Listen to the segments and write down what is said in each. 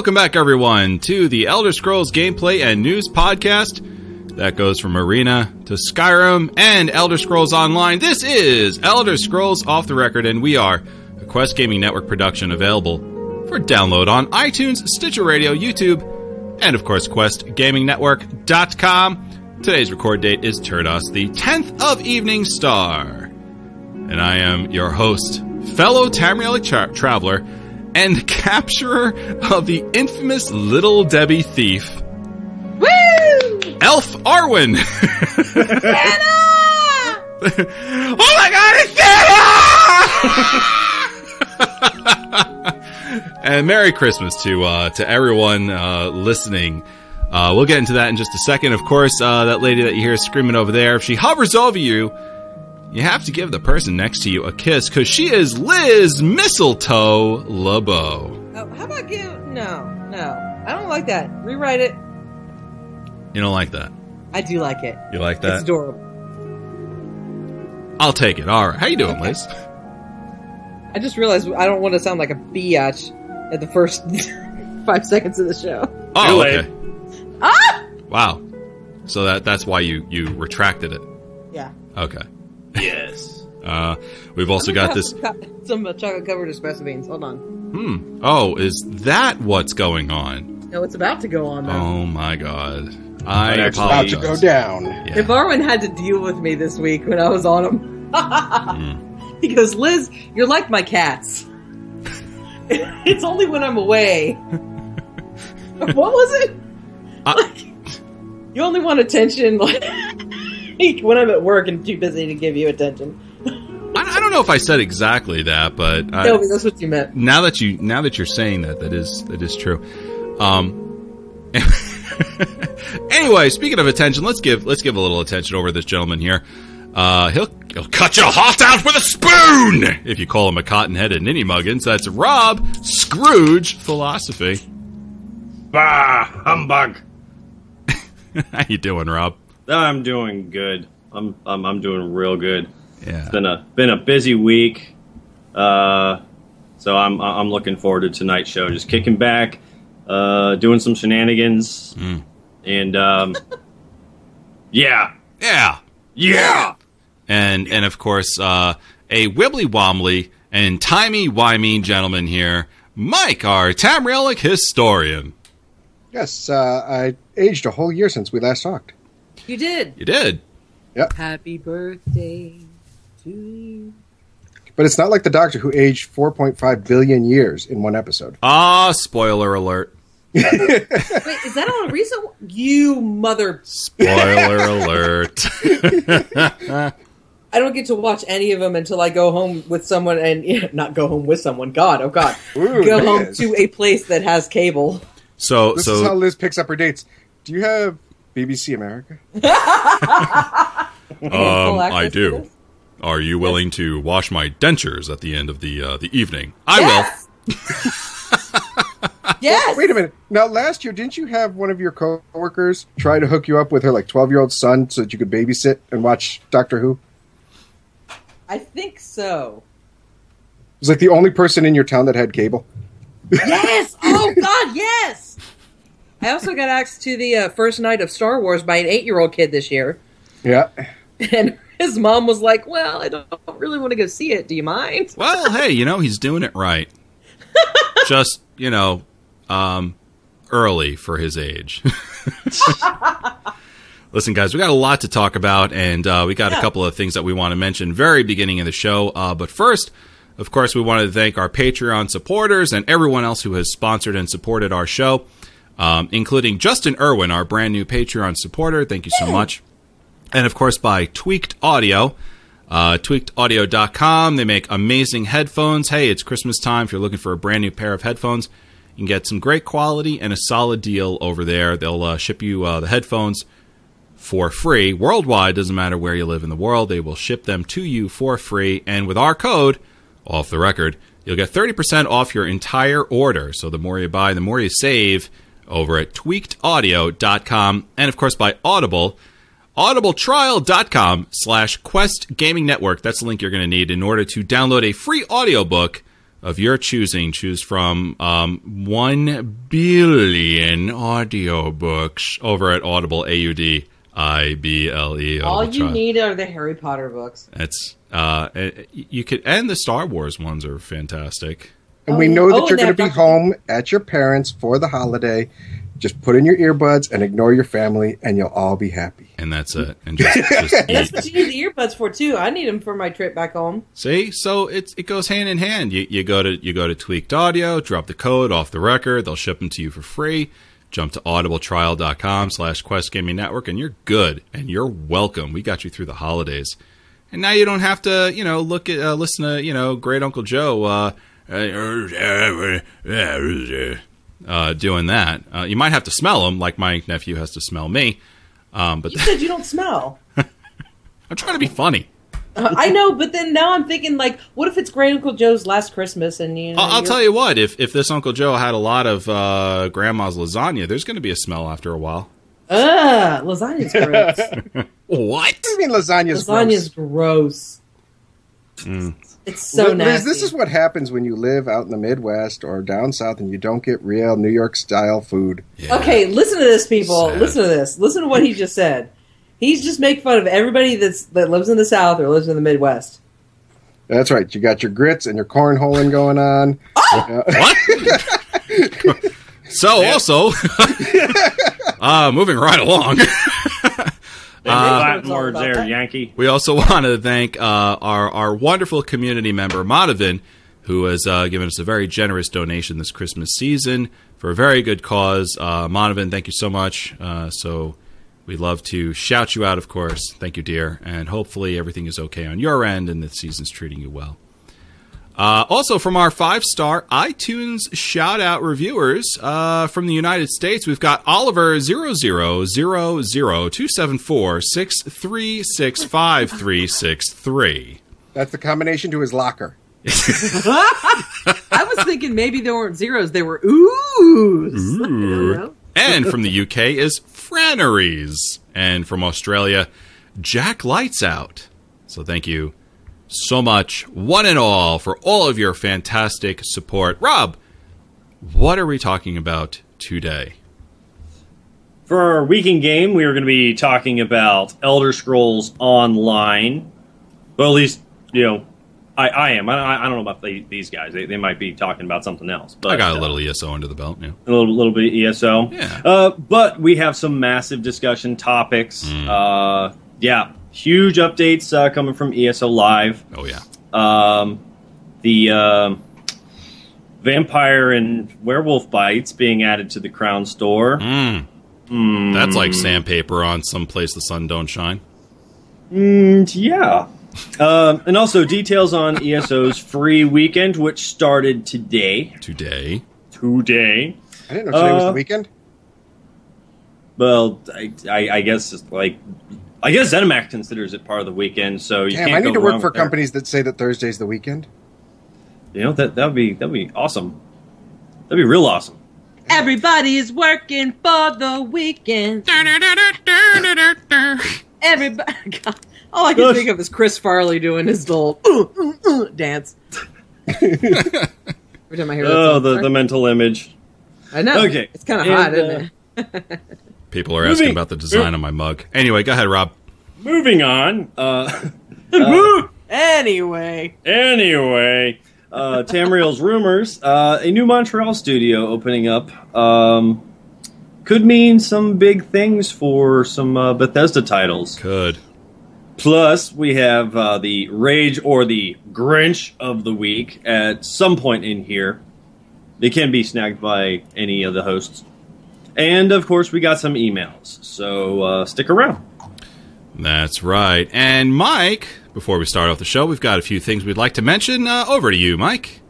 Welcome back, everyone, to the Elder Scrolls gameplay and news podcast that goes from Arena to Skyrim and Elder Scrolls Online. This is Elder Scrolls Off the Record, and we are a Quest Gaming Network production available for download on iTunes, Stitcher Radio, YouTube, and of course, QuestGamingNetwork.com. Today's record date is Turdas, the 10th of Evening Star. And I am your host, fellow Tamrielic tra- traveler, and capturer of the infamous Little Debbie thief, Woo! Elf Arwen. Anna! oh my god, it's Santa! and Merry Christmas to uh, to everyone uh, listening. Uh, we'll get into that in just a second. Of course, uh, that lady that you hear screaming over there, if she hovers over you, you have to give the person next to you a kiss because she is Liz Mistletoe LeBeau. Oh, how about you? No, no. I don't like that. Rewrite it. You don't like that? I do like it. You like that? It's adorable. I'll take it. All right. How you doing, Liz? I just realized I don't want to sound like a biatch at the first five seconds of the show. Oh, okay. Ah! Wow. So that that's why you you retracted it. Yeah. Okay. Yes. Uh, we've also got this. Some uh, chocolate covered espresso beans. Hold on. Hmm. Oh, is that what's going on? No, it's about to go on though. Oh my god. I It's about to go down. Yeah. If Arwen had to deal with me this week when I was on him, Mm. he goes, Liz, you're like my cats. it's only when I'm away. what was it? Uh, Like, you only want attention like when I'm at work and too busy to give you attention. I, I don't know if I said exactly that, but I, no, but that's what you meant. now that you now that you're saying that, that is that is true. Um. anyway, speaking of attention, let's give let's give a little attention over this gentleman here. Uh, he'll he'll cut your heart out with a spoon if you call him a cotton-headed ninny muggins. That's Rob Scrooge Philosophy. Bah, humbug. How you doing, Rob? I'm doing good. I'm I'm, I'm doing real good. Yeah. It's been a been a busy week. Uh, so I'm I'm looking forward to tonight's show. Just kicking back, uh, doing some shenanigans, Mm. and um, yeah, Yeah. yeah. and and of course uh, a wibbly wombly and timey wimey gentleman here, Mike, our Tamrielic historian. Yes, uh, I aged a whole year since we last talked. You did. You did. Yep. Happy birthday to you. But it's not like the Doctor who aged 4.5 billion years in one episode. Ah, spoiler alert! Wait, is that on a recent one? You mother. Spoiler alert! I don't get to watch any of them until I go home with someone and yeah, not go home with someone. God, oh God. Ooh, go home to a place that has cable. So This is how Liz picks up her dates. Do you have BBC America? Full um, I do. Are you willing to wash my dentures at the end of the uh, the evening? I Yes! yes. Wait a minute. Now, last year, didn't you have one of your coworkers try to hook you up with her like 12 year old son so that you could babysit and watch Doctor Who? I think so. It was like the only person in your town that had cable. Yes. Oh God, yes. I also got access to the uh, first night of Star Wars by an eight-year-old kid this year, Yeah. and his mom was like, "Well, I don't really want to go see it. Do you mind?" Well, hey, you know he's doing it right. Just you know, um, early for his age. Listen, guys, we got a lot to talk about, and uh, we got a couple of things that we want to mention very beginning of the show. Uh, but first, of course, we wanted to thank our Patreon supporters and everyone else who has sponsored and supported our show, um, including Justin Irwin, our brand new Patreon supporter. Thank you so much. And of course, by Tweaked Audio, uh, tweakedaudio.com. They make amazing headphones. Hey, it's Christmas time. If you're looking for a brand new pair of headphones, you can get some great quality and a solid deal over there. They'll uh, ship you uh, the headphones for free worldwide. Doesn't matter where you live in the world, they will ship them to you for free. And with our code, off the record, you'll get 30% off your entire order. So the more you buy, the more you save over at tweakedaudio.com. And of course, by Audible audibletrial.com slash quest gaming network that's the link you're going to need in order to download a free audiobook of your choosing choose from um, 1 billion audiobooks over at audible a-u-d i-b-l-e All you Trial. need are the Harry Potter books. it's uh uh, you could and the star wars ones are fantastic And Oh, we know Oh, that and you're going to be home at your parents for the holiday. Just put in your earbuds and ignore your family, and you'll all be happy. and that's it and just, just And that's what you need the earbuds for too. I need them for my trip back home. See, so it's it goes hand in hand. You you go to you go to Tweaked Audio, drop the code off the record. They'll ship them to you for free. Jump to audibletrial.com slash Quest Gaming Network, and you're good. And you're welcome. We got you through the holidays, and now you don't have to you know look at uh, listen to you know Great Uncle Joe uh, uh, doing that. Uh, you might have to smell them, like my nephew has to smell me. Um, but You said you don't smell. I'm trying to be funny. Uh, I know, but then now I'm thinking like, what if it's Great Uncle Joe's last Christmas and you know? I'll, I'll tell you what. If if this Uncle Joe had a lot of uh, grandma's lasagna, there's going to be a smell after a while. Ugh, lasagna's gross. What? I mean, lasagna's lasagna's gross. Mm. It's so Liz, nasty. this is what happens when you live out in the Midwest or down south and you don't get real New York style food. Yeah. Okay, listen to this, people. Sad. Listen to this. Listen to what he just said. He's just making fun of everybody that's that lives in the South or lives in the Midwest. That's right. You got your grits and your cornholing going on. Uh, What? so also, uh, moving right along. Them Uh, Latin words there, that. Yankee. We also want to thank uh, our our wonderful community member Monovan, who has uh, given us a very generous donation this Christmas season for a very good cause. Uh, Monovan, thank you so much. Uh, so we'd love to shout you out, of course. Thank you, dear, and hopefully everything is okay on your end and the season's treating you well. Uh, also, from our five star iTunes shout out reviewers uh, from the United States, we've got Oliver 00002746365363. that's the combination to his locker. I was thinking maybe there weren't zeros; they were oohs. I and from the UK is Franneries. And from Australia, Jack Lights Out. So thank you so much, one and all, for all of your fantastic support. Rob, what are we talking about today? For our weekend game, we are going to be talking about Elder Scrolls Online. Well, at least, you know, I, I am. I, I don't know about the, these guys. They, they might be talking about something else. But I got a uh, little ESO under the belt. Yeah. a little, little bit of ESO. Yeah. Uh, but we have some massive discussion topics. Mm. Uh, yeah, huge updates uh, coming from ESO Live. Oh yeah. Um, the um vampire and werewolf bites being added to the Crown Store. Mm, Mm, that's like sandpaper on some place the sun don't shine. mm, yeah. Um, and also details on ESO's free weekend, which started today. Today. Today. I didn't know today was Uh, the weekend. Well, I, I, I guess it's like I guess ZeniMax considers it part of the weekend, so you Damn, can't I need go to wrong work for companies that say that Thursday's the weekend. You know that that'd be that'd be awesome. That'd be real awesome. Everybody's working for the weekend. Everybody, God, all I can Gosh. think of is Chris Farley doing his little uh, uh, uh, dance. Every time I hear that Oh, song. the, the mental image. I know. Okay. it's kind of hot, uh, isn't it? People are asking Moving- about the design of my mug. Anyway, go ahead, Rob. Moving on. Uh, Anyway, anyway, uh, Tamriel's rumors. Uh, a new Montreal studio opening up um, could mean some big things for some uh, Bethesda titles. Could. Plus, we have uh, the Rage or the Grinch of the week at some point in here. They can be snagged by any of the hosts. And of course, we got some emails. So uh, stick around. That's right. And Mike, before we start off the show, we've got a few things we'd like to mention. Uh, over to you, Mike.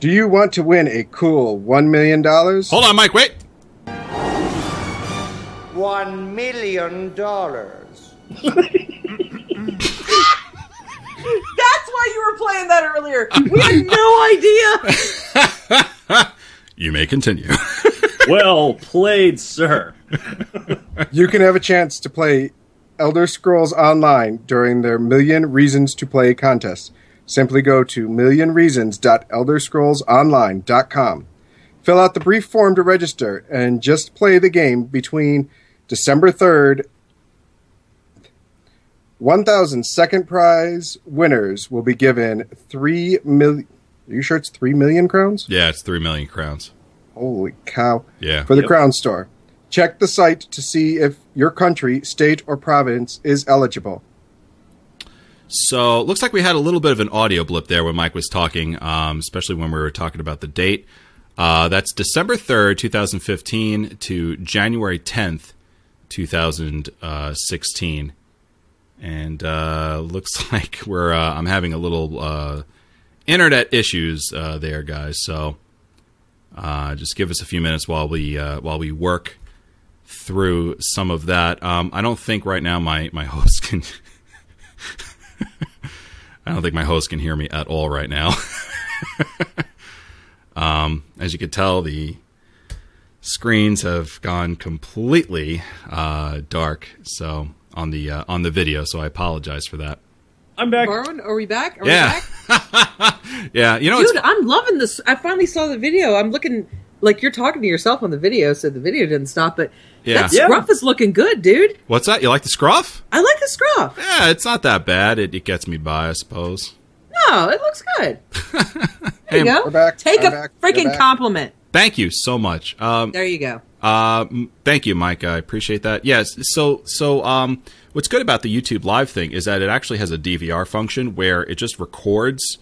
Do you want to win a cool $1 million? Hold on, Mike, wait. One million dollars. That's why you were playing that earlier. We had no idea. You may continue. Well played, sir. You can have a chance to play Elder Scrolls Online during their Million Reasons to Play contest. Simply go to millionreasons.elderscrollsonline.com. Fill out the brief form to register and just play the game between December 3rd. 1,000 second prize winners will be given 3 million. Are you sure it's 3 million crowns? yeah, it's three million crowns. Holy cow. Yeah. For the Yep. Crown Store. Check the site to see if your country, state, or province is eligible. So looks like we had a little bit of an audio blip there when Mike was talking, um, especially when we were talking about the date. Uh, that's December third, two thousand fifteen, to January tenth, two thousand sixteen, and uh, looks like we're uh, I'm having a little uh, internet issues uh, there, guys. So uh, just give us a few minutes while we uh, while we work through some of that. Um, I don't think right now my my host can. I don't think my host can hear me at all right now. um, as you can tell, the screens have gone completely uh, dark. So on the uh, on the video, so I apologize for that. I'm back. Barwin, are we back? Are Yeah, we back? yeah. You know, Dude, it's, I'm loving this. I finally saw the video. I'm looking like you're talking to yourself on the video, so the video didn't stop. But Yeah. that Yeah. scruff is looking good, dude. what's that? You like the scruff? I like the scruff. Yeah, it's not that bad. It, it gets me by, I suppose. No, it looks good. There Hey, you go. we're back. Take I'm a back. Freaking compliment. Thank you so much. Um, There you go. Uh, thank you, Mike. I appreciate that. Yes. So, so um, what's good about the YouTube Live thing is that it actually has a DVR function where it just records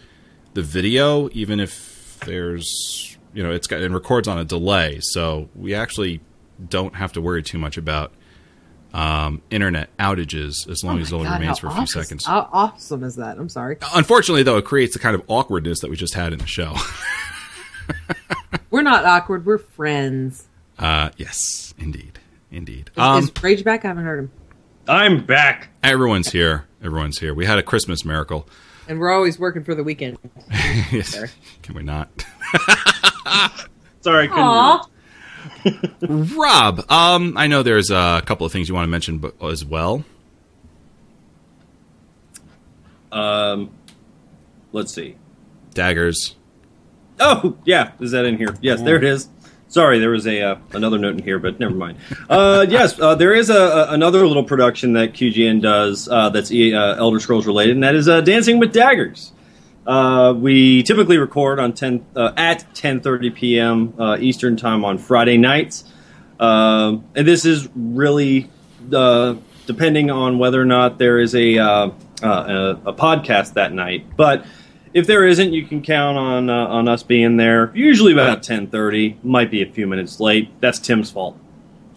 the video, even if there's, you know, it's got and records on a delay. So we actually don't have to worry too much about um, internet outages as long as it only God, remains for a few awesome- seconds. How awesome is that? I'm sorry. Unfortunately, though, it creates the kind of awkwardness that we just had in the show. We're not awkward. We're friends. Uh, yes, indeed, indeed. Is, Um, is Rage back? I haven't heard him. I'm back. everyone's here. Everyone's here. We had a Christmas miracle. And we're always working for the weekend. Yes. Can we not? Sorry, I couldn't. Rob, um, I know there's a couple of things you want to mention but, as well. Um, let's see. Daggers. Oh, yeah, is that in here? Yes, there it is. Sorry, there was a uh, another note in here, but never mind. Uh, yes, uh, there is a, a, another little production that QGN does uh, that's uh, Elder Scrolls related, and that is uh, Dancing with Daggers. We typically record on 10 uh, at 10:30 p.m. Eastern time on Friday nights, and this is really depending on whether or not there is a, a a podcast that night. But if there isn't, you can count on uh, on us being there. Usually about 10:30, might be a few minutes late. That's Tim's fault.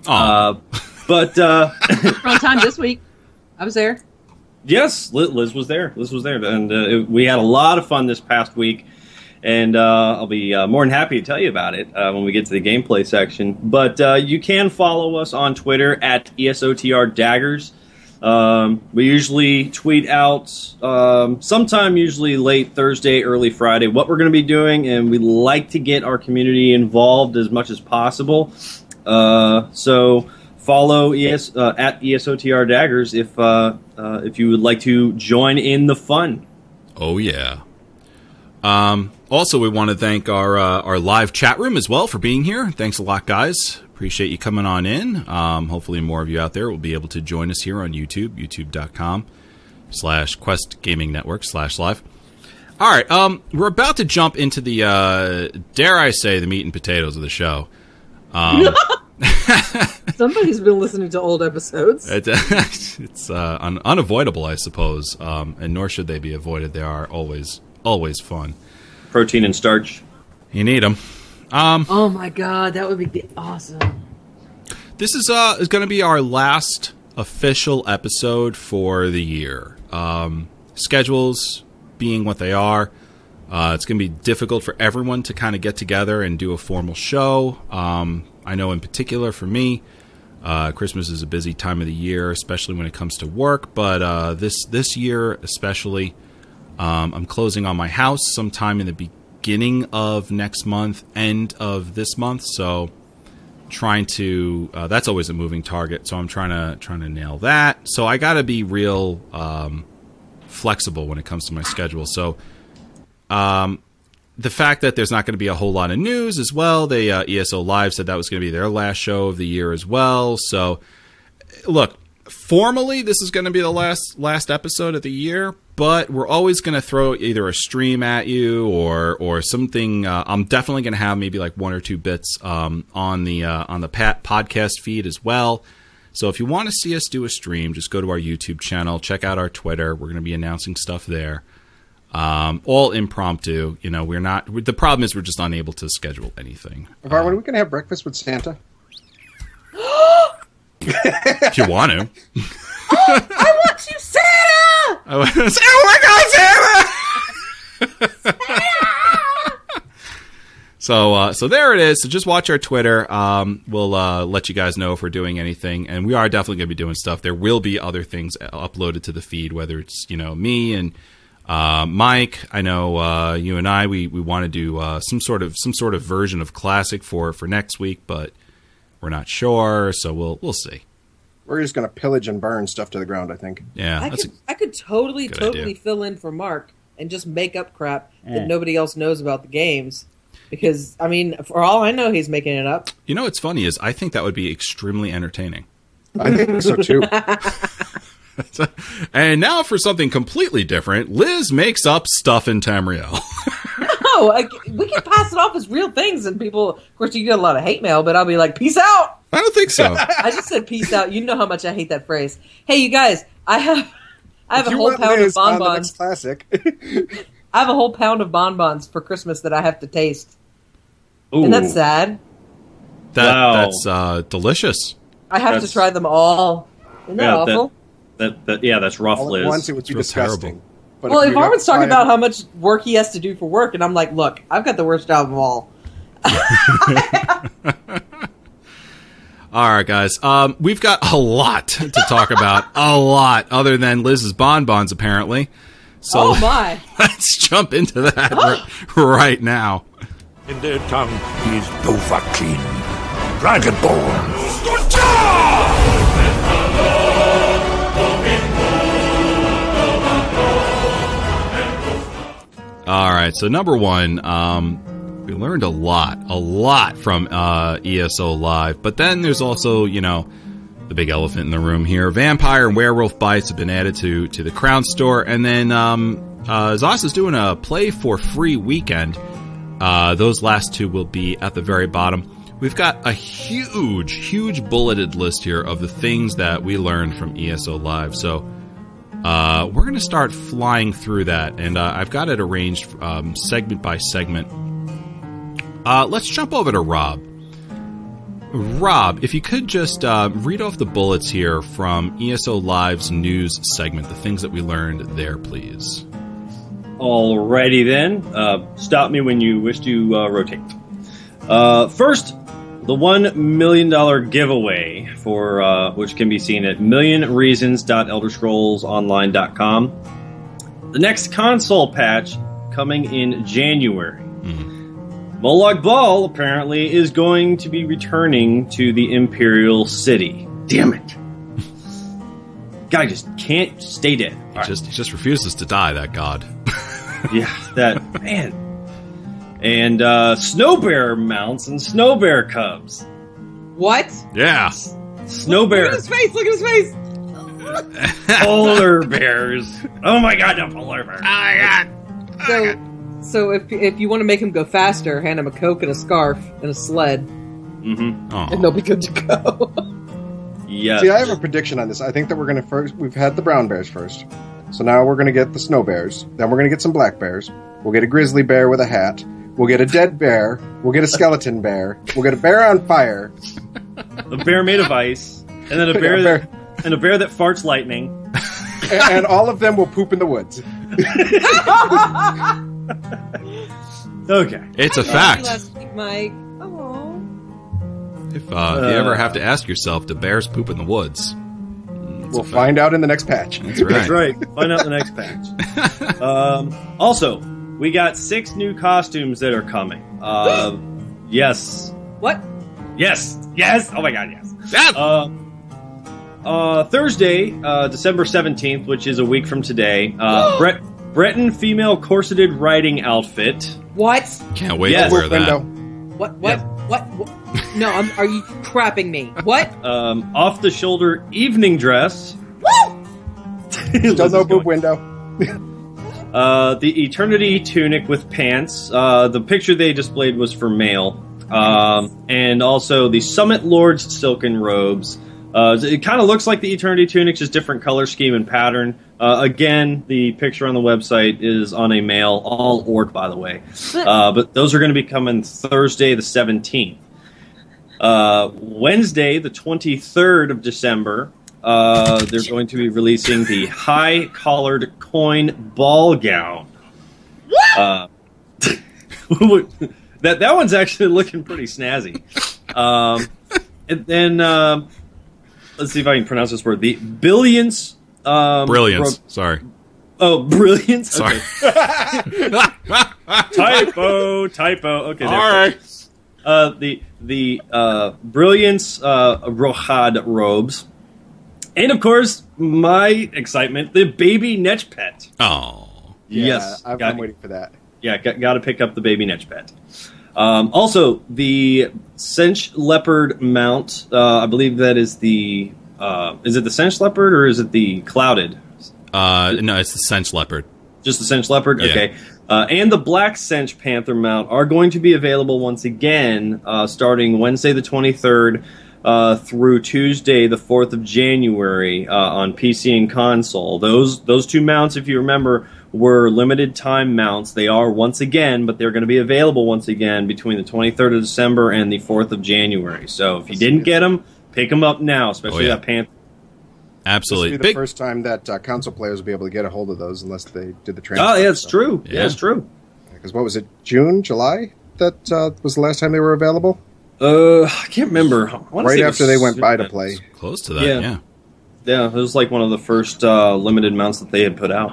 Uh, but uh, on time this week. I was there. Yes, Liz, Liz was there. Liz was there, and uh, it- we had a lot of fun this past week. And uh, I'll be uh, more than happy to tell you about it uh, when we get to the gameplay section. But uh, you can follow us on Twitter at ESOTR Daggers. Um, we usually tweet out um, sometime, usually late Thursday, early Friday, what we're going to be doing, and we like to get our community involved as much as possible. Uh, so follow ES uh, at ESOTR Daggers if uh, uh, if you would like to join in the fun. oh yeah. Um, also, we want to thank our uh, our live chat room as well for being here. Thanks a lot, guys. Appreciate you coming on in. Um, hopefully, more of you out there will be able to join us here on YouTube, youtube.com slash Quest Gaming Network slash live. All right, um, we're about to jump into the uh, dare I say the meat and potatoes of the show. Somebody's been listening to old episodes. It, it's uh, un- unavoidable, I suppose, um, and nor should they be avoided. They are always always fun. Protein and starch. You need them. Oh my god, that would be awesome. This is uh is going to be our last official episode for the year. Um, schedules being what they are, uh, it's going to be difficult for everyone to kind of get together and do a formal show. Um, I know in particular for me, uh, Christmas is a busy time of the year, especially when it comes to work. But uh, this this year especially, um, I'm closing on my house sometime in the beginning of next month, end of this month. So trying to uh, that's always a moving target. So i'm trying to trying to nail that. So i got to be real um, flexible when it comes to my schedule. So um, the fact that there's not going to be a whole lot of news as well they uh, eso live said that was going to be their last show of the year as well. So look formally this is going to be the last last episode of the year but we're always going to throw either a stream at you or or something uh, i'm definitely going to have maybe like one or two bits um, on the uh, on the pat- podcast feed as well so if you want to see us do a stream just go to our youtube channel check out our twitter we're going to be announcing stuff there um, all impromptu you know we're not the problem is we're just unable to schedule anything Varwin, are we gonna have breakfast with Santa? if you want to I want you, Santa! I was, oh my God, Santa! so, uh, so there it is. So just watch our Twitter. Um, we'll uh, let you guys know if we're doing anything, and we are definitely going to be doing stuff. There will be other things uploaded to the feed, whether it's you know me and uh, Mike. I know uh, you and I. We we want to do uh, some sort of some sort of version of classic for for next week, but we're not sure. So we'll we'll see. We're just gonna pillage and burn stuff to the ground. I think. Yeah, I could, I could totally, totally idea. fill in for Mark and just make up crap Eh. that nobody else knows about the games. Because I mean, for all I know, he's making it up. you know what's funny is I think that would be extremely entertaining. I think so too. And now for something completely different, Liz makes up stuff in Tamriel. No, I, we can pass it off as real things, and people. Of course, you get a lot of hate mail, but I'll be like, "Peace out." I don't think so. I just said "peace out." You know how much I hate that phrase. Hey, you guys, I have, I have If a whole pound of Liz on the bonbons. classic. I have a whole pound of bonbons for Christmas that I have to taste, Ooh. and that's sad. That Wow. that's uh, delicious. I have to try them all. Isn't that Yeah, awful? That, that, yeah, that's rough, All Liz. at once, it would be real disgusting. terrible. But well, if if you Armin's to talking about how much work he has to do for work, and I'm like, look, I've got the worst job of all. All right, guys. Um, we've got a lot to talk about. a lot, other than Liz's bonbons, apparently. So oh my! let's jump into that r- right now. In their tongue, he is Dovahkiin, Dragonborn. All right. So number one, um, we learned a lot, a lot from uh, ESO Live. But then there's also, you know, the big elephant in the room here. Vampire and werewolf bites have been added to to the Crown Store, and then um, uh, Zos is doing a play for free weekend. Uh, those last two will be at the very bottom. We've got a huge, huge bulleted list here of the things that we learned from ESO Live. So uh, we're going to start flying through that, and uh, I've got it arranged um, segment by segment. Uh, let's jump over to Rob. Rob, if you could just uh, read off the bullets here from ESO Live's news segment, the things that we learned there, please. Alrighty then. Uh, stop me when you wish to uh, rotate. First, the one million dollar giveaway for uh, which can be seen at millionreasons.elderscrollsonline.com. The next console patch coming in January. Molag Bal apparently is going to be returning to the Imperial City. Damn it! Guy just can't stay dead. He just he just refuses to die. That god. Yeah, that man. And uh, snow bear mounts and snow bear cubs. What? Yeah. Snow bear. Look bear at his face! Look at his face! polar bears. Oh my god, the polar bear. Oh my god. So, so if if you want to make him go faster, hand him a coke and a scarf and a sled, hmm and they'll be good to go. Yes. See, I have a prediction on this. I think that we're going to first. We've had the brown bears first, so now we're going to get the snow bears. Then we're going to get some black bears. We'll get a grizzly bear with a hat. We'll get a dead bear. We'll get a skeleton bear. We'll get a bear on fire. a bear made of ice, and then a Yeah, bear, bear. That, and a bear that farts lightning. and, and all of them will poop in the woods. Okay. It's a fact. Last week, Mike. Oh, If, uh, if you ever have to ask yourself, do bears poop in the woods? We'll find out in the next patch. That's right. That's right. Find out in the next patch. Um, also, we got six new costumes that are coming. Uh, yes. what? Yes. Yes. Oh my god, yes. Uh, uh, Thursday, uh, December 17th, which is a week from today, uh, Brett, Breton female corseted riding outfit. What? Can't wait Yes. to wear that. Window. What? What? What? what? No, I'm, are you crapping me? What? Um, off the shoulder evening dress. Still no boob window. Uh, the Eternity tunic with pants. Uh, the picture they displayed was for male. Um, and also the Summit Lord's silken robes. Uh, it kind of looks like the Eternity tunic, just different color scheme and pattern. Uh, again, the picture on the website is on a male, all orc, by the way. Uh, but those are going to be coming Thursday, the 17th. Uh, Wednesday, the 23rd of December, uh, they're going to be releasing the high collared coin ball gown. Uh, that that one's actually looking pretty snazzy. Um, and then um, let's see if I can pronounce this word. The billions. Um, Brilliance. ro- Sorry. oh, brilliance. Sorry. Okay. typo, typo. Okay, there. All right. Uh, the the uh, brilliance uh, rohad robes, and of course my excitement, the baby netch pet. Oh. Yeah, yes, I'm, got, I'm waiting for that. yeah, got, got to pick up the baby netch pet. Um, also, the Senche leopard mount. Uh, I believe that is the. Uh, is it the Senche leopard or is it the clouded? Uh, no, it's the Senche Leopard. Just the Senche leopard? Yeah. Okay. Uh, and the black Senche panther mount are going to be available once again uh, starting Wednesday the 23rd uh, through Tuesday the 4th of January uh, on PC and console. Those those two mounts, if you remember, were limited time mounts. They are once again, but they're going to be available once again between the 23rd of December and the 4th of January. So if you didn't get them, pick them up now, especially Oh, yeah. that panther. This will Absolutely. be the Big, first time that uh, console players will be able to get a hold of those unless they did the transfer. Oh, yeah, it's true. Yeah, Yeah. it's true. Because what was it, June, July? That uh, was the last time they were available. Uh, I can't remember. I Right after was they went by to play. close to that, Yeah. yeah. Yeah, it was like one of the first uh, limited mounts that they had put out.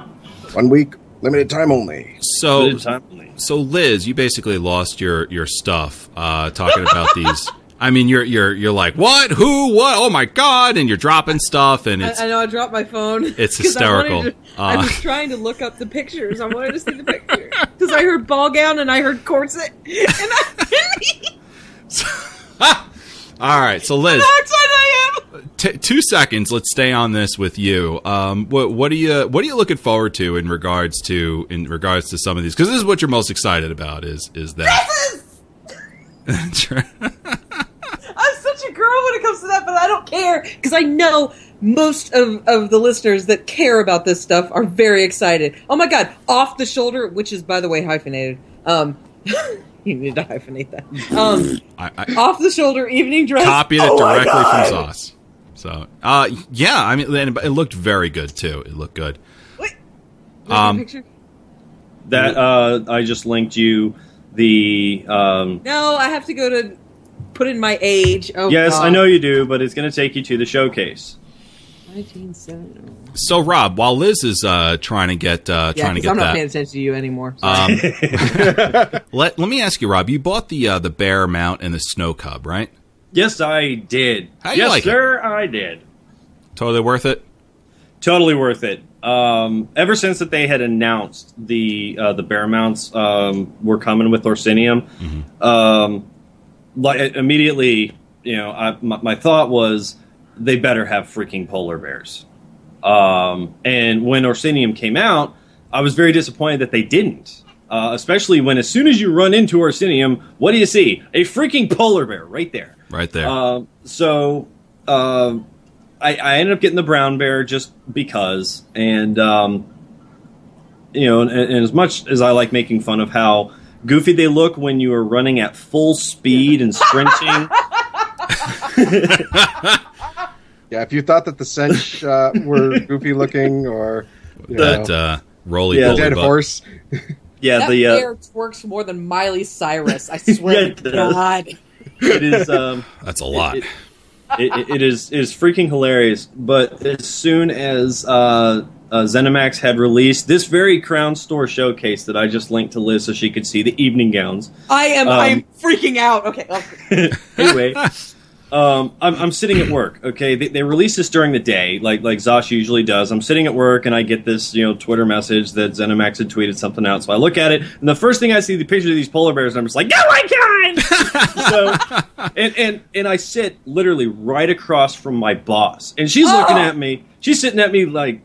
One week, limited time only. So, time only. so Liz, you basically lost your your stuff uh, talking about these. I mean, you're you're you're like, what? Who? What? Oh my god! And you're dropping stuff, and it's I, I know I dropped my phone. It's 'Cause I wanted hysterical. I, Uh, was trying to look up the pictures. I wanted to see the pictures because I heard ball gown and I heard corset, and I, all right. So Liz, how excited I am! t- two seconds. Let's stay on this with you. Um, what what are you what are you looking forward to in regards to in regards to some of these? Because this is what you're most excited about. Is is that? I'm such a girl when it comes to that, but I don't care because I know most of, of the listeners that care about this stuff are very excited. Oh my god, off the shoulder, which is by the way hyphenated. Um, you need to hyphenate that. Um, I, I off the shoulder evening dress. copied it Oh directly from Sauce. So, uh, yeah. I mean, it looked very good too. It looked good. Wait, Um, picture? That uh, I just linked you the. Um, No, I have to go to put in my age. Oh, yes, God. I know you do, but it's going to take you to the showcase. 1970. So, Rob, while Liz is uh, trying to get uh, Yeah, trying to 'cause get I'm not that, paying attention to you anymore. Um, let let me ask you, Rob. You bought the uh, the bear mount and the snow cub, right? Yes, I did. How you yes, like it? sir, I did. Totally worth it. Totally worth it. Um, ever since that they had announced the uh, the bear mounts um, were coming with Orsinium, um, like immediately, you know, I, my, my thought was they better have freaking polar bears. Um, and when Orsinium came out, I was very disappointed that they didn't. Uh, especially when, as soon as you run into Orsinium, what do you see? A freaking polar bear right there. Right there. Uh, so uh, I, I ended up getting the brown bear just because, and um, you know, and, and as much as I like making fun of how goofy they look when you are running at full speed and sprinting. Yeah, if you thought that the Senche uh, were goofy looking or you that know, uh, roly Yeah, poly dead butt. horse, yeah, that the uh, bear twerks more than Miley Cyrus. I swear Yeah, to does. God. it is. Um, That's a lot. It, it, it, it is it is freaking hilarious. But as soon as uh, uh, ZeniMax had released this very Crown Store showcase that I just linked to Liz so she could see the evening gowns. I am. Um, I'm freaking out. Okay. okay. anyway, um, I'm, I'm sitting at work. Okay, they, they release this during the day, like like ZOS usually does. I'm sitting at work and I get this you know Twitter message that ZeniMax had tweeted something out. So I look at it, and the first thing I see the picture of these polar bears, and I'm just like, oh my god! so, and and and I sit literally right across from my boss, and she's looking Oh. at me. She's sitting at me like,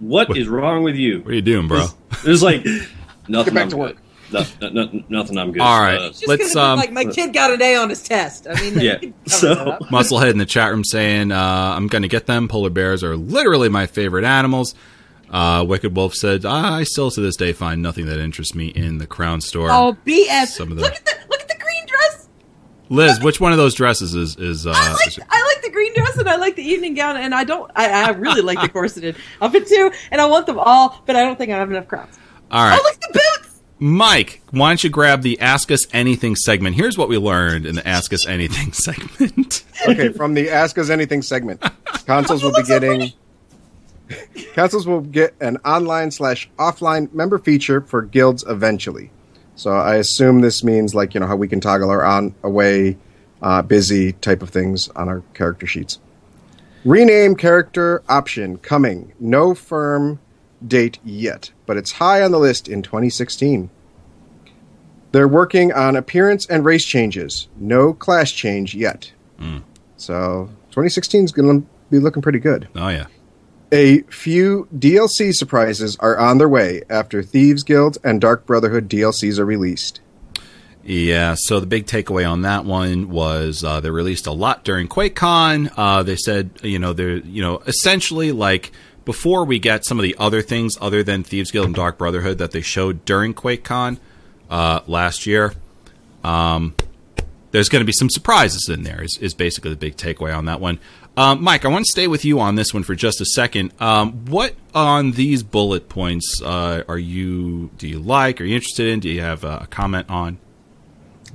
what What- is wrong with you? What are you doing, bro? It's, it's like nothing. Get back I'm to good. Work. No, no, no, nothing. I'm good. All right. Uh, Just Let's, um, like my kid got an A on his test. I mean, Yeah, so- Musclehead in the chat room saying, uh, I'm going to get them. Polar bears are literally my favorite animals. Uh, Wicked Wolf said, I still to this day find nothing that interests me in the Crown Store. Oh, BS! Some of the- Look at the look at the green dress. Liz, which one of those dresses is. is uh, I like is- I like the green dress and I like the evening gown and I don't I, I really like the corseted outfit too and I want them all but I don't think I have enough crowns. all right. Oh, look at the boots. Mike, why don't you grab the Ask Us Anything segment? Here's what we learned in the Ask Us Anything segment. okay, from the Ask Us Anything segment, consoles will be Looks so getting consoles will get an online slash offline member feature for guilds eventually. So I assume this means like you know how we can toggle our on away, uh, busy type of things on our character sheets. Rename character option coming. No firm date yet, but it's high on the list in 2016. They're working on appearance and race changes. No class change yet. So 2016 is going to be looking pretty good. Oh, yeah. A few DLC surprises are on their way after Thieves Guild and Dark Brotherhood DLCs are released. Yeah, so the big takeaway on that one was uh, they released a lot during QuakeCon. Uh, they said, you know, they're, you know, essentially like before we get some of the other things other than Thieves Guild and Dark Brotherhood that they showed during QuakeCon uh, last year, um, there's going to be some surprises in there. Is, is basically the big takeaway on that one. Um, Mike, I want to stay with you on this one for just a second. Um, what on these bullet points uh, are you? Do you like? Are you interested in? Do you have a comment on?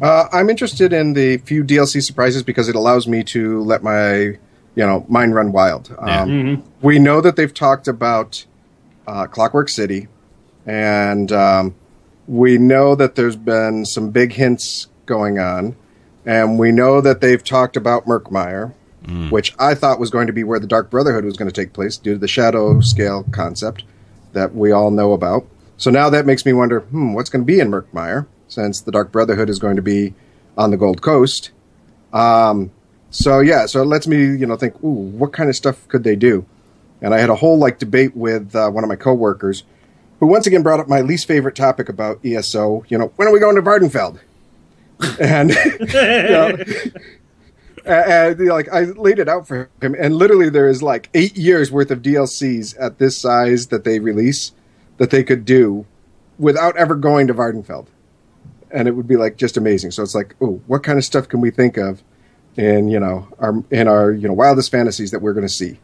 Uh, I'm interested in the few DLC surprises because it allows me to let my, you know, mind run wild. Um, We know that they've talked about uh, Clockwork City, and um, we know that there's been some big hints going on, and we know that they've talked about Murkmire, which I thought was going to be where the Dark Brotherhood was going to take place due to the shadow scale concept that we all know about. So now that makes me wonder, hmm, what's going to be in Murkmire since the Dark Brotherhood is going to be on the Gold Coast. Um, so yeah, so it lets me, you know, think, ooh, what kind of stuff could they do? And I had a whole like debate with uh, one of my coworkers, who once again brought up my least favorite topic about ESO. You know, when are we going to Vvardenfell? and you know, and, you know, like I laid it out for him, and literally there is like eight years worth of DLCs at this size that they release that they could do without ever going to Vvardenfell, and it would be like just amazing. So it's like, oh, what kind of stuff can we think of in you know our in our you know wildest fantasies that we're going to see?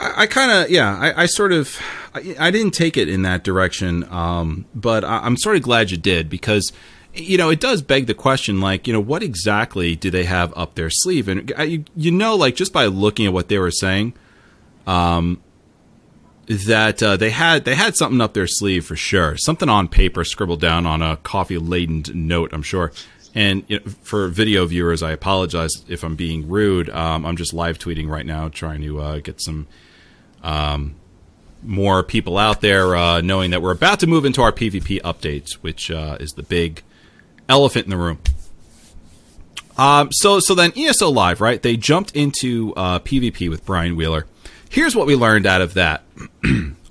I, I kind of, yeah, I, I sort of, I, I didn't take it in that direction, um, but I, I'm sort of glad you did because, you know, it does beg the question, like, you know, what exactly do they have up their sleeve? And you, you know, like just by looking at what they were saying, um, that uh, they had they had something up their sleeve for sure, something on paper scribbled down on a coffee laden note, I'm sure. And you know, for video viewers, I apologize if I'm being rude. Um, I'm just live tweeting right now, trying to uh, get some more people out there uh, knowing that we're about to move into our PvP updates, which uh, is the big elephant in the room. Um, so, so then ESO Live, right? They jumped into uh, PvP with Brian Wheeler. here's what we learned out of that.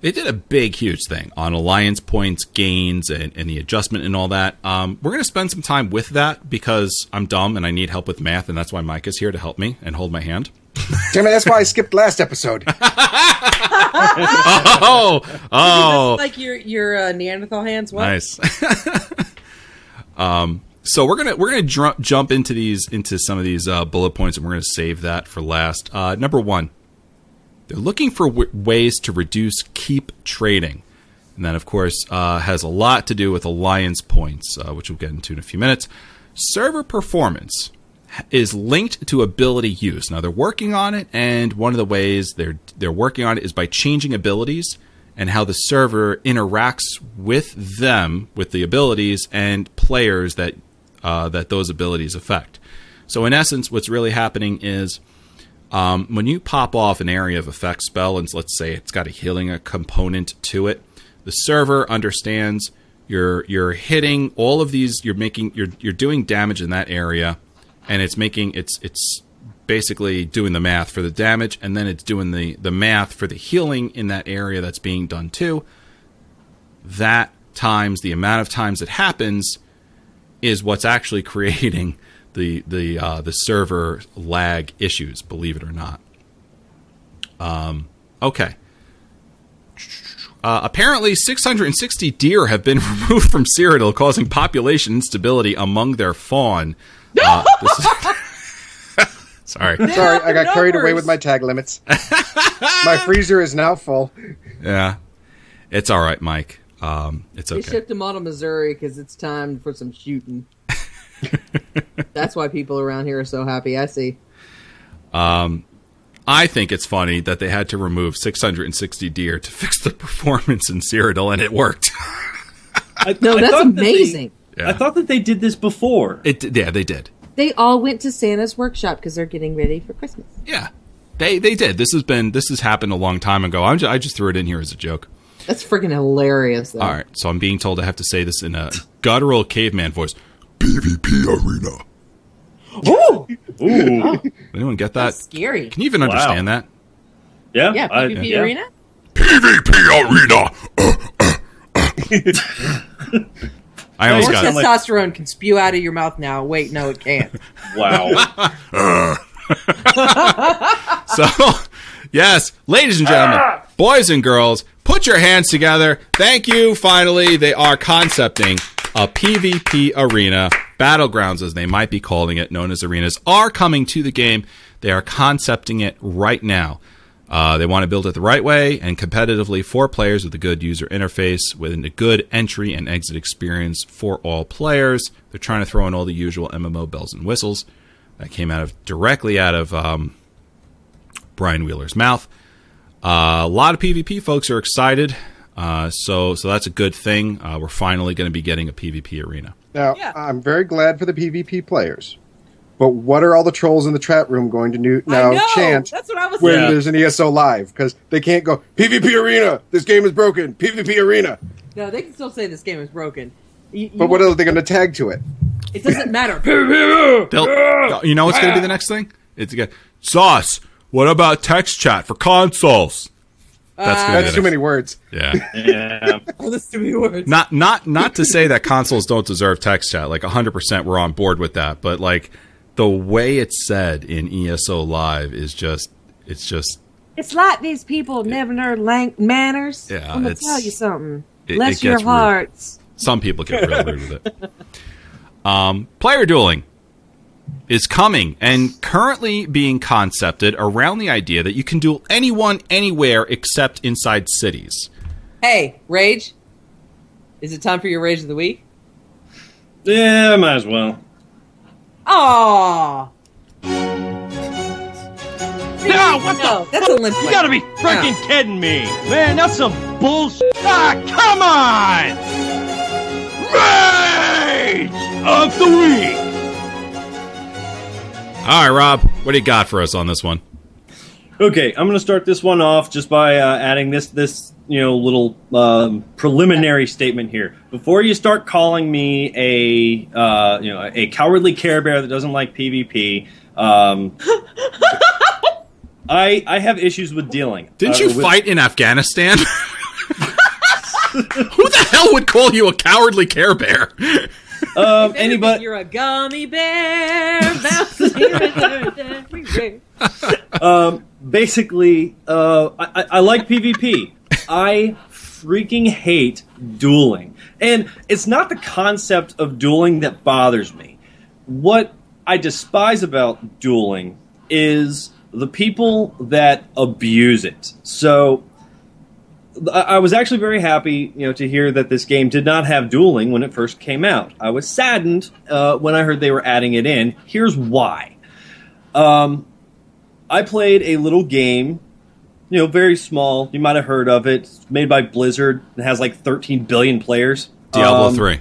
they did a big, huge thing on alliance points, gains, and, and the adjustment and all that. Um, we're going to spend some time with that because I'm dumb and I need help with math, and that's why Mike is here to help me and hold my hand. Damn it, that's why I skipped last episode. Oh, oh, like your your uh, Neanderthal hands. What? nice. um, so we're gonna we're gonna dr- jump into these into some of these uh, bullet points, and we're gonna save that for last. Uh, number one, they're looking for w- ways to reduce keep trading, and that of course uh, has a lot to do with alliance points, uh, which we'll get into in a few minutes. Server performance is linked to ability use. Now they're working on it, and one of the ways they're they're working on it is by changing abilities and how the server interacts with them, with the abilities and players that uh, that those abilities affect. So in essence, what's really happening is um, when you pop off an area of effect spell, and let's say it's got a healing component to it, the server understands you're you're hitting all of these. You're making you're you're doing damage in that area, and it's making it's it's basically doing the math for the damage, and then it's doing the the math for the healing in that area that's being done too. That times the amount of times it happens is what's actually creating the the uh, the server lag issues. Believe it or not. Um, okay. Uh, apparently, 660 deer have been removed from Cyrodiil, causing population instability among their fawn. Uh, this is- Sorry. Sorry, I got carried away with my tag limits. my freezer is now full. Yeah, it's all right, Mike. Um, it's They okay. shipped him on to Missouri because it's time for some shooting. That's why people around here are so happy. I see. Um, I think it's funny that they had to remove 660 deer to fix the performance in Cyrodiil, and it worked. I, No, I that's thought that they- amazing. Yeah. I thought that they did this before. It yeah, they did. They all went to Santa's workshop because they're getting ready for Christmas. Yeah, they they did. This has been this has happened a long time ago. I'm just, I just threw it in here as a joke. That's freaking hilarious. Though. All right, so I'm being told I have to say this in a guttural caveman voice. PvP arena. Ooh, Ooh, Anyone get that? that's scary. Can you even Wow. understand that? yeah, Yeah, I- PvP yeah. arena. PvP arena. I almost More got sound like- testosterone can spew out of your mouth now. Wait, no, it can't. Wow. So, yes, ladies and gentlemen, boys and girls, put your hands together. Thank you. Finally, they are concepting a PvP arena. Battlegrounds, as they might be calling it, known as arenas, are coming to the game. They are concepting it right now. Uh, they want to build it the right way and competitively for players with a good user interface, with a good entry and exit experience for all players. They're trying to throw in all the usual MMO bells and whistles that came out of directly out of um, Brian Wheeler's mouth. Uh, a lot of PvP folks are excited, uh, so so that's a good thing. Uh, we're finally going to be getting a PvP arena. Now, Yeah. I'm very glad for the PvP players. But what are all the trolls in the chat room going to do now I chant That's what I was when Yeah. there's an ESO live? Because they can't go, PvP arena, this game is broken, PvP arena. No, they can still say this game is broken. You, you But what are they going to tag to it? It doesn't matter. They'll, you know what's going to be the next thing? It's again, Sauce. What about text chat for consoles? That's gonna That's too many words. Yeah. yeah. All this to be words. not not not to say that consoles don't deserve text chat. Like 100% we're on board with that, but like the way it's said in ESO live is just it's just It's like these people never learn lang- manners. Yeah, I'm gonna it's- tell you something. it- Bless it your gets rude. hearts. some people get real rude with it. Um, player dueling is coming and currently being concepted around the idea that you can duel anyone anywhere except inside cities. Hey, Rage. Is it time for your Rage of the Week? yeah, might as well. Aww. No, what No, the? that's Olympic. You gotta be freaking kidding me, man! That's some bullshit. Ah, come on! Rage of the week. All right, Rob, what do you got for us on this one? Okay, I'm going to start this one off just by uh, adding this this you know little um, preliminary statement here. Before you start calling me a uh, you know a cowardly Care Bear that doesn't like PvP, um, I I have issues with dealing. Didn't Uh, you with- fight in Afghanistan? Who the hell would call you a cowardly Care Bear? Um, anybody? You're a gummy bear. bouncing everywhere. Um, basically, uh, I, I- I like PvP. I freaking hate dueling, and it's not the concept of dueling that bothers me. What I despise about dueling is the people that abuse it. So. I was actually very happy, you know, to hear that this game did not have dueling when it first came out. I was saddened uh, when I heard they were adding it in. Here's why. Um, I played a little game, you know, very small. You might have heard of it. It's made by Blizzard. It has like 13 billion players. Diablo Um, 3.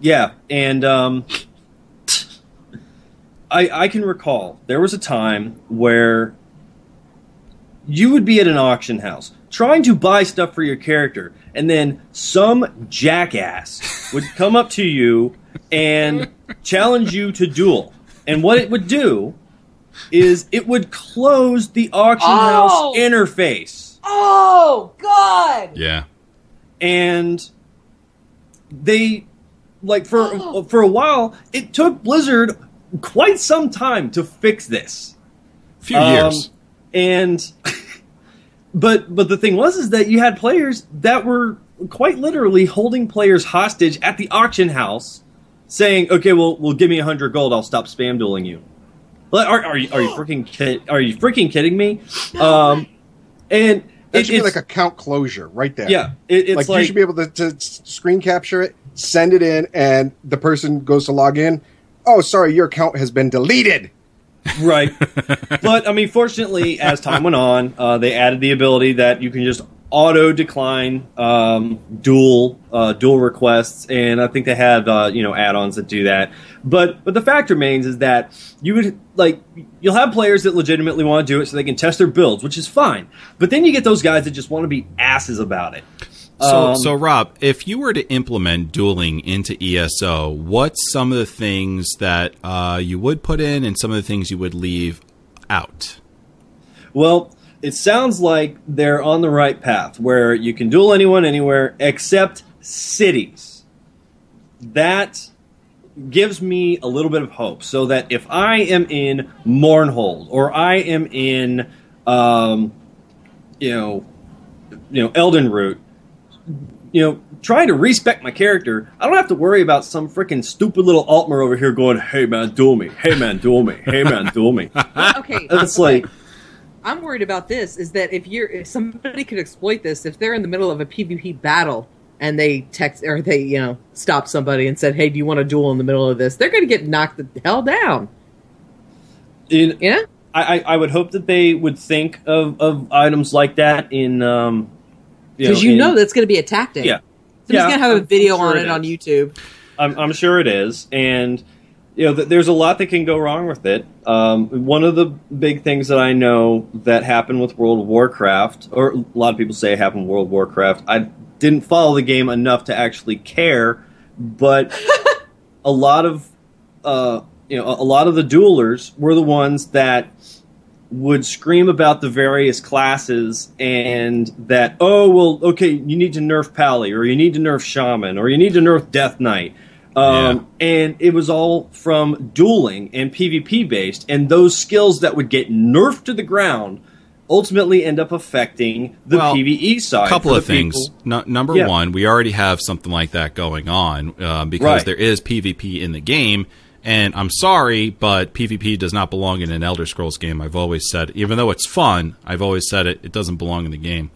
Yeah, and um, I I can recall there was a time where you would be at an auction house trying to buy stuff for your character, and then some jackass would come up to you and challenge you to duel. And what it would do is it would close the auction Oh! house interface Oh God! Yeah. and they like for for a while it took blizzard quite some time to fix this few Um, years. and but but the thing was is that you had players that were quite literally holding players hostage at the auction house saying okay well well give me a hundred gold i'll stop spam dueling you Like, are, are you are you freaking kid, are you freaking kidding me um and That it- should be it's- like account closure right there. yeah it, it's like, like, you should be able to, to screen capture it, send it in, and the person goes to log in. Oh, sorry, your account has been deleted. Right. but I mean, fortunately, as time went on, uh, they added the ability that you can just auto decline um, duel uh, duel requests, and I think they have uh, you know add-ons that do that. But but the fact remains is that you would like you'll have players that legitimately want to do it so they can test their builds, which is fine. But then you get those guys that just want to be asses about it. So, Um, so Rob, if you were to implement dueling into ESO, what's some of the things that uh, you would put in, and some of the things you would leave out? Well, it sounds like they're on the right path where you can duel anyone anywhere except cities. That gives me a little bit of hope so that if I am in Mournhold or I am in um, you know you know Elden Root you know trying to respect my character I don't have to worry about some freaking stupid little Altmer over here going hey man duel me hey man duel me hey man duel me Okay, it's like I'm worried about this. Is that if you're if somebody could exploit this, if they're in the middle of a PvP battle and they text or they you know stop somebody and said, "Hey, do you want to duel in the middle of this?" They're going to get knocked the hell down. in, Yeah. I, I I would hope that they would think of, of items like that in um Because you, in- know that's going to be a tactic. Yeah. Somebody's Yeah, going to have a I'm video sure on it it on. YouTube. I'm, I'm sure it is, and you know th- there's a lot that can go wrong with it. Um, one of the big things that I know that happened with World of Warcraft, or a lot of people say it happened with World of Warcraft. I didn't follow the game enough to actually care, but a lot of uh, you know a, a lot of the duelers were the ones that would scream about the various classes and that oh well okay you need to nerf pally or you need to nerf shaman or you need to nerf death knight um, and it was all from dueling and pvp based and those skills that would get nerfed to the ground ultimately end up affecting the Well, pve side A couple of things. No, number Yeah. one, we already have something like that going on uh, because Right. there is PvP in the game. And I'm sorry, but PvP does not belong in an Elder Scrolls game. I've always said, even though it's fun, I've always said it. It doesn't belong in the game.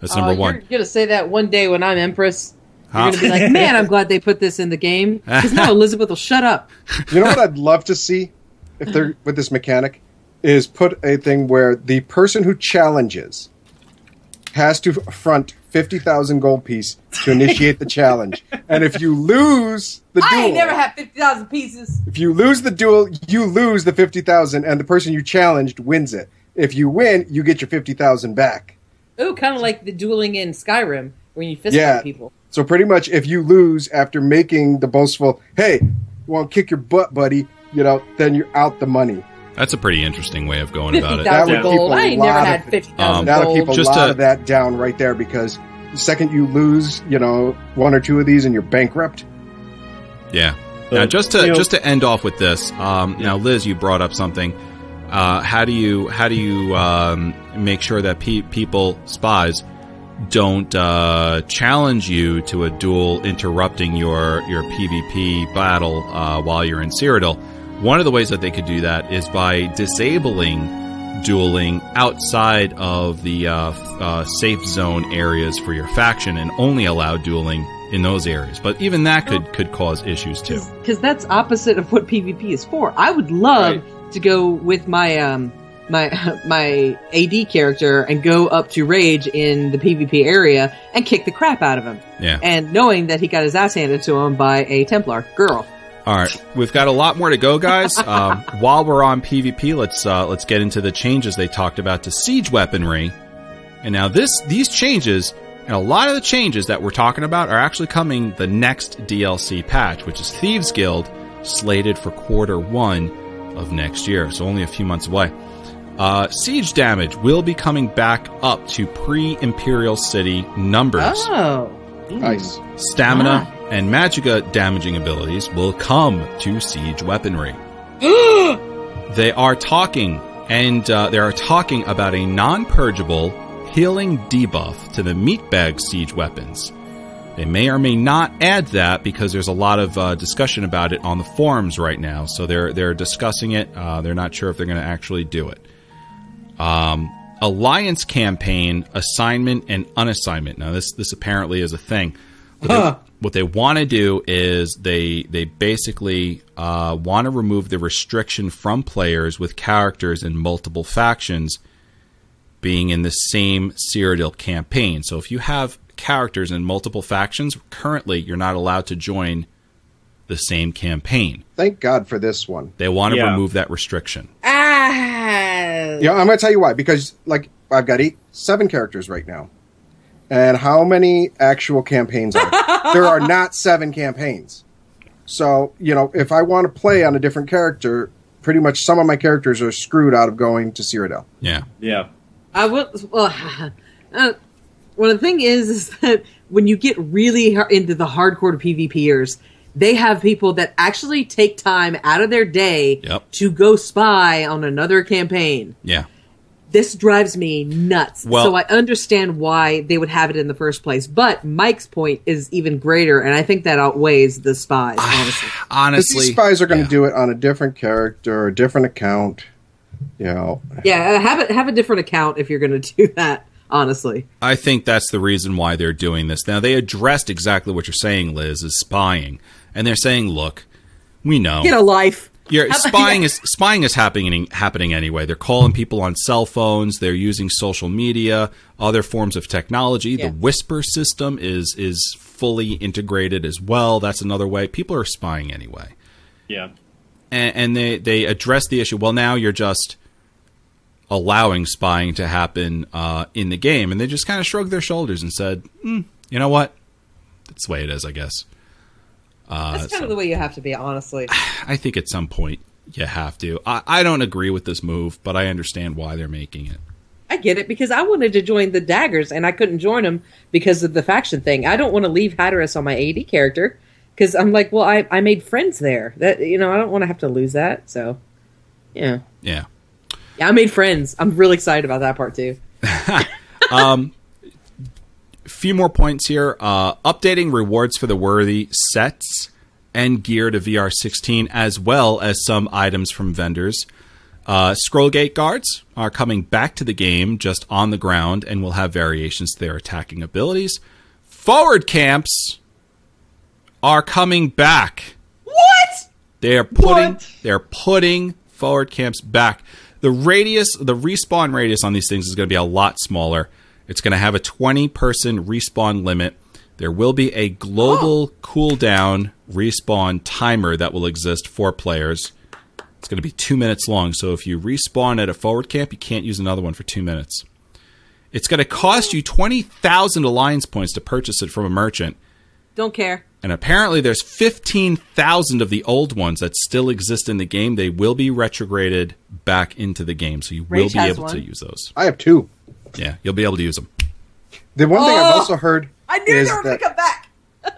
That's number Uh, one. You're going to say that one day when I'm Empress. Huh? You're going to be like, man, I'm glad they put this in the game. Because now Elizabeth will shut up. You know what I'd love to see if they're with this mechanic is put a thing where the person who challenges has to front fifty thousand gold piece to initiate the challenge, and if you lose the duel, I ain't never had 50,000 pieces. if you lose the duel, you lose the fifty thousand, and the person you challenged wins it. If you win, you get your fifty thousand back. Ooh, kind of like the dueling in Skyrim when you fist Yeah. fight people. So pretty much, if you lose after making the boastful, "Hey, you want to kick your butt, buddy?" You know, then you're out the money. That's a pretty interesting way of going about it. That thousand would gold. keep a I ain't never lot had of- fifty thousand Um, That'll keep a Just lot to- of that down right there because the second you lose, you know, one or two of these and you're bankrupt. Yeah. So, now, just to you know- just to end off with this, um, now Liz, you brought up something. Uh, how do you how do you um, make sure that pe- people spies don't uh, challenge you to a duel, interrupting your your PvP battle uh, while you're in Cyrodiil? One of the ways that they could do that is by disabling dueling outside of the uh, uh, safe zone areas for your faction, and only allow dueling in those areas. But even that could could cause issues too. because that's opposite of what PvP is for. I would love to go with my um my my AD character and go up to Rage in the PvP area and kick the crap out of him, Yeah. and knowing that he got his ass handed to him by a Templar girl. All right, we've got a lot more to go, guys. Um, while we're on PvP, let's uh, let's get into the changes they talked about to siege weaponry. And now this these changes and a lot of the changes that we're talking about are actually coming the next DLC patch, which is Thieves Guild, slated for quarter one of next year, so only a few months away. Uh, siege damage will be coming back up to pre-Imperial City numbers. Oh, Nice. Stamina and Magica damaging abilities will come to siege weaponry. they are talking, and uh, they are talking about a non-purgeable healing debuff to the meatbag siege weapons. They may or may not add that because there's a lot of uh, discussion about it on the forums right now. So they're they're discussing it. Uh, they're not sure if they're going to actually do it. Um, Alliance campaign assignment and unassignment. Now this this apparently is a thing. What they, what they want to do is they they basically uh, want to remove the restriction from players with characters in multiple factions being in the same Cyrodiil campaign. So if you have characters in multiple factions, currently you're not allowed to join the same campaign. Thank God for this one. They want to Yeah. remove that restriction. ah, Yeah, I'm going to tell you why. Because, like, I've got eight, seven characters right now. And how many actual campaigns are there? there are not seven campaigns. So, you know, if I want to play on a different character, pretty much some of my characters are screwed out of going to Cyrodiil. Yeah. Yeah. I will. Well, uh, well, the thing is, is that when you get really into the hardcore PvPers, they have people that actually take time out of their day Yep. to go spy on another campaign. Yeah. This drives me nuts. Well- so I understand why they would have it in the first place. But Mike's point is even greater, and I think that outweighs the spies. honestly, Honestly, these spies are going to yeah. do it on a different character, a different account. You know, yeah, uh, have it have a different account if you're going to do that. Honestly, I think that's the reason why they're doing this. Now they addressed exactly what you're saying, Liz, is spying, and they're saying, "Look, we know get a life. You're, How about- spying is spying is happening happening anyway. They're calling people on cell phones. They're using social media, other forms of technology. Yeah. The Whisper system is is fully integrated as well. That's another way. People are spying anyway, Yeah. and, and they they address the issue. Well, now you're just allowing spying to happen uh, in the game, and they just kind of shrugged their shoulders and said, "Hmm, "You know what? That's the way it is, I guess." Uh, That's kind of the way you have to be, honestly. I think at some point you have to. I, I don't agree with this move, but I understand why they're making it. I get it because I wanted to join the Daggers and I couldn't join them because of the faction thing. I don't want to leave Hatteras on my AD character because I'm like, well, I, I made friends there. That you know, I don't want to have to lose that. So, yeah, Yeah. yeah, I made friends. I'm really excited about that part too. A few more points here. Uh, updating rewards for the worthy sets and gear to VR16, as well as some items from vendors. Uh, scroll gate guards are coming back to the game just on the ground and will have variations to their attacking abilities. Forward camps are coming back. What? They're putting What? they're putting forward camps back. The radius, the respawn radius on these things is going to be a lot smaller. It's going to have a 20 person respawn limit. There will be a global oh. cooldown respawn timer that will exist for players. It's going to be two minutes long. So if you respawn at a forward camp, you can't use another one for two minutes. It's going to cost you 20,000 alliance points to purchase it from a merchant. Don't care. And apparently, there's 15,000 of the old ones that still exist in the game. They will be retrograded back into the game, so you will be able one. to use those. I have two. Yeah, you'll be able to use them. The one thing I've Oh! also heard I knew is they were going to come back.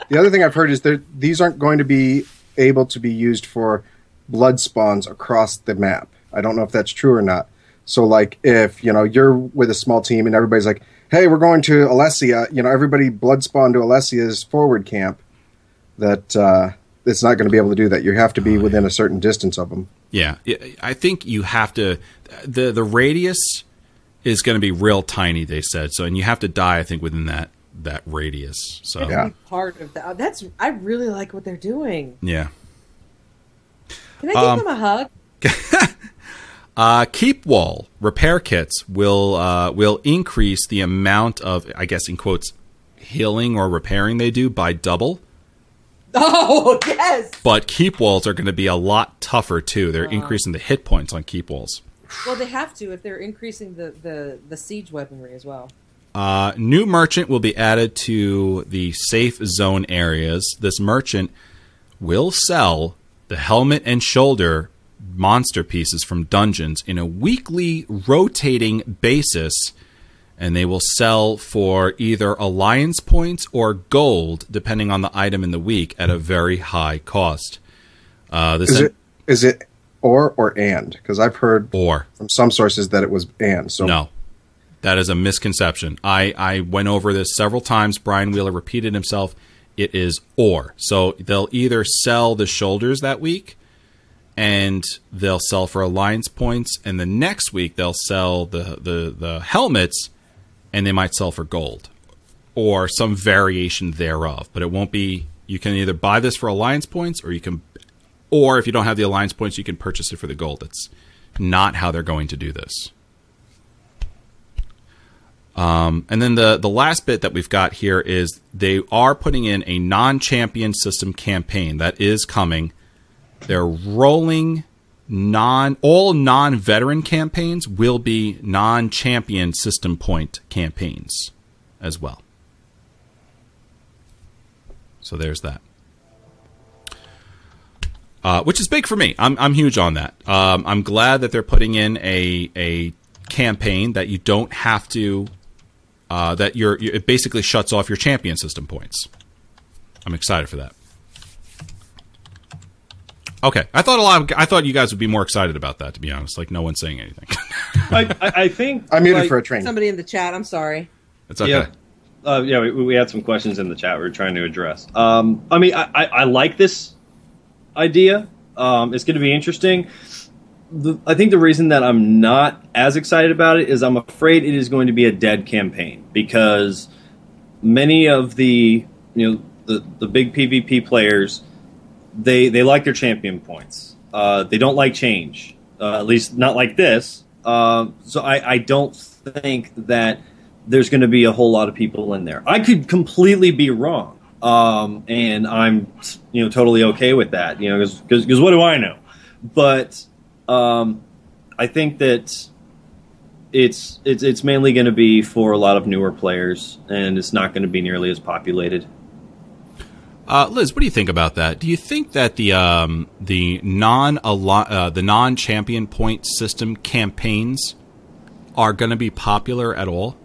the other thing I've heard is that these aren't going to be able to be used for blood spawns across the map. I don't know if that's true or not. So, like, if you know you're with a small team and everybody's like, "Hey, we're going to Alessia," you know, everybody blood spawn to Alessia's forward camp. That uh, it's not going to be able to do that. You have to be within a certain distance of them. Yeah, I- I think you have to. the The radius is going to be real tiny. They said so, and you have to die. I think within that that radius. So Yeah. Part of that. That's. I really like what they're doing. yeah. Can I give Um, them a hug? Uh, keep wall repair kits will uh, will increase the amount of I guess in quotes healing or repairing they do by double. Oh yes. But keep walls are going to be a lot tougher too. They're increasing the hit points on keep walls. Well, they have to if they're increasing the the the siege weaponry as well. Uh, new merchant will be added to the safe zone areas. This merchant will sell the helmet and shoulder monster pieces from dungeons in a weekly rotating basis, and they will sell for either alliance points or gold, depending on the item in the week, at a very high cost. Uh, this Is it is it or or and? Because I've heard or from some sources that it was and. So No. That is a misconception. I, I went over this several times. Brian Wheeler repeated himself. It is or. So they'll either sell the shoulders that week and they'll sell for alliance points, and the next week they'll sell the, the, the helmets and they might sell for gold or some variation thereof. But it won't be you can either buy this for alliance points or you can or if you don't have the alliance points you can purchase it for the gold. That's not how they're going to do this. Um, and then the the last bit that we've got here is they are putting in a non-champion system campaign that is coming. They're rolling non all non-veteran campaigns will be non-champion system point campaigns as well. So there's that. Uh, which is big for me. I'm I'm huge on that. Um, I'm glad that they're putting in a a campaign that you don't have to uh, that you're, you it basically shuts off your champion system points. I'm excited for that. Okay, I thought a lot. Of, I thought you guys would be more excited about that. To be honest, like no one's saying anything. I, I, I think I muted like- for a train. Somebody in the chat. I'm sorry. it's okay. Yeah. Uh, yeah, we, we had some questions in the chat we were trying to address. Um, I mean, I, I, I like this idea. Um, it's going to be interesting. The, I think the reason that I'm not as excited about it is I'm afraid it is going to be a dead campaign because many of the you know the, the big PvP players they they like their champion points. Uh, they don't like change, uh, at least not like this. Um, so I, I don't think that there's going to be a whole lot of people in there. I could completely be wrong, um, and I'm you know totally okay with that. You know, because what do I know? But um, I think that it's it's it's mainly going to be for a lot of newer players, and it's not going to be nearly as populated. Uh, Liz, what do you think about that? Do you think that the um, the non uh, the non champion point system campaigns are going to be popular at all?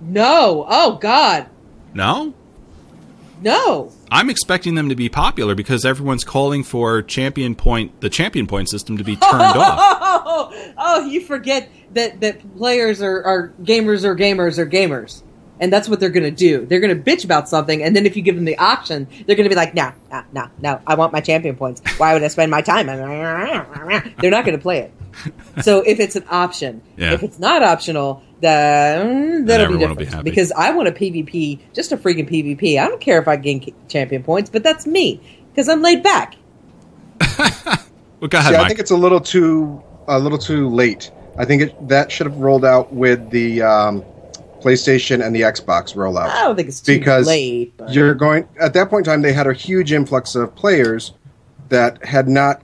No. Oh God. No, No. I'm expecting them to be popular because everyone's calling for champion point the champion point system to be turned off. Oh, oh, you forget that that players are, are gamers or gamers or gamers. And that's what they're going to do. They're going to bitch about something, and then if you give them the option, they're going to be like, "No, no, no, no! I want my champion points. Why would I spend my time?" They're not going to play it. So if it's an option, Yeah. if it's not optional, then that'll be everyone will be different. happy. because I want a PvP, just a freaking PvP. I don't care if I gain champion points, but that's me because I'm laid back. Well, go ahead, See, I think it's a little too a little too late. I think it, that should have rolled out with the um, PlayStation and the Xbox rollout. I don't think it's too because late. But. you're going at that point in time they had a huge influx of players that had not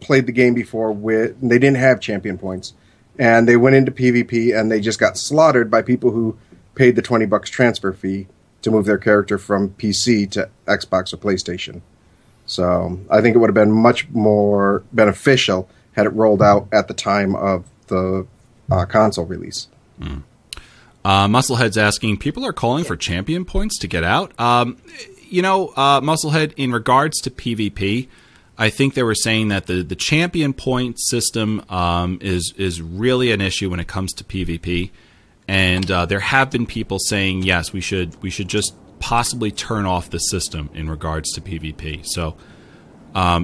played the game before with they didn't have champion points and they went into PvP and they just got slaughtered by people who paid the 20 bucks transfer fee to move their character from PC to Xbox or PlayStation. So I think it would have been much more beneficial had it rolled out at the time of the uh, console release. Uh, Musclehead's asking, people are calling for champion points to get out. Um, you know, uh, Musclehead, in regards to PvP, I think they were saying that the, the champion point system um, is is really an issue when it comes to PvP, and uh, there have been people saying yes, we should we should just possibly turn off the system in regards to PvP. So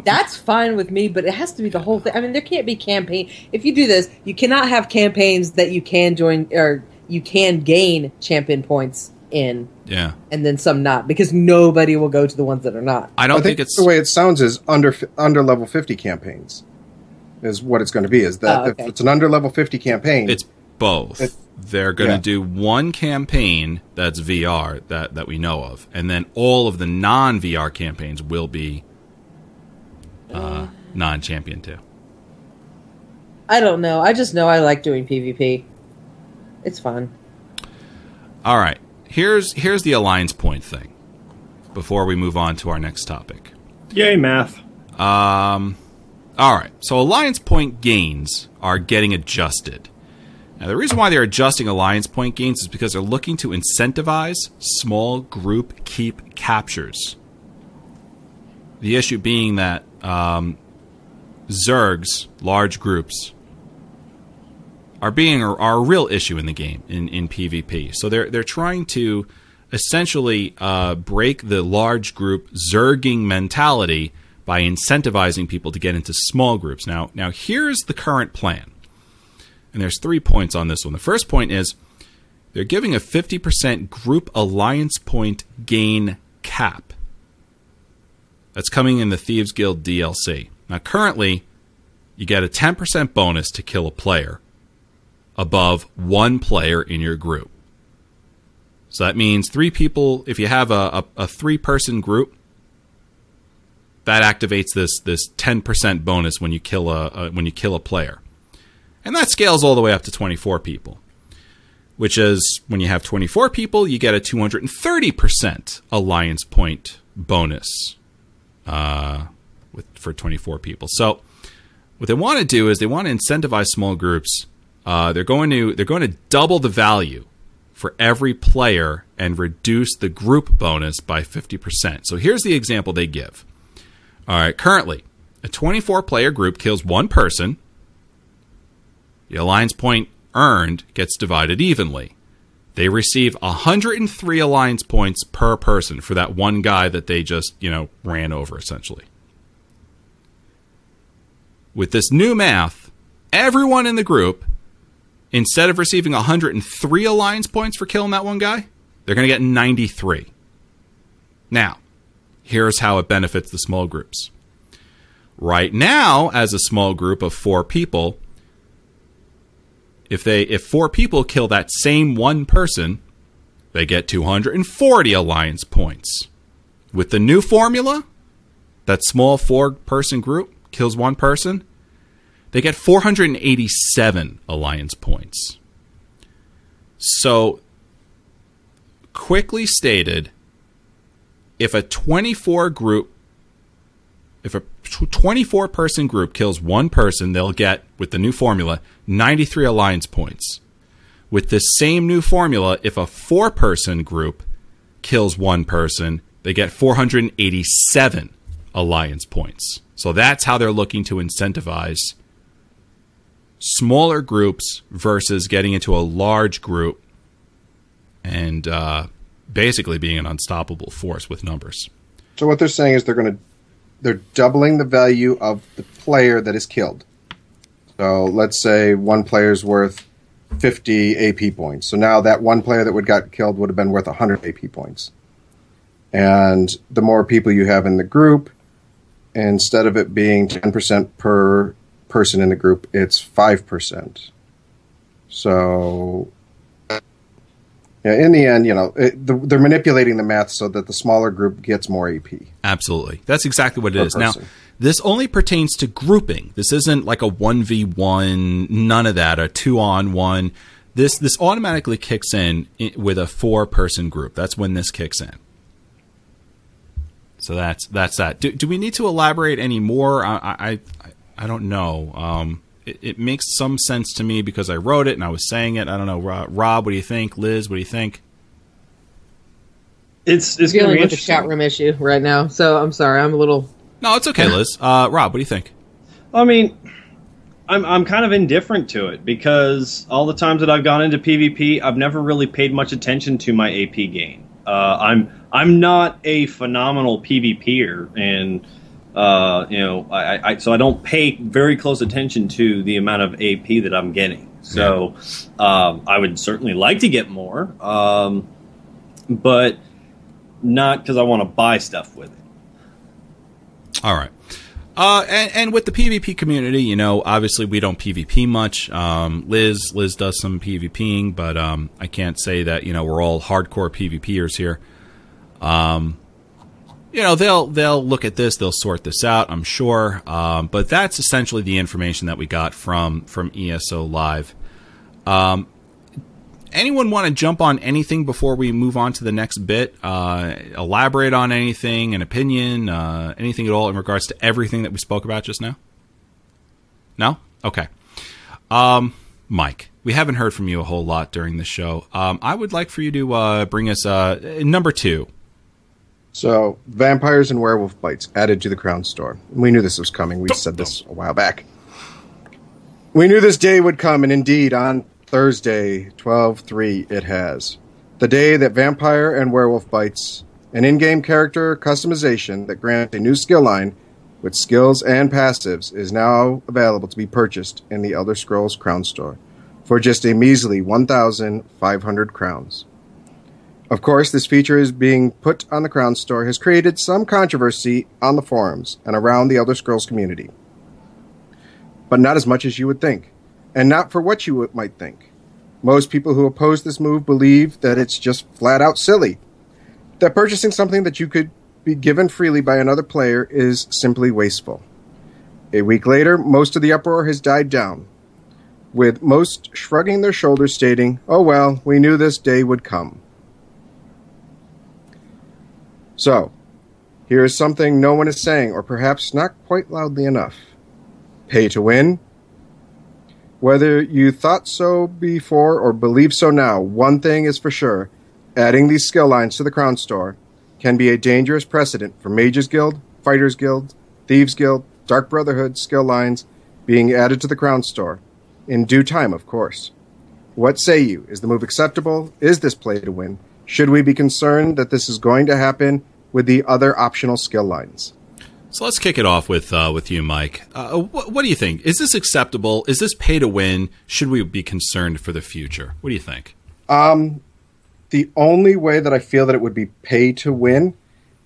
That's fine with me, but it has to be the whole thing. I mean, there can't be campaign. If you do this, you cannot have campaigns that you can join or you can gain champion points in, yeah, and then some not, because nobody will go to the ones that are not. I don't I think, think, it's the way it sounds is under under level fifty campaigns is what it's going to be. Is that Oh, okay. if it's an under level fifty campaign, It's both. It- They're going to yeah. do one campaign that's VR that that we know of, and then all of the non VR campaigns will be uh, non champion too. I don't know. I just know I like doing PvP. It's fun. All right, here's here's the alliance point thing. Before we move on to our next topic. Yay, math. Um, all right, so alliance point gains are getting adjusted. Now, the reason why they're adjusting alliance point gains is because they're looking to incentivize small group keep captures. The issue being that um, Zergs, large groups, are being are a real issue in the game in, in PvP. So they're they're trying to essentially uh, break the large group Zerging mentality by incentivizing people to get into small groups. Now now here's the current plan. And there's three points on this one. The first point is they're giving a 50% group alliance point gain cap. That's coming in the Thieves Guild DLC. Now, currently, you get a 10% bonus to kill a player above one player in your group. So that means three people, if you have a, a, a three person group, that activates this this 10% bonus when you kill a, a when you kill a player. And that scales all the way up to 24 people. Which is when you have 24 people, you get a 230% alliance point bonus uh, with for 24 people. So what they want to do is they want to incentivize small groups. Uh, they're going to they're going to double the value for every player and reduce the group bonus by 50%. So here's the example they give. All right, currently, a 24 player group kills one person. The alliance point earned gets divided evenly. They receive 103 alliance points per person for that one guy that they just, you know, ran over essentially. With this new math, everyone in the group, instead of receiving 103 alliance points for killing that one guy, they're going to get 93. Now, here's how it benefits the small groups. Right now, as a small group of four people, if they if four people kill that same one person, they get 240 alliance points. With the new formula, that small four person group kills one person, they get 487 alliance points. So, quickly stated, if a 24 group if a 24 person group kills one person, they'll get with the new formula 93 alliance points. With this same new formula, if a four person group kills one person, they get 487 alliance points. So that's how they're looking to incentivize smaller groups versus getting into a large group and uh, basically being an unstoppable force with numbers. So what they're saying is they're going to they're doubling the value of the player that is killed. So let's say one player's worth 50 AP points. So now that one player that would got killed would have been worth 100 AP points. And the more people you have in the group, instead of it being 10% per person in the group, it's 5%. So yeah, in the end, you know, it, the, they're manipulating the math so that the smaller group gets more AP. Absolutely. That's exactly what it is. Per is. Now, this only pertains to grouping. This isn't like a 1v1, none of that, a 2 on 1. This this automatically kicks in with a four person group. That's when this kicks in. So that's that's that. Do, do we need to elaborate any more? I I, I, I don't know. Um, it, it makes some sense to me because I wrote it and I was saying it. I don't know, Rob. Rob what do you think? Liz, what do you think? It's it's gonna dealing be with a interesting. chat room issue right now, so I'm sorry. I'm a little. No, it's okay, Liz. Uh, Rob, what do you think? I mean, I'm I'm kind of indifferent to it because all the times that I've gone into PvP, I've never really paid much attention to my AP gain. Uh, I'm I'm not a phenomenal PvPer, and uh, you know, I, I so I don't pay very close attention to the amount of AP that I'm getting. So um, I would certainly like to get more, um, but not because I want to buy stuff with it. All right. Uh, and, and with the PvP community, you know, obviously we don't PvP much. Um, Liz, Liz does some PvPing, but um, I can't say that you know we're all hardcore PvPers here. Um, you know, they'll they'll look at this, they'll sort this out, I'm sure. Um, but that's essentially the information that we got from from ESO Live. Um, anyone want to jump on anything before we move on to the next bit? Uh, elaborate on anything, an opinion, uh, anything at all in regards to everything that we spoke about just now? No? Okay. Um, Mike, we haven't heard from you a whole lot during the show. Um, I would like for you to uh, bring us uh, number two. So, vampires and werewolf bites added to the Crown Store. We knew this was coming. We said this a while back. We knew this day would come, and indeed, on Thursday, 12 3, it has. The day that Vampire and Werewolf Bites, an in game character customization that grants a new skill line with skills and passives, is now available to be purchased in the Elder Scrolls Crown Store for just a measly 1,500 crowns. Of course, this feature is being put on the Crown Store has created some controversy on the forums and around the Elder Scrolls community. But not as much as you would think, and not for what you might think. Most people who oppose this move believe that it's just flat out silly. That purchasing something that you could be given freely by another player is simply wasteful. A week later, most of the uproar has died down, with most shrugging their shoulders, stating, Oh well, we knew this day would come. So, here is something no one is saying, or perhaps not quite loudly enough. Pay to win? Whether you thought so before or believe so now, one thing is for sure adding these skill lines to the Crown Store can be a dangerous precedent for Mages Guild, Fighters Guild, Thieves Guild, Dark Brotherhood skill lines being added to the Crown Store. In due time, of course. What say you? Is the move acceptable? Is this play to win? Should we be concerned that this is going to happen with the other optional skill lines? So let's kick it off with uh, with you, Mike. Uh, what, what do you think? Is this acceptable? Is this pay to win? Should we be concerned for the future? What do you think? The only way that I feel that it would be pay to win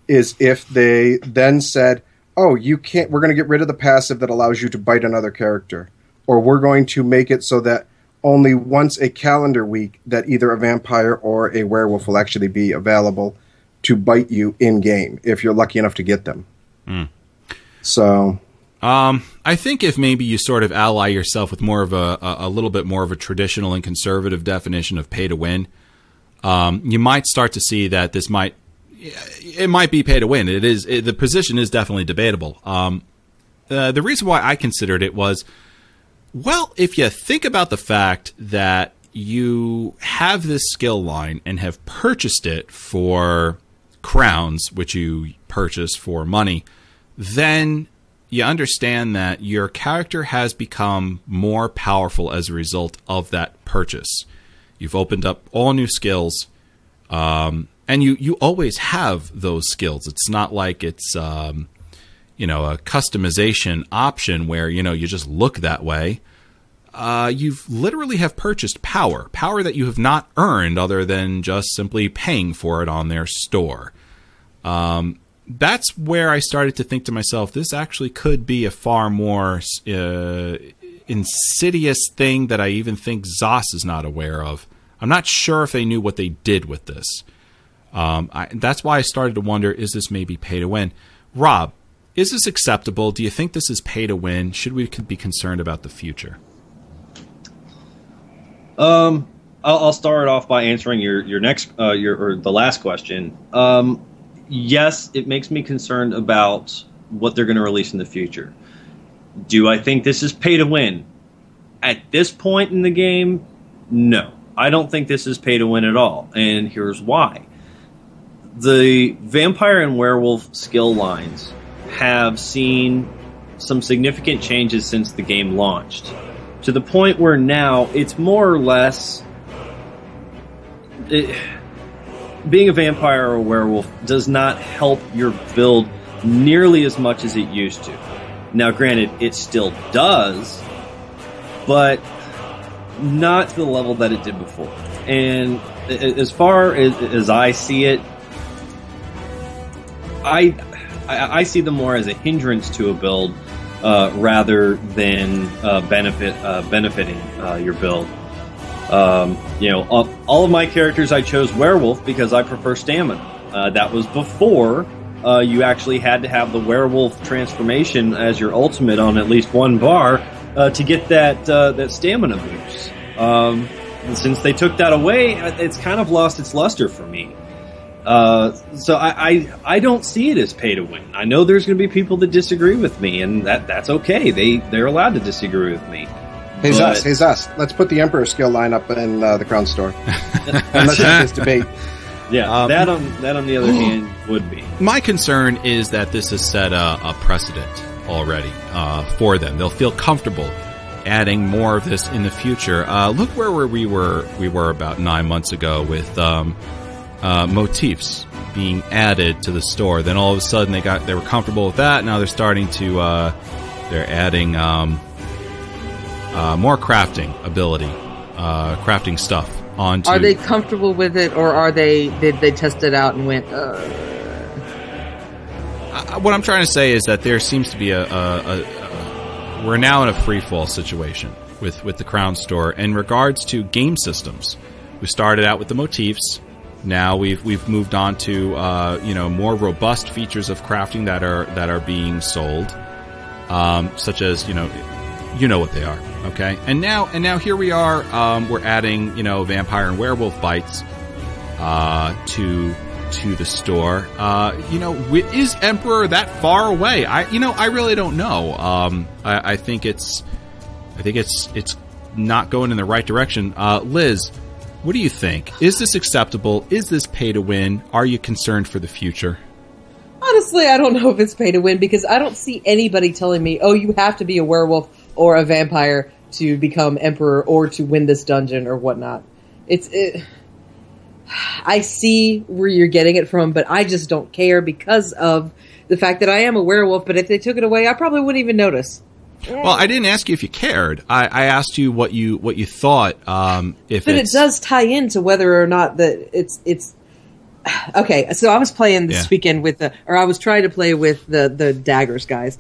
is if they then said, "Oh, you can't. We're going to get rid of the passive that allows you to bite another character, or we're going to make it so that only once a calendar week that either a vampire or a werewolf will actually be available to bite you in game if you're lucky enough to get them." So Um, I think if maybe you sort of ally yourself with more of a, a, a little bit more of a traditional and conservative definition of pay to win, um, you might start to see that this might it might be pay to win. It is it, the position is definitely debatable. Um, uh, the reason why I considered it was, well, if you think about the fact that you have this skill line and have purchased it for crowns, which you purchase for money, then you understand that your character has become more powerful as a result of that purchase. You've opened up all new skills, um, and you you always have those skills. It's not like it's um, you know a customization option where you know you just look that way. Uh, you've literally have purchased power, power that you have not earned other than just simply paying for it on their store that's where I started to think to myself, this actually could be a far more uh, insidious thing that I even think ZOS is not aware of. I'm not sure if they knew what they did with this. Um, I, that's why I started to wonder: is this maybe pay to win? Rob, is this acceptable? Do you think this is pay to win? Should we be concerned about the future? Um, I'll, I'll start off by answering your your next uh, your or the last question. Um, yes, it makes me concerned about what they're going to release in the future. Do I think this is pay to win? At this point in the game, no. I don't think this is pay to win at all, and here's why. The vampire and werewolf skill lines have seen some significant changes since the game launched. To the point where now it's more or less it, being a vampire or a werewolf does not help your build nearly as much as it used to. Now, granted, it still does, but not to the level that it did before. And as far as, as I see it, I, I, I see them more as a hindrance to a build uh, rather than uh, benefit uh, benefiting uh, your build. Um, you know, all, all, of my characters I chose werewolf because I prefer stamina. Uh, that was before uh, you actually had to have the werewolf transformation as your ultimate on at least one bar to get that that stamina boost. Um, since they took that away, it's kind of lost its luster for me. Uh, so I, I, I don't see it as pay to win. I know there's going to be people that disagree with me, and that that's okay. They they're allowed to disagree with me. Hey Zos, hey Zos. Let's put the Emperor skill line up in uh, the Crown Store, and let's have this debate. Yeah, um, that on that on the other hand would be. My concern is that this has set a, a precedent already uh, for them. They'll feel comfortable adding more of this in the future. Uh, look where we were we were about nine months ago with um, uh, motifs being added to the store. Then all of a sudden they got they were comfortable with that. Now they're starting to uh, they're adding um, uh, more crafting ability, uh, crafting stuff onto. Are they comfortable with it, or are they did they test it out and went? Uh... what I'm trying to say is that there seems to be a, a, a, a we're now in a free fall situation with with the Crown Store in regards to game systems. We started out with the motifs now we've we've moved on to uh, you know more robust features of crafting that are that are being sold, um, such as you know you know what they are. Okay, and now and now here we are. Um, we're adding you know vampire and werewolf bites uh, to to the store. Uh, you know, is Emperor that far away? I you know I really don't know. Um, I, I think it's I think it's it's not going in the right direction. Uh, Liz what do you think? Is this acceptable? Is this pay to win? Are you concerned for the future? Honestly, I don't know if it's pay to win because I don't see anybody telling me, "Oh, you have to be a werewolf or a vampire to become emperor or to win this dungeon or whatnot." It's it, I see where you're getting it from, but I just don't care because of the fact that I am a werewolf. But if they took it away, I probably wouldn't even notice. Well, I didn't ask you if you cared. I, I asked you what you what you thought. Um, if but it does tie into whether or not that it's it's okay. So I was playing this yeah. weekend with the, or I was trying to play with the the daggers guys,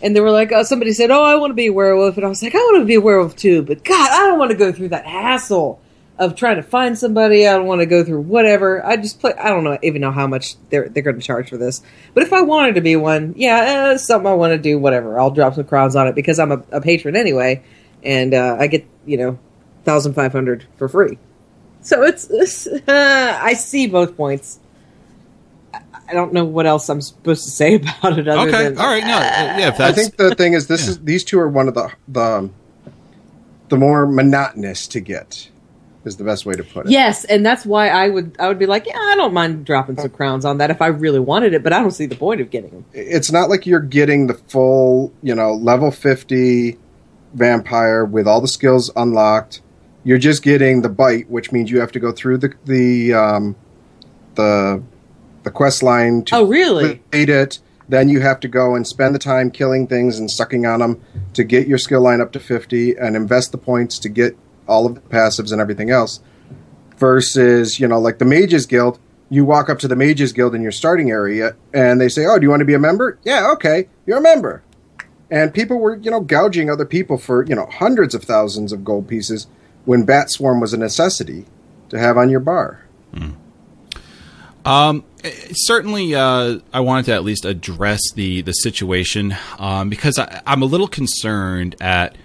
and they were like, oh, somebody said, "Oh, I want to be a werewolf," and I was like, "I want to be a werewolf too," but God, I don't want to go through that hassle of trying to find somebody. I don't want to go through whatever. I just play. I don't know even know how much they're they're going to charge for this. But if I wanted to be one, yeah, eh, something I want to do. Whatever, I'll drop some crowns on it because I'm a, a patron anyway, and uh, I get you know thousand five hundred for free. So it's, it's uh, I see both points. I don't know what else I'm supposed to say about it. okay, than, all right, no, uh, yeah. I think the thing is, this yeah. is these two are one of the the the more monotonous to get is the best way to put it. Yes, and that's why I would I would be like, yeah, I don't mind dropping some crowns on that if I really wanted it, but I don't see the point of getting them. It's not like you're getting the full, you know, level 50 vampire with all the skills unlocked. You're just getting the bite, which means you have to go through the the um, the the quest line to oh, really? complete it. Then you have to go and spend the time killing things and sucking on them to get your skill line up to 50 and invest the points to get all of the passives and everything else. Versus, you know, like the Mages Guild, you walk up to the Mages Guild in your starting area and they say, Oh, do you want to be a member? Yeah, okay, you're a member. And people were, you know, gouging other people for, you know, hundreds of thousands of gold pieces when Bat Swarm was a necessity to have on your bar. Mm. Um, certainly, uh, I wanted to at least address the the situation um, because I, am a little concerned at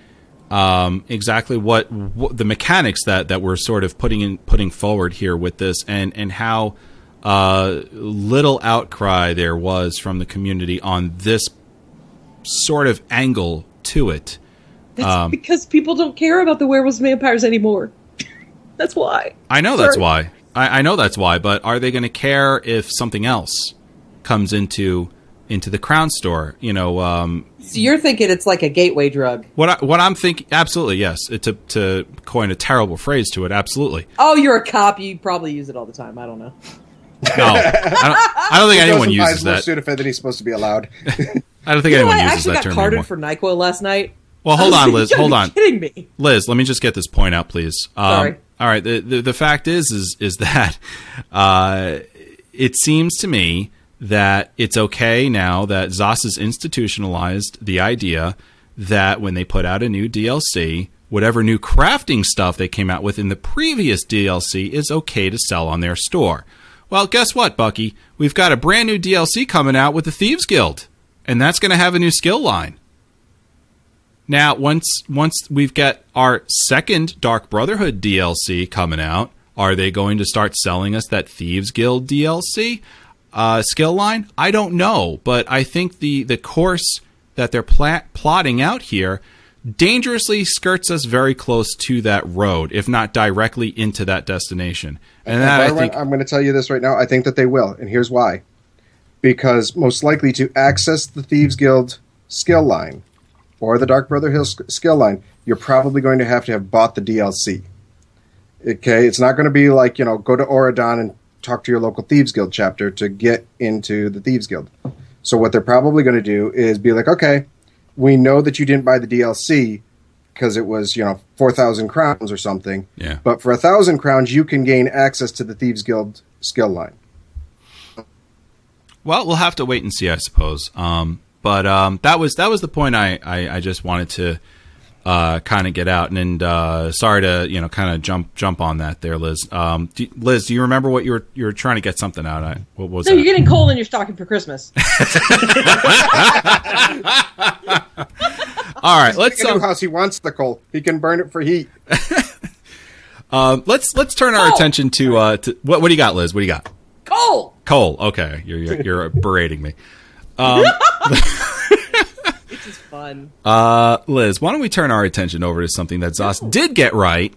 um, exactly what, what the mechanics that that we're sort of putting in putting forward here with this, and and how uh, little outcry there was from the community on this sort of angle to it. That's Um, because people don't care about the werewolves and vampires anymore. That's why. I know that's why. I, I know that's why. But are they going to care if something else comes into into the Crown store? You know, um, So you're thinking it's like a gateway drug. what I, what I'm thinking. Absolutely, yes. To to coin a terrible phrase to it, absolutely. Oh, you're a cop. You probably use it all the time. I don't know. No, I don't, I don't think anyone Goes and uses buys more that. Sudafed than he's supposed to be allowed. I don't think You know, anyone I uses actually that got term carded anymore. for Nyquil last night. Well, hold on, Liz. Hold on, Kidding me? Liz. Let me just get this point out, please. Um, Sorry. All right. The, the the fact is is is that uh, it seems to me that it's okay now that Zos has institutionalized the idea that when they put out a new DLC, whatever new crafting stuff they came out with in the previous DLC is okay to sell on their store. Well, guess what, Bucky? We've got a brand new DLC coming out with the Thieves Guild, and that's going to have a new skill line. Now, once once we've got our second Dark Brotherhood DLC coming out, are they going to start selling us that Thieves Guild DLC uh, skill line? I don't know, but I think the the course that they're pla- plotting out here dangerously skirts us very close to that road, if not directly into that destination. And that I think, I'm going to tell you this right now. I think that they will, and here's why. Because most likely to access the Thieves Guild skill line or the Dark Brotherhood sk- skill line, you're probably going to have to have bought the DLC. Okay, it's not going to be like you know go to Oradon and talk to your local Thieves Guild chapter to get into the Thieves Guild. So what they're probably going to do is be like, okay, we know that you didn't buy the DLC because it was you know four thousand crowns or something. Yeah. But for a thousand crowns, you can gain access to the Thieves Guild skill line. Well, we'll have to wait and see, I suppose. Um, but um, that was that was the point I, I, I just wanted to uh, kind of get out. And, and uh, sorry to you know kind of jump jump on that there, Liz. Um, do, Liz, do you remember what you were you were trying to get something out? I, what was So that? you're getting coal in your stocking for Christmas. All right, let's In a new um, house, he wants the coal. He can burn it for heat. uh, let's let's turn our Oh! attention to, uh, to what what do you got, Liz? What do you got? Coal. Coal. Okay, you're you're, you're berating me. This is fun. Uh, Liz, why don't we turn our attention over to something that Zos did get right,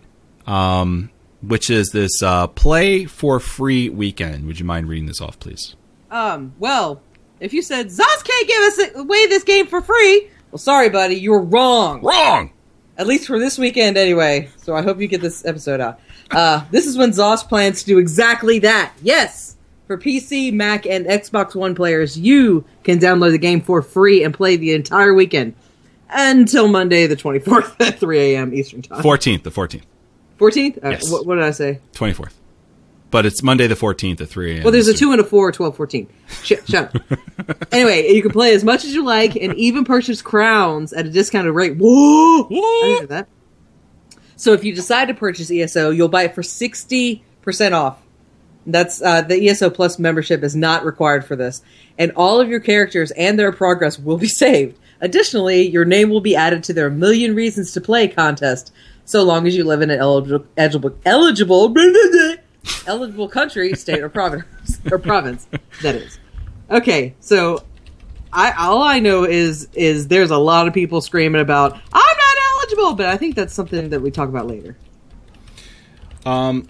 um, which is this uh, play for free weekend. Would you mind reading this off, please? Um. Well, if you said Zos can't give us away this game for free, well, sorry, buddy, you're wrong. Wrong. At least for this weekend, anyway. So I hope you get this episode out. Uh, this is when Zos plans to do exactly that. Yes, for PC, Mac, and Xbox One players, you can download the game for free and play the entire weekend until Monday, the 24th at 3 a.m. Eastern Time. Fourteenth, the fourteenth, 14th? Uh, Yes. what, what did I say? twenty fourth. But it's Monday the fourteenth at three a.m. Well, there's a 2 and a 4, 12, 14. Shut, shut up. anyway, you can play as much as you like and even purchase crowns at a discounted rate. Whoa! I didn't do that. So if you decide to purchase ESO, you'll buy it for 60% off. That's uh, the ESO Plus membership is not required for this, and all of your characters and their progress will be saved. Additionally, your name will be added to their Million Reasons to Play contest, so long as you live in an eligible eligible eligible eligible country, state, or province or province. That is okay. So, I all I know is is there's a lot of people screaming about I'm not eligible, but I think that's something that we talk about later. Um,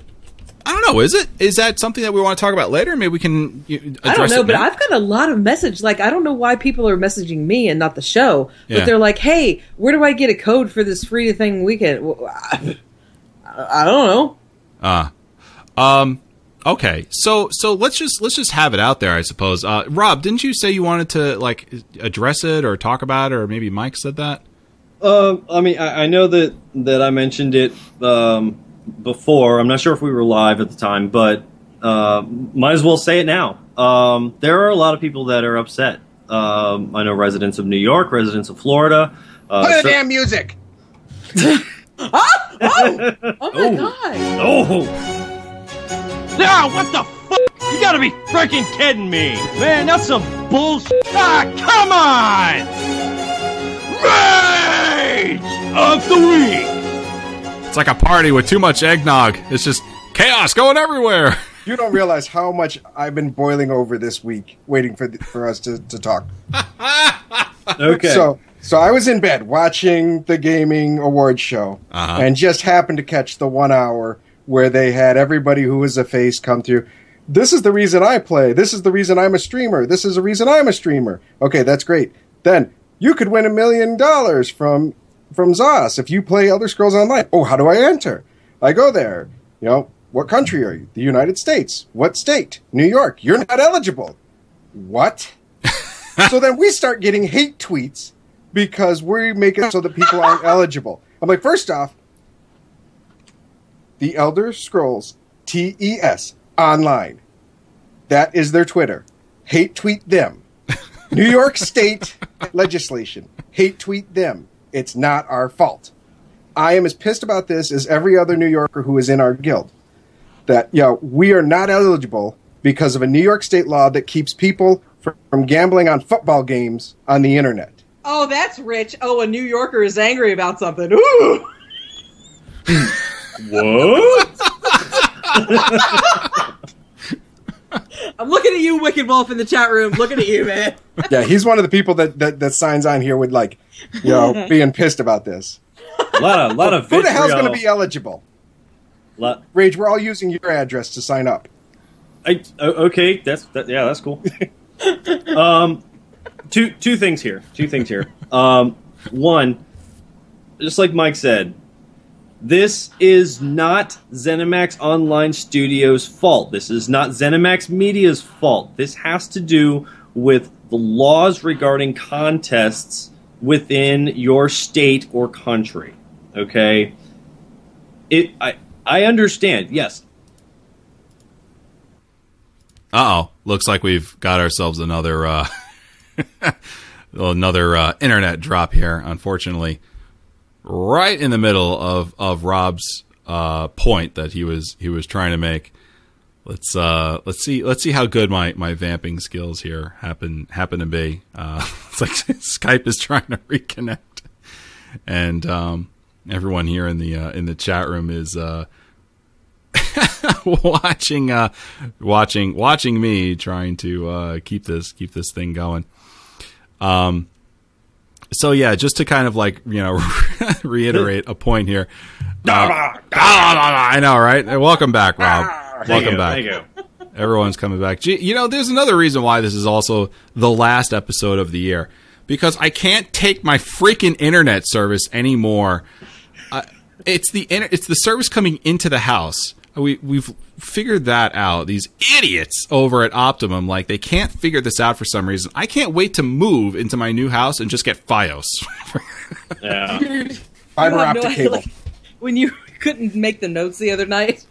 I don't know. Is it? Is that something that we want to talk about later? Maybe we can address I don't know, it but now? I've got a lot of message. Like, I don't know why people are messaging me and not the show. Yeah. But they're like, "Hey, where do I get a code for this free thing weekend?" Well, I, I don't know. Ah. Um. Okay. So so let's just let's just have it out there. I suppose. Uh, Rob, didn't you say you wanted to like address it or talk about it, or maybe Mike said that? Um, I mean, I, I know that that I mentioned it um, before. I'm not sure if we were live at the time, but uh, might as well say it now. Um, there are a lot of people that are upset. Um, I know residents of New York, residents of Florida. Uh, Play the cer- damn music. Oh, oh, oh my Oh. god! oh, Ah, what the fuck? You gotta be freaking kidding me! Man, that's some bullshit. Ah, come on! Rage! of the week. It's like a party with too much eggnog. It's just chaos going everywhere. You don't realize how much I've been boiling over this week, waiting for the, for us to, to talk. Okay. So, so I was in bed watching the gaming awards show, Uh-huh. and just happened to catch the one hour where they had everybody who was a face come through. This is the reason I play. This is the reason I'm a streamer. This is the reason I'm a streamer. Okay, that's great. Then you could win a million dollars from from Zos if you play Elder Scrolls Online. Oh, how do I enter? I go there. You know, what country are you? The United States. What state? New York. You're not eligible. What? so then we start getting hate tweets because we make it so that people aren't eligible. I'm like, first off, the Elder Scrolls TES online. That is their Twitter. Hate tweet them. New York State legislation. Hate tweet them. It's not our fault. I am as pissed about this as every other New Yorker who is in our guild. That, you know, we are not eligible because of a New York State law that keeps people from, from gambling on football games on the internet. Oh, that's rich. Oh, a New Yorker is angry about something. Ooh. what? I'm looking at you, Wicked Wolf, in the chat room. Looking at you, man. Yeah, he's one of the people that, that, that signs on here with like, you know, being pissed about this. A lot of, lot of Who the hell's going to be eligible? Lot- Rage, we're all using your address to sign up. I, o- okay, that's that, yeah, that's cool. um, two two things here. Two things here. Um, one, just like Mike said, this is not ZeniMax Online Studios' fault. This is not ZeniMax Media's fault. This has to do with the laws regarding contests within your state or country. Okay. It I I understand. Yes, oh. Looks like we've got ourselves another uh another uh, internet drop here, unfortunately. Right in the middle of, of Rob's uh, point that he was he was trying to make. Let's uh let's see let's see how good my, my vamping skills here happen happen to be. Uh it's like Skype is trying to reconnect. And um everyone here in the uh, in the chat room is uh watching uh watching watching me trying to uh keep this keep this thing going um so yeah just to kind of like you know reiterate a point here uh, i know right welcome back rob welcome back Everyone's coming back. Gee, you know, there's another reason why this is also the last episode of the year because I can't take my freaking internet service anymore. Uh, it's the inter- it's the service coming into the house. We we've figured that out. These idiots over at Optimum, like they can't figure this out for some reason. I can't wait to move into my new house and just get FiOS. Yeah. Fiber optic no cable. like, when you couldn't make the notes the other night,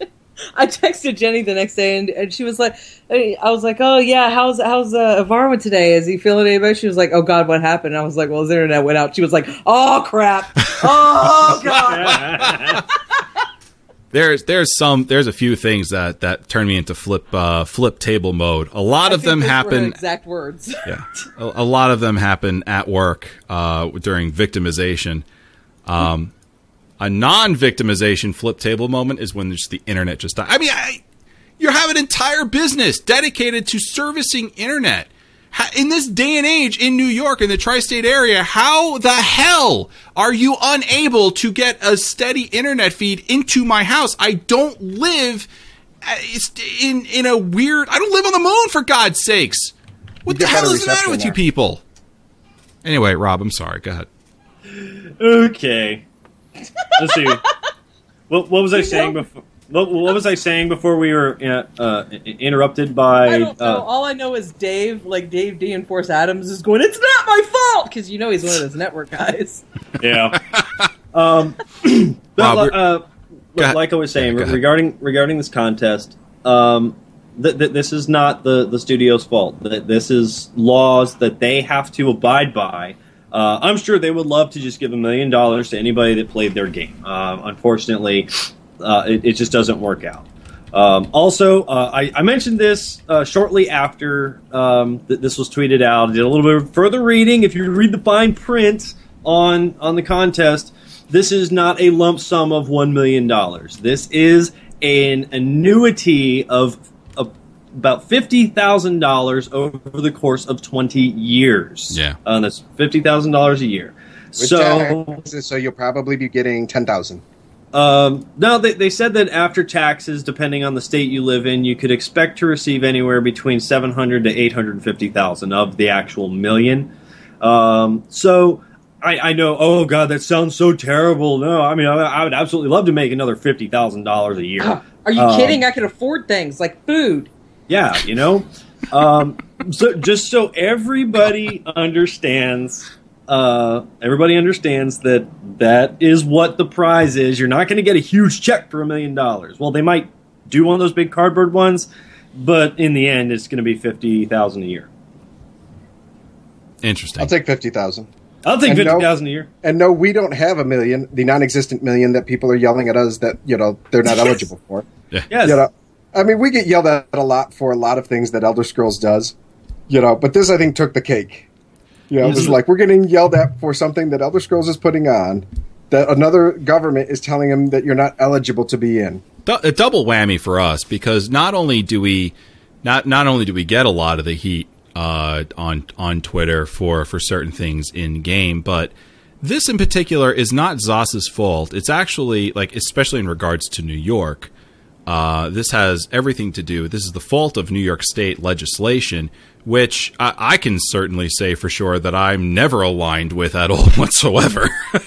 I texted Jenny the next day, and, and she was like, I was like, oh yeah, how's how's uh, Varwin today? Is he feeling any better? She was like, oh god, what happened? And I was like, well, his internet went out. She was like, oh crap, oh god. There's there's some there's a few things that that turn me into flip uh, flip table mode. A lot I of them happen Exact words. yeah a, a lot of them happen at work uh, during victimization um, a non-victimization flip table moment is when just the internet just dies. i mean I, you have an entire business dedicated to servicing internet in this day and age in new york in the tri-state area how the hell are you unable to get a steady internet feed into my house i don't live uh, in in a weird i don't live on the moon for god's sakes what the hell is the matter reception with you people? Anyway, Rob, I'm sorry. Go ahead. Okay. Let's see. What, what was I saying before? What, what was I saying before we were uh, uh, interrupted by? I don't know. Uh, All I know is Dave, like Dave D and Force Adams, is going. It's not my fault because you know he's one of those network guys. yeah. Um, but, Rob, we're- uh, like I was saying Yeah, regarding regarding this contest, um, th- th- this is not the the studio's fault. Th- This is laws that they have to abide by. Uh, I'm sure they would love to just give a million dollars to anybody that played their game. Um, unfortunately, uh, it, it just doesn't work out. Um, also, uh, I, I mentioned this uh, shortly after um, th- this was tweeted out. I did a little bit of further reading. If you read the fine print on on the contest, this is not a lump sum of $1 million. This is an annuity of, of about $50,000 over the course of 20 years. Yeah. Uh, that's $50,000 a year. With so, taxes, so you'll probably be getting ten thousand. Um, no, they, they said that after taxes, depending on the state you live in, you could expect to receive anywhere between 700 to 850,000 of the actual million. Um, so I, I know, oh God, that sounds so terrible. No, I mean, I, I would absolutely love to make another $50,000 a year. Are you Um, kidding? I can afford things like food. Yeah, you know. Um, so just so everybody understands, uh, everybody understands that that is what the prize is. You're not going to get a huge check for a million dollars. Well, they might do one of those big cardboard ones, but in the end, it's going to be fifty thousand a year. Interesting. I'll take fifty thousand. I'll take And no- fifty thousand a year. And no, we don't have a million, the non-existent million that people are yelling at us that you know they're not eligible for. Yes. You know, I mean, we get yelled at a lot for a lot of things that Elder Scrolls does. You know, but this I think took the cake. You know, it was like we're getting yelled at for something that Elder Scrolls is putting on that another government is telling them that you're not eligible to be in. A double whammy for us because not only do we not not only do we get a lot of the heat uh, on on Twitter for for certain things in game, but this in particular is not Zos's fault. It's actually like especially in regards to New York. Uh, this has everything to do. This is the fault of New York State legislation, which I, I can certainly say for sure that I'm never aligned with at all whatsoever.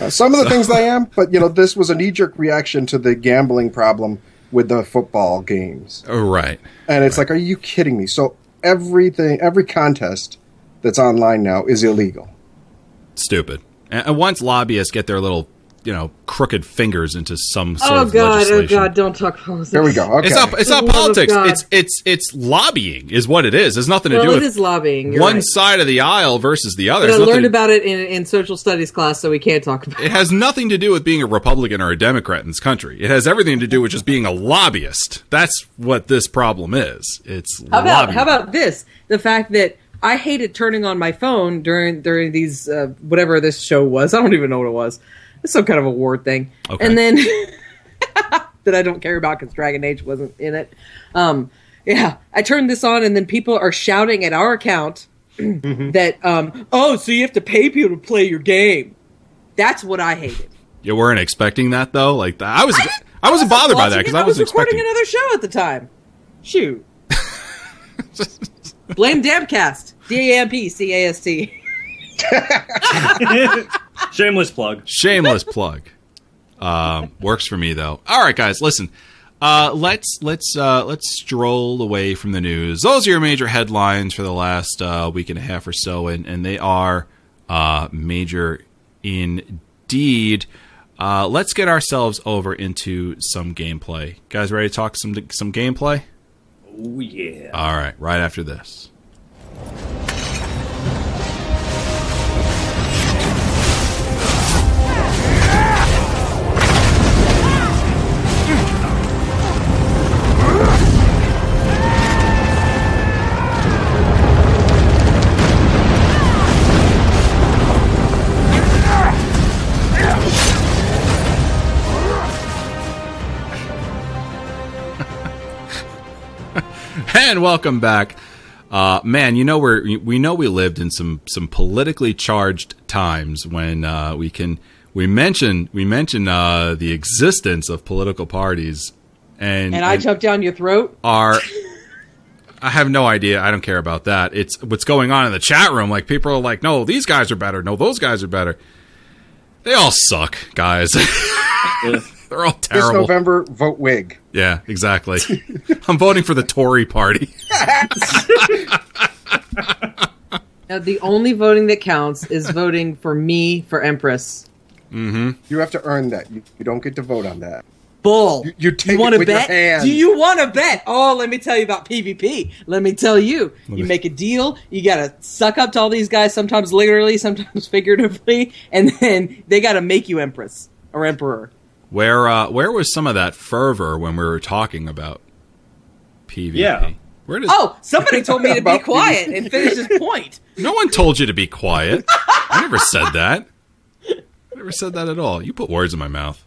Uh, some of the things I am, but you know, this was a knee-jerk reaction to the gambling problem with the football games. Oh, right. And it's like, are you kidding me? So everything, every contest that's online now is illegal. stupid. And once lobbyists get their little, you know, crooked fingers into some sort of thing. Oh of god, oh god, don't talk politics. There we go. Okay. It's not. It's not the love of politics. It's it's it's lobbying. Is what it is. It's nothing to Well, do it with is lobbying. You're one right. side of the aisle versus the other. But I It's nothing- learned about it in, in social studies class, so we can't talk about it. it has nothing to do with being a Republican or a Democrat in this country. It has everything to do with just being a lobbyist. That's what this problem is. It's How about lobbying. how about this? The fact that I hated turning on my phone during during these uh, whatever this show was. I don't even know what it was. It's some kind of award thing. Okay. And then that I don't care about because Dragon Age wasn't in it. Um, yeah, I turned this on, and then people are shouting at our account that um, oh, so you have to pay people to play your game. That's what I hated. you weren't expecting that though? Like I was. I, wasn't bothered by that because it. I was recording expecting. another show at the time. Shoot. Blame Dampcast. D A M P C A S T. Shameless plug. Shameless plug. Um, works for me though. All right, guys, listen. Uh, let's let's uh, let's stroll away from the news. Those are your major headlines for the last uh, week and a half or so, and, and they are uh, major indeed. Uh, let's get ourselves over into some gameplay. Guys, ready to talk some some gameplay? Oh yeah. All right, right after this. And welcome back. Uh, man, you know we're we know we lived in some some politically charged times when uh, we can we mention we mention uh, the existence of political parties and And I jumped down your throat. are I have no idea. I don't care about that. It's what's going on in the chat room. Like people are like, "No, these guys are better. No, those guys are better." They all suck, guys. They're all This. November, vote Whig. Yeah, exactly. I'm voting for the Tory party. Now, the only voting that counts is voting for me for Empress. Mm-hmm. You have to earn that. You, you don't get to vote on that. Bull. You- you take wanna it with your bet? Do you want to bet? Oh, let me tell you about PvP. Let me tell you. You make a deal. You got to suck up to all these guys, sometimes literally, sometimes figuratively, and then they got to make you Empress or Emperor. Where uh, where was some of that fervor when we were talking about PvP? Yeah. Where does Oh, somebody told me to be quiet and finish his point. no one told you to be quiet? I never said that. I never never said that at all. You put words in my mouth.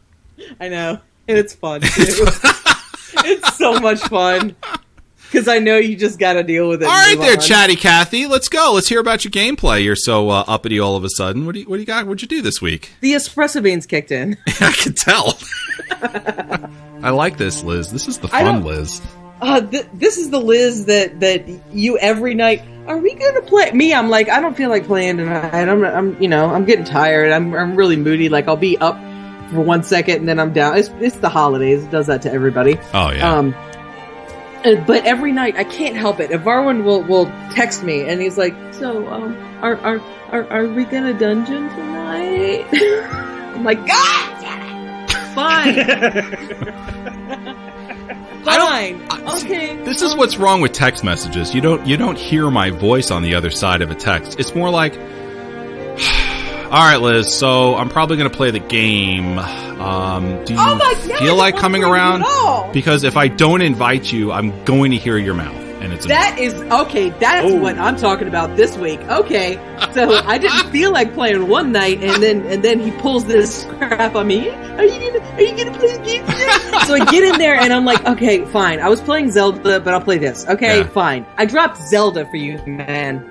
I know, and it's fun too. it's so much fun because I know you just got to deal with it. All right, there, on. Chatty Cathy. Let's go. Let's hear about your gameplay. You're so uh, uppity all of a sudden. What do you What do you got? What'd you do this week? The espresso beans kicked in. I can tell. I like this, Liz. This is the fun Liz. Uh, th- this is the Liz that that you every night. Are we gonna play? Me, I'm like, I don't feel like playing tonight. I'm, I'm, you know, I'm getting tired. I'm, I'm really moody. Like I'll be up for one second and then I'm down. It's, it's the holidays. It does that to everybody. Oh yeah. Um, but every night I can't help it. Varwin will will text me and he's like, "So, um, are are are, are we gonna dungeon tonight?" I'm like, "God, damn it. fine, fine, I- okay." This is um, what's wrong with text messages. You don't you don't hear my voice on the other side of a text. It's more like, "All right, Liz. So I'm probably going to play the game. Um, do you Oh my God, feel like coming around? Because if I don't invite you, I'm going to hear your mouth, and it's That is okay. That's Oh. what I'm talking about this week. Okay, so I didn't feel like playing one night, and then and then he pulls this crap on me. Are you gonna Are you gonna play the game? so I get in there, and I'm like, okay, fine. I was playing Zelda, but I'll play this. Okay, Yeah. fine. I dropped Zelda for you, man.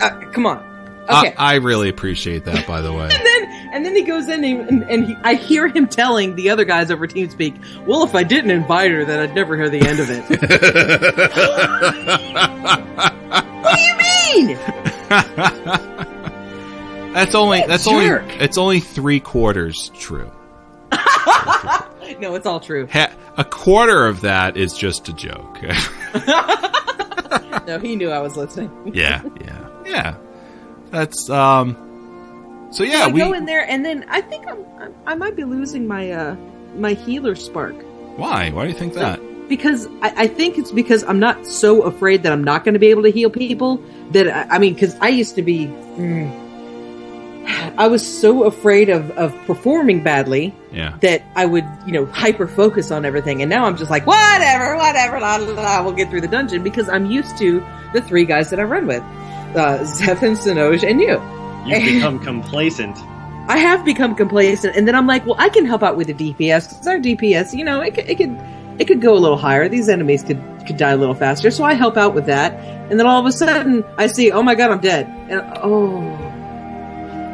Uh, come on. Okay. I, I really appreciate that, by the way. and then and then he goes in and, and, he, I hear him telling the other guys over TeamSpeak, "Well, if I didn't invite her, then I'd never hear the end of it." what do you mean? that's only that's only it's only three quarters true. No, it's all true. Ha- a quarter of that is just a joke. No, he knew I was listening. yeah, yeah, yeah. That's um. So yeah, I we go in there, and then I think I'm, I'm I might be losing my uh my healer spark why? Why do you think that? because I, I think it's because I'm not so afraid that I'm not going to be able to heal people. That I, I mean, because I used to be, mm, I was so afraid of of performing badly Yeah, that I would, you know, hyper focus on everything. And now I'm just like, whatever, whatever, la, la, la, we'll get through the dungeon because I'm used to the three guys that I run with, uh, and Sinoj, and you. You've become complacent. I have become complacent, and then I'm like, well, I can help out with the DPS because our DPS, you know, it could, it could, it could go a little higher. These enemies could could die a little faster, so I help out with that. And then all of a sudden, I see, oh my god, I'm dead, and oh,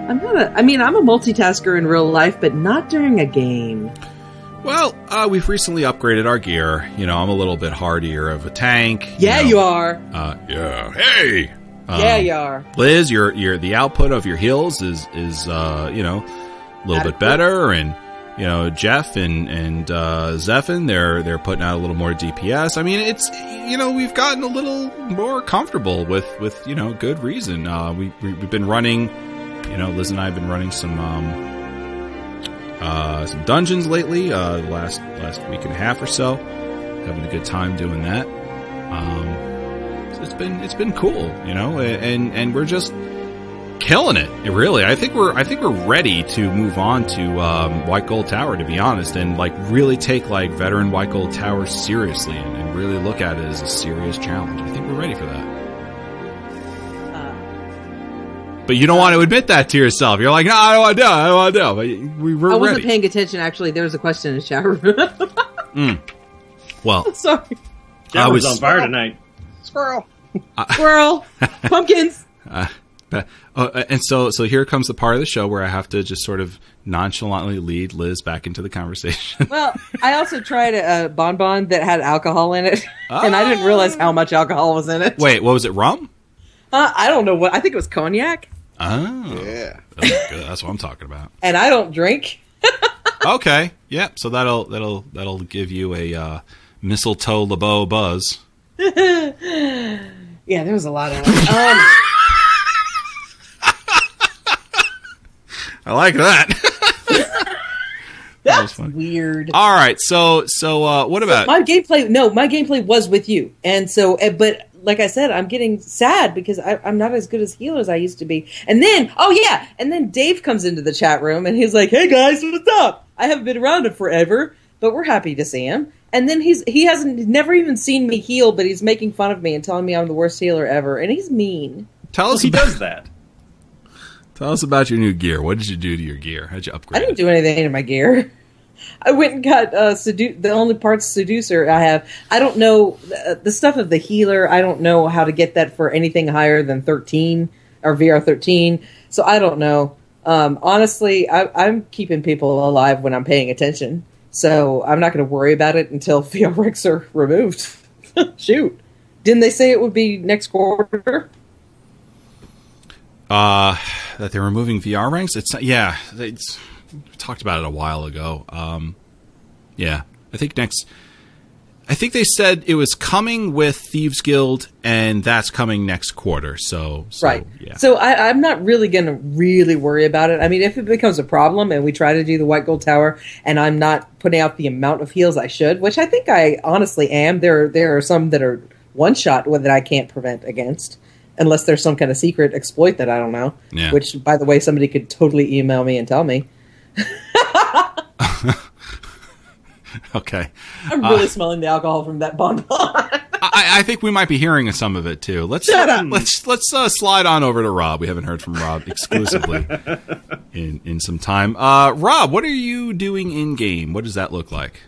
I'm not a. I mean, I'm a multitasker in real life, but not during a game. Well, uh, we've recently upgraded our gear. You know, I'm a little bit hardier of a tank. Yeah, know. you are. Uh, yeah. Hey. Um, yeah, you are. Liz, your your the output of your heals is is uh, you know a little bit better, and you know Jeff and and uh, Zephin they're they're putting out a little more DPS. I mean, it's you know we've gotten a little more comfortable with with you know good reason. Uh, we, we we've been running, you know, Liz and I have been running some um, uh, some dungeons lately. Uh, the last last week and a half or so, having a good time doing that. Um, been it's been cool, you know, and and we're just killing it. It really, I think we're I think we're ready to move on to um, White Gold Tower, to be honest, and like really take like veteran White Gold Tower seriously and, and really look at it as a serious challenge. I think we're ready for that. Uh, but you don't uh, want to admit that to yourself. You're like, no, I don't want to do. it. I don't want to do. it." But we were I wasn't ready. paying attention. Actually, there was a question in the chat room. Hmm. well, Sorry, I was was- on fire tonight. Squirrel. squirrel, pumpkins. But- uh, and so, so here comes the part of the show where I have to just sort of nonchalantly lead Liz back into the conversation. Well, I also tried a, a bonbon that had alcohol in it, and I didn't realize how much alcohol was in it. Wait, what was it? Rum? Uh, I don't know what. I think it was cognac, Oh, Yeah. that's, good. that's what I'm talking about. and I don't drink. Okay, yeah. So that'll that'll that'll give you a uh, mistletoe LeBeau buzz. Yeah, there was a lot of. Um, I like that. that's fun. weird. All right, so so uh, what about? My gameplay, no, my gameplay was with you, and so, uh, but like I said, I'm getting sad because I, I'm not as good as healer as I used to be. And then, oh yeah, and then Dave comes into the chat room and he's like, "Hey guys, what's up? I haven't been around in forever, but we're happy to see him." And then he's he hasn't never even seen me heal, but he's making fun of me and telling me I'm the worst healer ever, and he's mean. tell us He about, does that. Tell us about your new gear. What did you do to your gear? How'd you upgrade? I didn't it? do anything to my gear. I went and got uh, sedu- the only parts seducer I have. I don't know uh, the stuff of the healer. I don't know how to get that for anything higher than thirteen or VR thirteen. So I don't know. Um, honestly, I, I'm keeping people alive when I'm paying attention. So I'm not going to worry about it until VR ranks are removed. Shoot, didn't they say it would be next quarter? Uh, that they're removing VR ranks. It's yeah. We talked about it a while ago. Um, yeah, I think next. I think they said it was coming with Thieves Guild, and that's coming next quarter. So, so right. yeah. So I, I'm not really going to really worry about it. I mean, if it becomes a problem and we try to do the White Gold Tower, and I'm not putting out the amount of heals I should, which I think I honestly am. There, there are some that are one shot that I can't prevent against, unless there's some kind of secret exploit that I don't know. Yeah. Which, by the way, somebody could totally email me and tell me. okay. I'm really smelling the alcohol from that bonbon. I, I think we might be hearing some of it too. Let's Shut up. let's let's uh, slide on over to Rob. We haven't heard from Rob exclusively in in some time. Uh, Rob, what are you doing in game? What does that look like?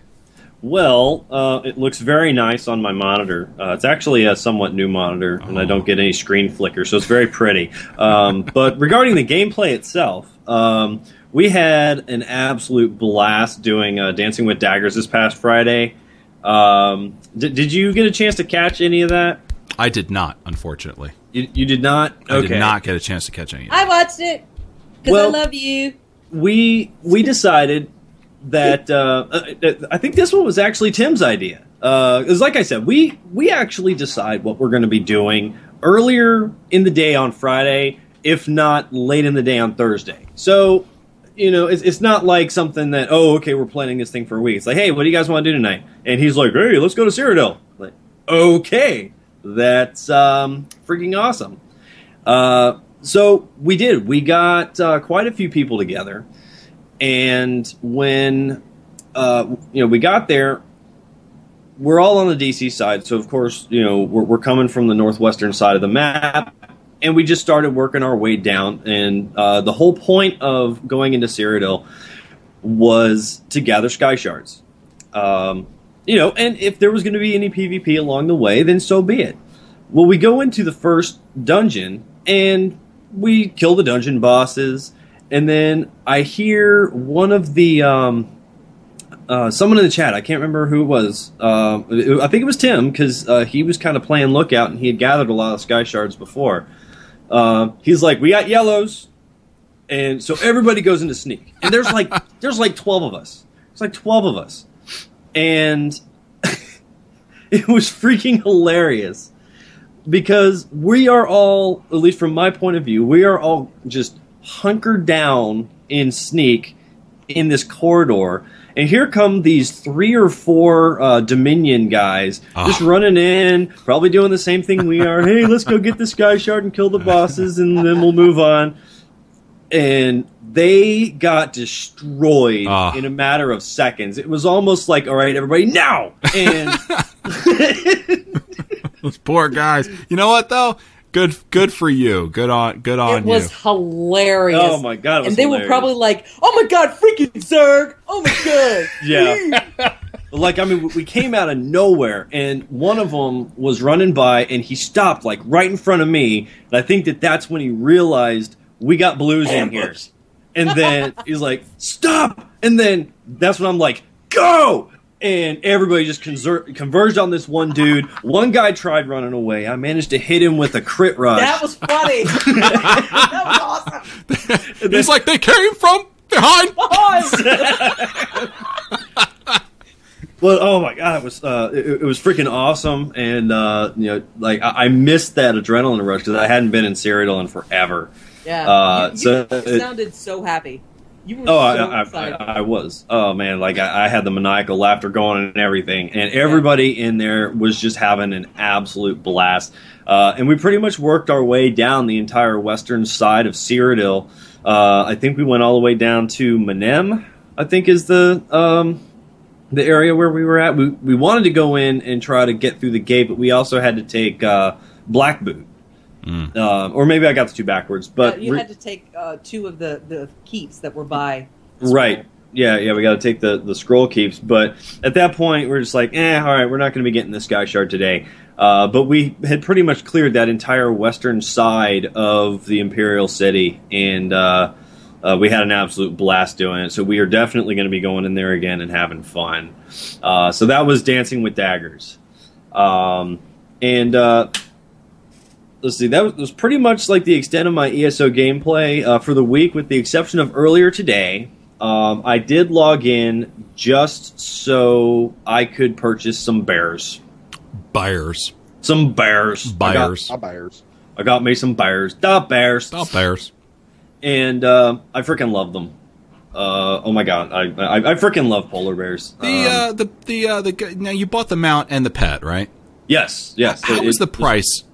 Well, uh, it looks very nice on my monitor. Uh, it's actually a somewhat new monitor, and I don't get any screen flicker, so it's very pretty. Um, but regarding the gameplay itself, um, we had an absolute blast doing uh, Dancing with Daggers this past Friday. Um, did, did you get a chance to catch any of that? I did not, unfortunately. You, you did not. I did not get a chance to catch any. of it. I watched it because Well- I love you. we we decided that uh, uh, I think this one was actually Tim's idea. Because, like I said, we we actually decide what we're going to be doing earlier in the day on Friday, if not late in the day on Thursday. So, you know, it's, it's not like something that oh, okay, we're planning this thing for a week. It's like, hey, what do you guys want to do tonight? And he's like, hey, let's go to Cyrodiil. Like, okay, that's um, freaking awesome. Uh, so we did. We got uh, quite a few people together, and when uh, you know we got there, we're all on the DC side. So of course, you know we're, we're coming from the northwestern side of the map, and we just started working our way down. And uh, the whole point of going into Cyrodiil was to gather sky shards. Um, you know, and if there was going to be any PvP along the way, then so be it. Well, we go into the first dungeon and we kill the dungeon bosses, and then I hear one of the um, uh, someone in the chat. I can't remember who it was. Uh, I think it was Tim because uh, he was kind of playing lookout and he had gathered a lot of sky shards before. Uh, he's like, "We got yellows," and so everybody goes into sneak. And there's like there's like twelve of us. It's like twelve of us, and it was freaking hilarious because we are all, at least from my point of view, we are all just hunkered down in sneak in this corridor. And here come these three or four uh, Dominion guys just running in, probably doing the same thing we are. hey, let's go get this Sky Shard and kill the bosses, and then we'll move on. And they got destroyed Ah. in a matter of seconds. It was almost like, all right, everybody, now! And Those poor guys. You know what though? Good, good for you. Good on, good on you. it was you. hilarious. Oh my God, it was and they hilarious. were probably like, "Oh my god, freaking Zerg! Oh my god!" Yeah. like I mean, we came out of nowhere, and one of them was running by, and he stopped like right in front of me, and I think that that's when he realized we got blues in here, and then he's like, "Stop!" And then that's when I'm like, "Go!" And everybody just conser- converged on this one dude. One guy tried running away. I managed to hit him with a crit rush. that was funny. that was awesome. He's like they came from behind. Well, oh my god, it was uh, it, it was freaking awesome, and uh, you know, like I, I missed that adrenaline rush because I hadn't been in Cyrodiil in forever. Yeah. Uh, you, you so it- sounded so happy. You were Oh, so I, I, I was. Oh man, like I, I had the maniacal laughter going and everything, and everybody in there was just having an absolute blast. Uh, and we pretty much worked our way down the entire western side of Cyrodiil. Uh, I think we went all the way down to Mnem. I think is the um, the area where we were at. We we wanted to go in and try to get through the gate, but we also had to take uh, Black Boot Uh, or maybe I got the two backwards. But Uh, you re- had to take uh, two of the, the keeps that were by. Right. Yeah, yeah, we got to take the the scroll keeps, but at that point we're just like, eh, all right, we're not going to be getting this sky shard today. Uh, but we had pretty much cleared that entire western side of the Imperial City, and uh, uh, we had an absolute blast doing it. So we are definitely going to be going in there again and having fun. Uh, so that was Dancing with Daggers, um, and uh, let's see, that was, was pretty much like the extent of my ESO gameplay uh, for the week, with the exception of earlier today. Um, I did log in just so I could purchase some bears. Buyers. Some bears. Buyers. I'll buyers. I got, me some bears. Da bears. Stop bears. And uh, I freaking love them. Uh, oh my god, I I, I freaking love polar bears. The Um, uh, the the uh, the now you bought the mount and the pet, right? yes, yes. How it- was the it- price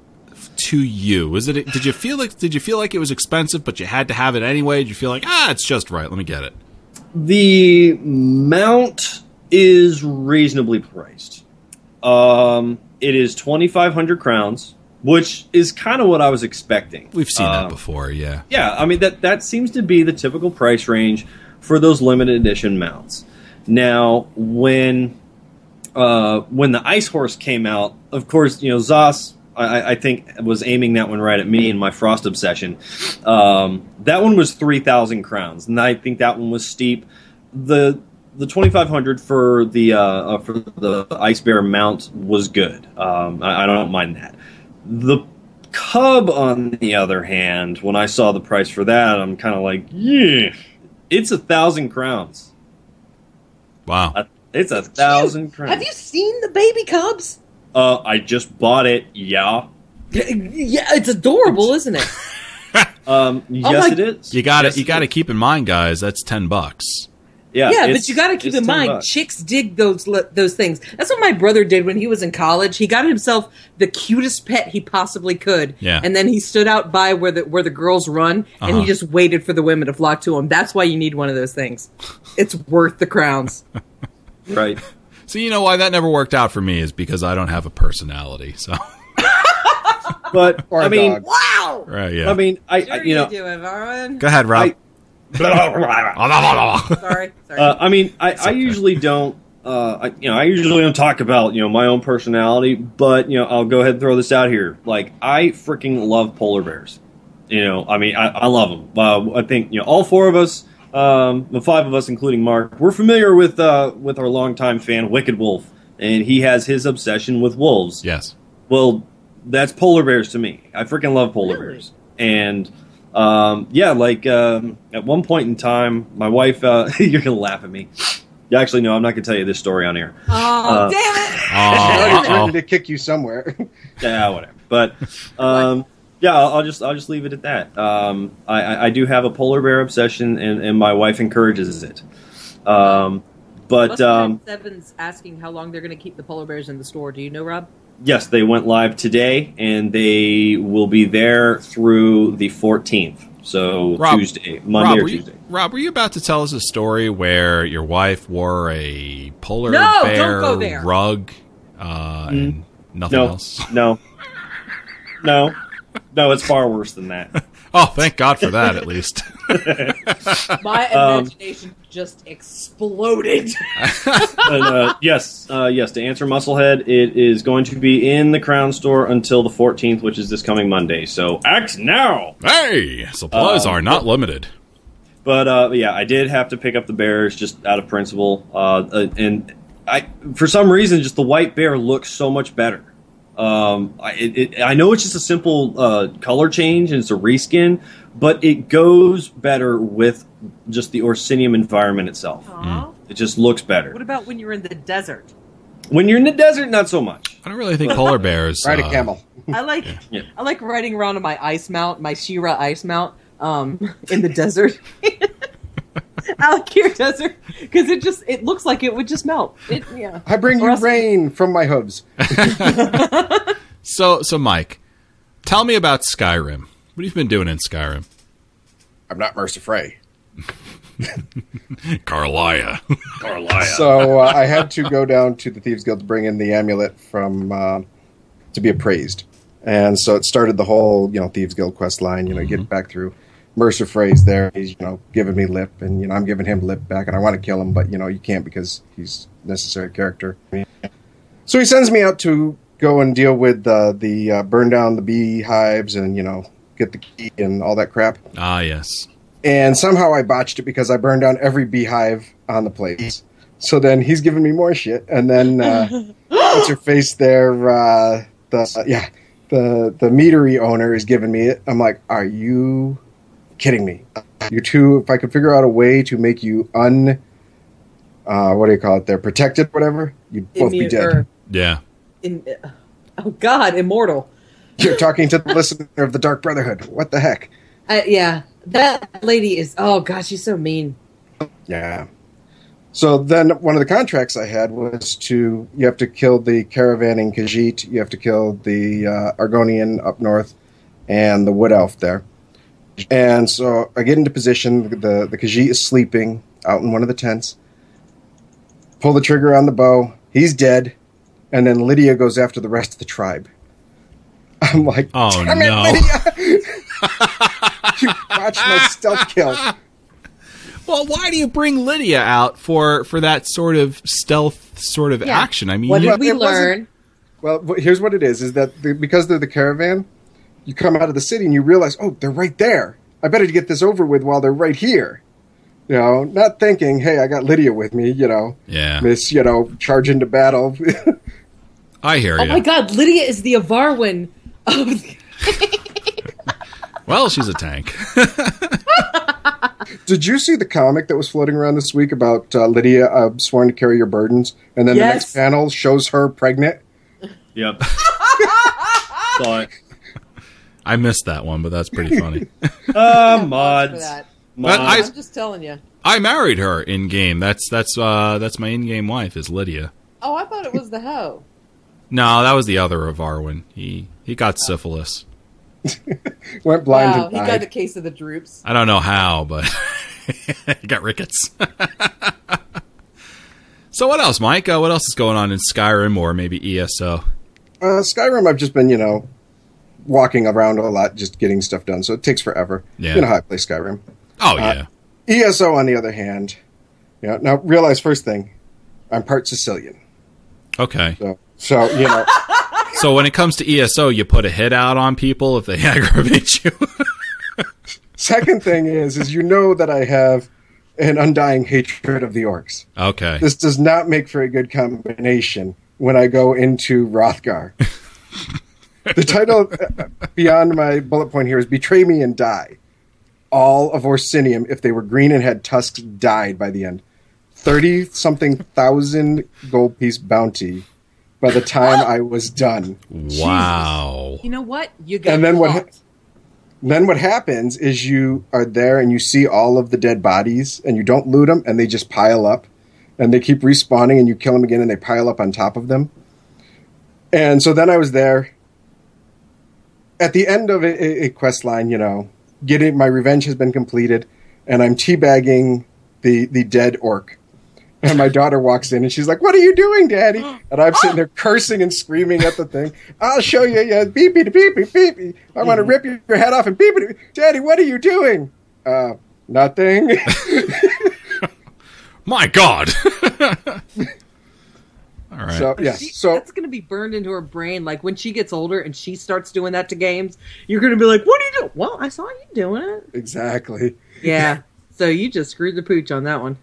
to you? Was it? Did you feel like? Did you feel like it was expensive, but you had to have it anyway? Did you feel like ah, it's just right? Let me get it. The mount is reasonably priced. Um, it is twenty five hundred crowns, which is kind of what I was expecting. We've seen that before. Yeah. Yeah, I mean that that seems to be the typical price range for those limited edition mounts. Now, when uh, when the Ice Horse came out, of course, you know Zos. I, I think was aiming that one right at me in my Frost obsession. Um, that one was three thousand crowns, and I think that one was steep. The the twenty five hundred for the uh, uh, for the Ice Bear mount was good. Um, I, I don't mind that. The Cub, on the other hand, when I saw the price for that, I'm kind of like, yeah, it's a thousand crowns. Wow. A- It's a thousand crowns. Have you seen the baby cubs? Uh, I just bought it. Yeah. Yeah, it's adorable, isn't it? Um, Oh yes, my- it is. You got Yes, to You got to keep in mind, guys. That's ten bucks. Yeah, yeah, but you got to keep in mind, bucks. chicks dig those those things. That's what my brother did when he was in college. He got himself the cutest pet he possibly could, Yeah. and then he stood out by where the where the girls run, and Uh-huh. he just waited for the women to flock to him. That's why you need one of those things. It's worth the crowns. right. So you know why that never worked out for me is because I don't have a personality. So But I mean, dog. Wow, right, yeah. I mean, I, sure I you know, do it, Varun. Go ahead, Rob. Sorry, sorry. Uh, I mean, I, I usually don't. Uh, I, you know, I usually don't talk about you know my own personality, but you know, I'll go ahead and throw this out here. Like, I freaking love polar bears. You know, I mean, I, I love them. Uh, I think you know all four of us, um, the five of us, including Mark, we're familiar with uh, with our longtime fan Wicked Wolf, and he has his obsession with wolves. yes. Well, that's polar bears to me. I freaking love polar Really? bears. And um, yeah, like um, at one point in time, my wife. Uh, you're gonna laugh at me. Yeah, actually, no, I'm not gonna tell you this story on air. oh, uh, damn it! I already Oh, threatened to kick you somewhere. Yeah, whatever. But um, yeah, I'll, I'll just I'll just leave it at that. Um, I, I, I do have a polar bear obsession, and, and my wife encourages it. Um, but Buster um, Seven's asking how long they're going to keep the polar bears in the store. Do you know, Rob? yes, they went live today, and they will be there through the 14th. So Rob- Tuesday, Monday Rob, or were you, Tuesday. Rob, were you about to tell us a story where your wife wore a polar No, don't bear go there. rug uh, and nothing No, else? no, no, no. It's far worse than that. Oh, thank God for that, at least. My Um, imagination just exploded. and, uh, yes, uh, yes. To answer Musclehead, it is going to be in the Crown Store until the 14th, which is this coming Monday. So act now. hey, supplies Um, are not limited. But uh, yeah, I did have to pick up the bears just out of principle, uh, uh, and I for some reason just the white bear looks so much better. Um, I, it, it, I know it's just a simple uh, color change and it's a reskin, but it goes better with just the Orsinium environment itself. Aw. It just looks better. What about when you're in the desert? When you're in the desert, not so much. I don't really think polar bears. Ride a uh, camel. I like Yeah. I like riding around on my ice mount, my Shira ice mount, um, in the desert. Alik'r desert, because it just it looks like it would just melt. It, yeah. I bring you else- rain from my hooves. So, so Mike, tell me about Skyrim. What have you been doing in Skyrim? I'm not Mercer Frey. Karliah. Carlisle. So uh, I had to go down to the Thieves Guild to bring in the amulet from uh, to be appraised. And so it started the whole, you know, Thieves Guild quest line, you know, get back through Mercer Frey there. He's, you know, giving me lip and, you know, I'm giving him lip back and I want to kill him, but, you know, you can't because he's necessary character. So he sends me out to go and deal with uh, the uh, burn down the beehives and, you know, get the key and all that crap. Ah, yes. And somehow I botched it because I burned down every beehive on the place. So then he's giving me more shit. And then, uh, what's her face there? Uh, the, yeah, the, the meadery owner is giving me it. I'm like, are you kidding me? You two, if I could figure out a way to make you un, uh, what do you call it there? Protected, whatever, you'd both be dead. or Yeah. in, oh God, immortal. You're talking to the listener of the Dark Brotherhood. What the heck? I, yeah, that lady is. Oh God, she's so mean. Yeah. So then one of the contracts I had was to you have to kill the caravanning Khajiit, you have to kill the uh, Argonian up north, and the wood elf there. And so I get into position. The the Khajiit is sleeping out in one of the tents. Pull the trigger on the bow. He's dead, and then Lydia goes after the rest of the tribe. I'm like, Oh, "Damn it, no." Lydia! you watched my stealth kill. Well, why do you bring Lydia out for for that sort of stealth sort of Yeah. action? I mean, What did we learn? Well, here's what it is: is that the, because they're the caravan, you come out of the city and you realize, oh, they're right there. I better get this over with while they're right here. You know, not thinking, hey, I got Lydia with me. You know, yeah, miss, you know, charge into battle. I hear you. Oh my God, Lydia is the Avarwin of. The, Well, she's a tank. Did you see the comic that was floating around this week about uh, Lydia uh, sworn to carry your burdens, and then the next panel shows her pregnant? Yep. Saw it. I missed that one, but that's pretty funny. Uh, for mods. that. I- Mods. I'm just telling you. I married her in game. That's that's uh that's my in game wife is Lydia. Oh, I thought it was the hoe. No, that was the other of Arwen. He he got syphilis. Went blind Wow, and he got died. a case of the droops. I don't know how, but he got rickets. so what else, Mike? Uh, what else is going on in Skyrim or maybe ESO? Uh, Skyrim, I've just been, you know, walking around a lot, just getting stuff done. So it takes forever. Yeah. You know how I play Skyrim. Oh yeah. Uh, ESO, on the other hand, you know, now realize first thing, I'm part Sicilian. Okay. So, so you know, So when it comes to ESO, you put a hit out on people if they aggravate you. second thing is, is you know that I have an undying hatred of the orcs. okay. This does not make for a good combination when I go into Wrothgar. The title uh, beyond my bullet point here is "Betray Me and Die." All of Orsinium, if they were green and had tusks, died by the end. Thirty something thousand gold piece bounty by the time I was done. Wow. You know what? You got And then what caught. Then what happens is you are there and you see all of the dead bodies and you don't loot them and they just pile up and they keep respawning and you kill them again and they pile up on top of them. And so then I was there at the end of a, a- quest line, you know, getting my revenge has been completed and I'm teabagging the the dead orc. And my daughter walks in and she's like, "What are you doing, Daddy?" And I'm sitting there cursing and screaming at the thing. I'll show you, yeah, beepy to beepy beepy. I want to rip your head off and beep beepy. Daddy, what are you doing? Uh, nothing. My God. All right. so yeah, She- so that's going to be burned into her brain. Like when she gets older and she starts doing that to games, you're going to be like, "What are you doing?" Well, I saw you doing it. exactly. Yeah. so you just screwed the pooch on that one.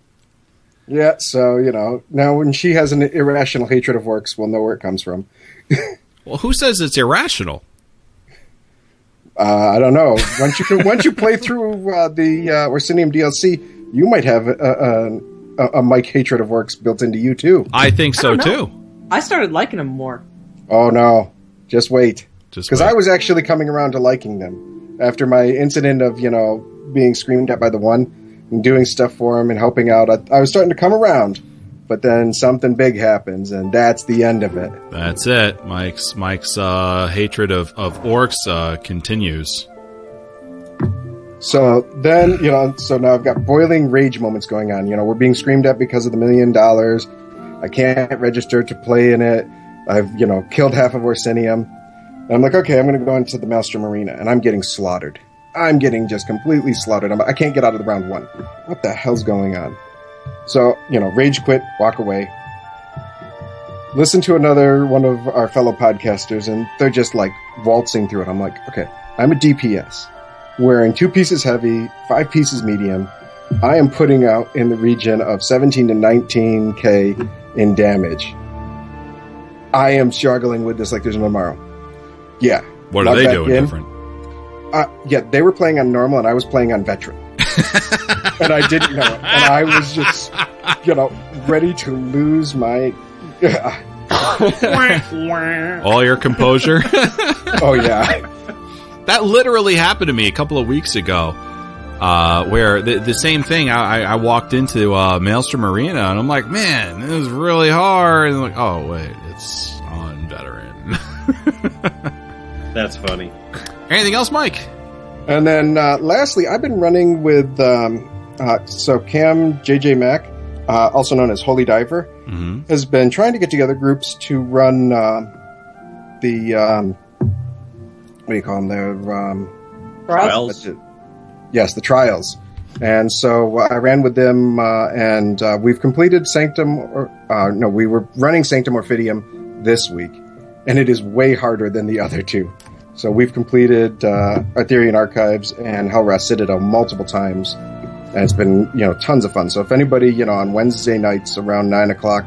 Yeah, so you know now when she has an irrational hatred of works, we'll know where it comes from. well, who says it's irrational? Uh, I don't know. Once you can, once you play through uh, the uh, Orsinium DLC, you might have a, a, a, a Mike hatred of orcs built into you too. I think so don't too. I started liking them more. Oh no, just wait. Just Because. I was actually coming around to liking them after my incident of you know being screamed at by the one and doing stuff for him and helping out. I, I was starting to come around, but then something big happens, and that's the end of it. That's it. Mike's Mike's uh, hatred of of orcs uh, continues. So then, you know, so now I've got boiling rage moments going on. You know, we're being screamed at because of the million dollars. I can't register to play in it. I've, you know, killed half of Orsinium. And I'm like, okay, I'm going to go into the Maelstrom Arena, and I'm getting slaughtered. I'm getting just completely slaughtered. I'm, I can't get out of the round one. What the hell's going on? So, you know, rage quit, walk away. Listen to another one of our fellow podcasters, and they're just like waltzing through it. I'm like, okay, I'm a DPS, wearing two pieces heavy, five pieces medium. I am putting out in the region of 17 to 19k in damage. I am struggling with this like there's no tomorrow. Yeah. What are they doing in. different? Uh, yeah, they were playing on normal, and I was playing on veteran, and I didn't know it. And I was just, you know, ready to lose my. All your composure. oh yeah, that literally happened to me a couple of weeks ago. Uh, where the, the same thing, I, I- I walked into uh, Maelstrom Arena and I'm like, man, this is really hard. And I'm like, oh wait, it's on veteran. That's funny. Anything else, Mike? and then uh, lastly, I've been running with um, uh, so Cam JJ Mac, uh, also known as Holy Diver, hmm has been trying to get together groups to run uh, the um, what do you call them? The um, Trials. Yes, the trials. And so I ran with them, uh, and uh, we've completed Sanctum. Or, uh, no, we were running Sanctum Ophidia this week, and it is way harder than the other two. So we've completed uh, Aetherian Archives and Hel Ra Citadel multiple times, and it's been you know tons of fun. So if anybody you know on Wednesday nights around nine o'clock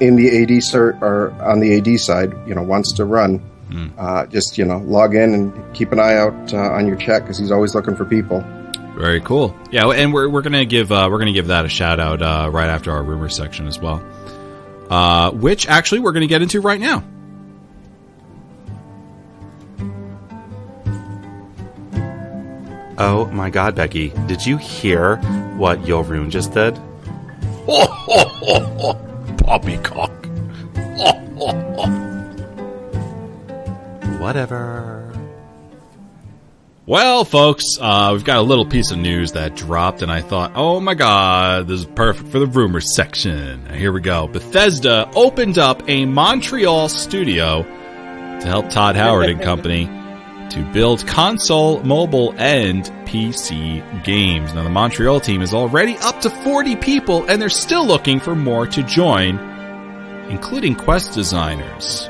in the AD cert or on the AD side, you know wants to run, uh, just you know log in and keep an eye out uh, on your chat because he's always looking for people. Very cool. Yeah, and we're, we're gonna give uh, we're gonna give that a shout out uh, right after our rumor section as well, uh, which actually we're gonna get into right now. Oh my god, Becky, did you hear what Yorun just did? Oh, poppycock. Whatever. Well, folks, uh, we've got a little piece of news that dropped, and I thought, oh my god, this is perfect for the rumors section. Here we go. Bethesda opened up a Montreal studio to help Todd Howard and company to build console, mobile, and PC games. Now, the Montreal team is already up to 40 people, and they're still looking for more to join, including quest designers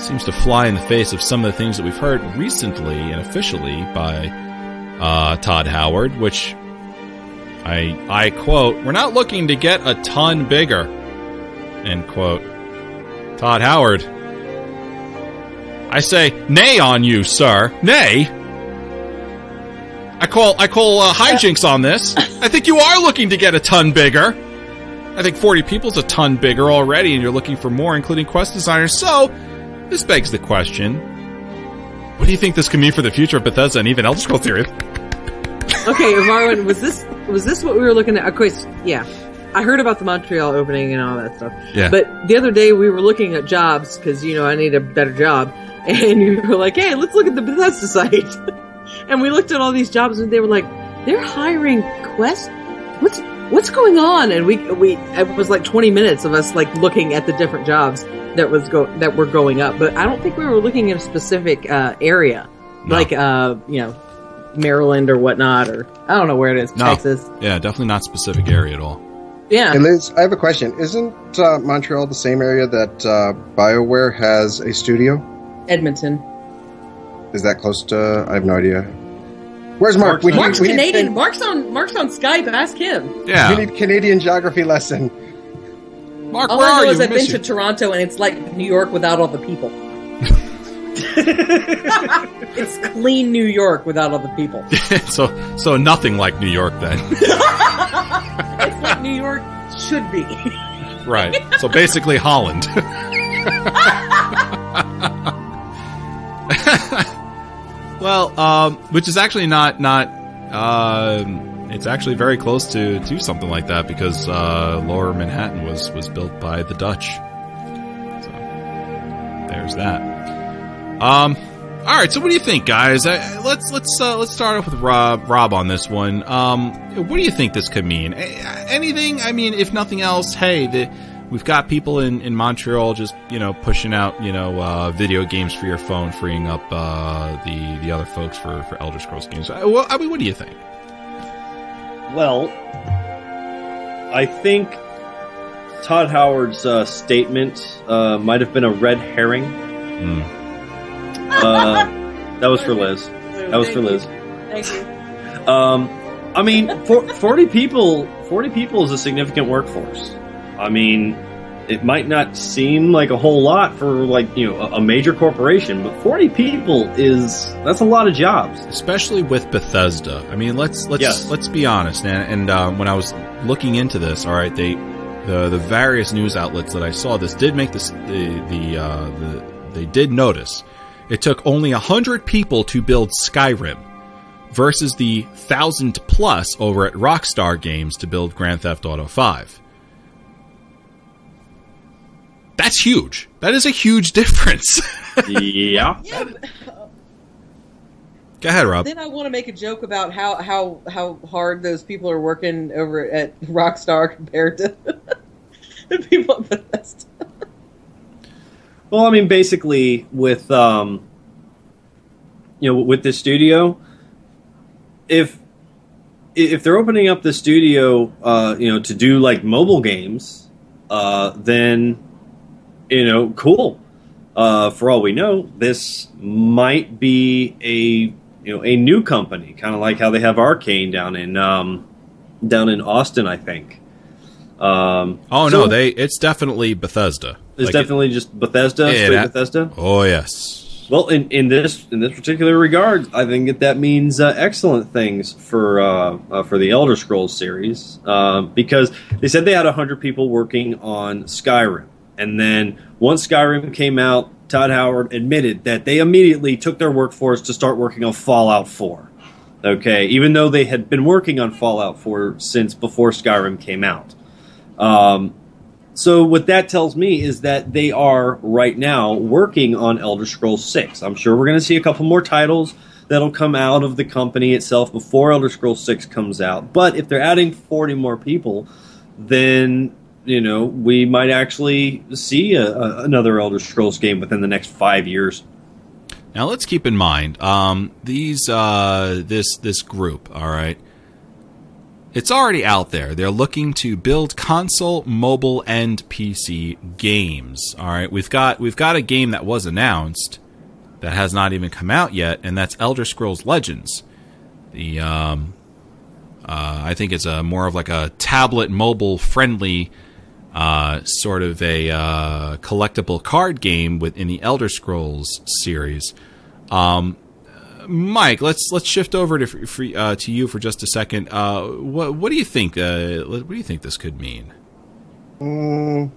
seems to fly in the face of some of the things that we've heard recently and officially by uh, Todd Howard, which I I quote, "We're not looking to get a ton bigger." End quote. Todd Howard. I say, nay on you, sir. Nay. I call I call uh, hijinks on this. I think you are looking to get a ton bigger. I think 40 people's a ton bigger already, and you're looking for more, including quest designers. So, this begs the question: What do you think this can mean for the future of Bethesda and even Elder Scrolls Series? Okay, Marwin, was this was this what we were looking at? Of course, yeah. I heard about the Montreal opening and all that stuff. Yeah. But the other day we were looking at jobs because you know I need a better job, and you were like, "Hey, let's look at the Bethesda site." and we looked at all these jobs, and they were like, "They're hiring Quest. What's what's going on?" And we we it was like twenty minutes of us like looking at the different jobs that was go that were going up, but I don't think we were looking at a specific uh, area, No. like uh, you know, Maryland or whatnot, or I don't know where it is, No. Texas. Yeah, definitely not specific area at all. Yeah. Hey Liz, I have a question. Isn't uh, Montreal the same area that uh, BioWare has a studio? Edmonton. Is that close to? I have no idea. Where's Mark? We, Mark's we need- Canadian. Mark's on Mark's on Skype. Ask him. Yeah, we need Canadian geography lesson. Mark, All where I are know you? is I've Miss been to Toronto and it's like New York without all the people. it's clean New York without all the people. so, so nothing like New York then, It's like New York should be. right? So basically Holland. Well, um, which is actually not not. Um, it's actually very close to, to something like that because uh, Lower Manhattan was was built by the Dutch. So there's that. Um, all right. So what do you think, guys? Uh, let's let's uh, let's start off with Rob Rob on this one. Um, what do you think this could mean? Anything? I mean, if nothing else, hey, the we've got people in, in Montreal just you know pushing out you know uh, video games for your phone, freeing up uh, the the other folks for for Elder Scrolls games. Uh, Well, I mean, what do you think? Well, I think Todd Howard's uh, statement uh, might have been a red herring. Uh, that was for Liz. That was for Liz. Thank you. Um, I mean, for, forty people. Forty people is a significant workforce. I mean, it might not seem like a whole lot for like you know a, major corporation, but forty people is that's a lot of jobs. especially with Bethesda. I mean, let's let's Yes. let's be honest. And, and um, when I was looking into this, all right, they the the various news outlets that I saw this did make this the the uh, the they did notice it took only hundred people to build Skyrim versus the thousand plus over at Rockstar Games to build Grand Theft Auto Five. That's huge. That is a huge difference. yeah. Yeah, but Go ahead, Rob. then I want to make a joke about how how how hard those people are working over at Rockstar compared to the people at Bethesda. Well, I mean, basically, with um, you know, with this studio, if if they're opening up the studio, uh, you know, to do like mobile games, uh, then you know, cool. Uh, for all we know, this might be a you know a new company, kind of like how they have Arkane down in um, down in Austin, I think. Um, Oh so no, they it's definitely Bethesda. it's Like it- definitely just Bethesda, Yeah, straight Bethesda. Oh yes. Well, in, in this in this particular regard, I think that that means uh, excellent things for uh, uh, for the Elder Scrolls series uh, because they said they had hundred people working on Skyrim, and then once Skyrim came out, Todd Howard admitted that they immediately took their workforce to start working on Fallout Four. Okay, even though they had been working on Fallout Four since before Skyrim came out. Um, so what that tells me is that they are right now working on Elder Scrolls 6. I'm sure we're going to see a couple more titles that'll come out of the company itself before Elder Scrolls 6 comes out. But if they're adding 40 more people, then you know we might actually see a, a, another Elder Scrolls game within the next five years. Now let's keep in mind um, these uh, this this group. All right, it's already out there. They're looking to build console, mobile, and PC games. All right, we've got we've got a game that was announced that has not even come out yet, and that's Elder Scrolls Legends. The um, uh, I think it's a more of like a tablet, mobile friendly uh, sort of a uh, collectible card game within the Elder Scrolls series. Um, Mike, let's let's shift over to uh, to you for just a second. Uh, what what do you think? Uh, what do you think this could mean? Mm,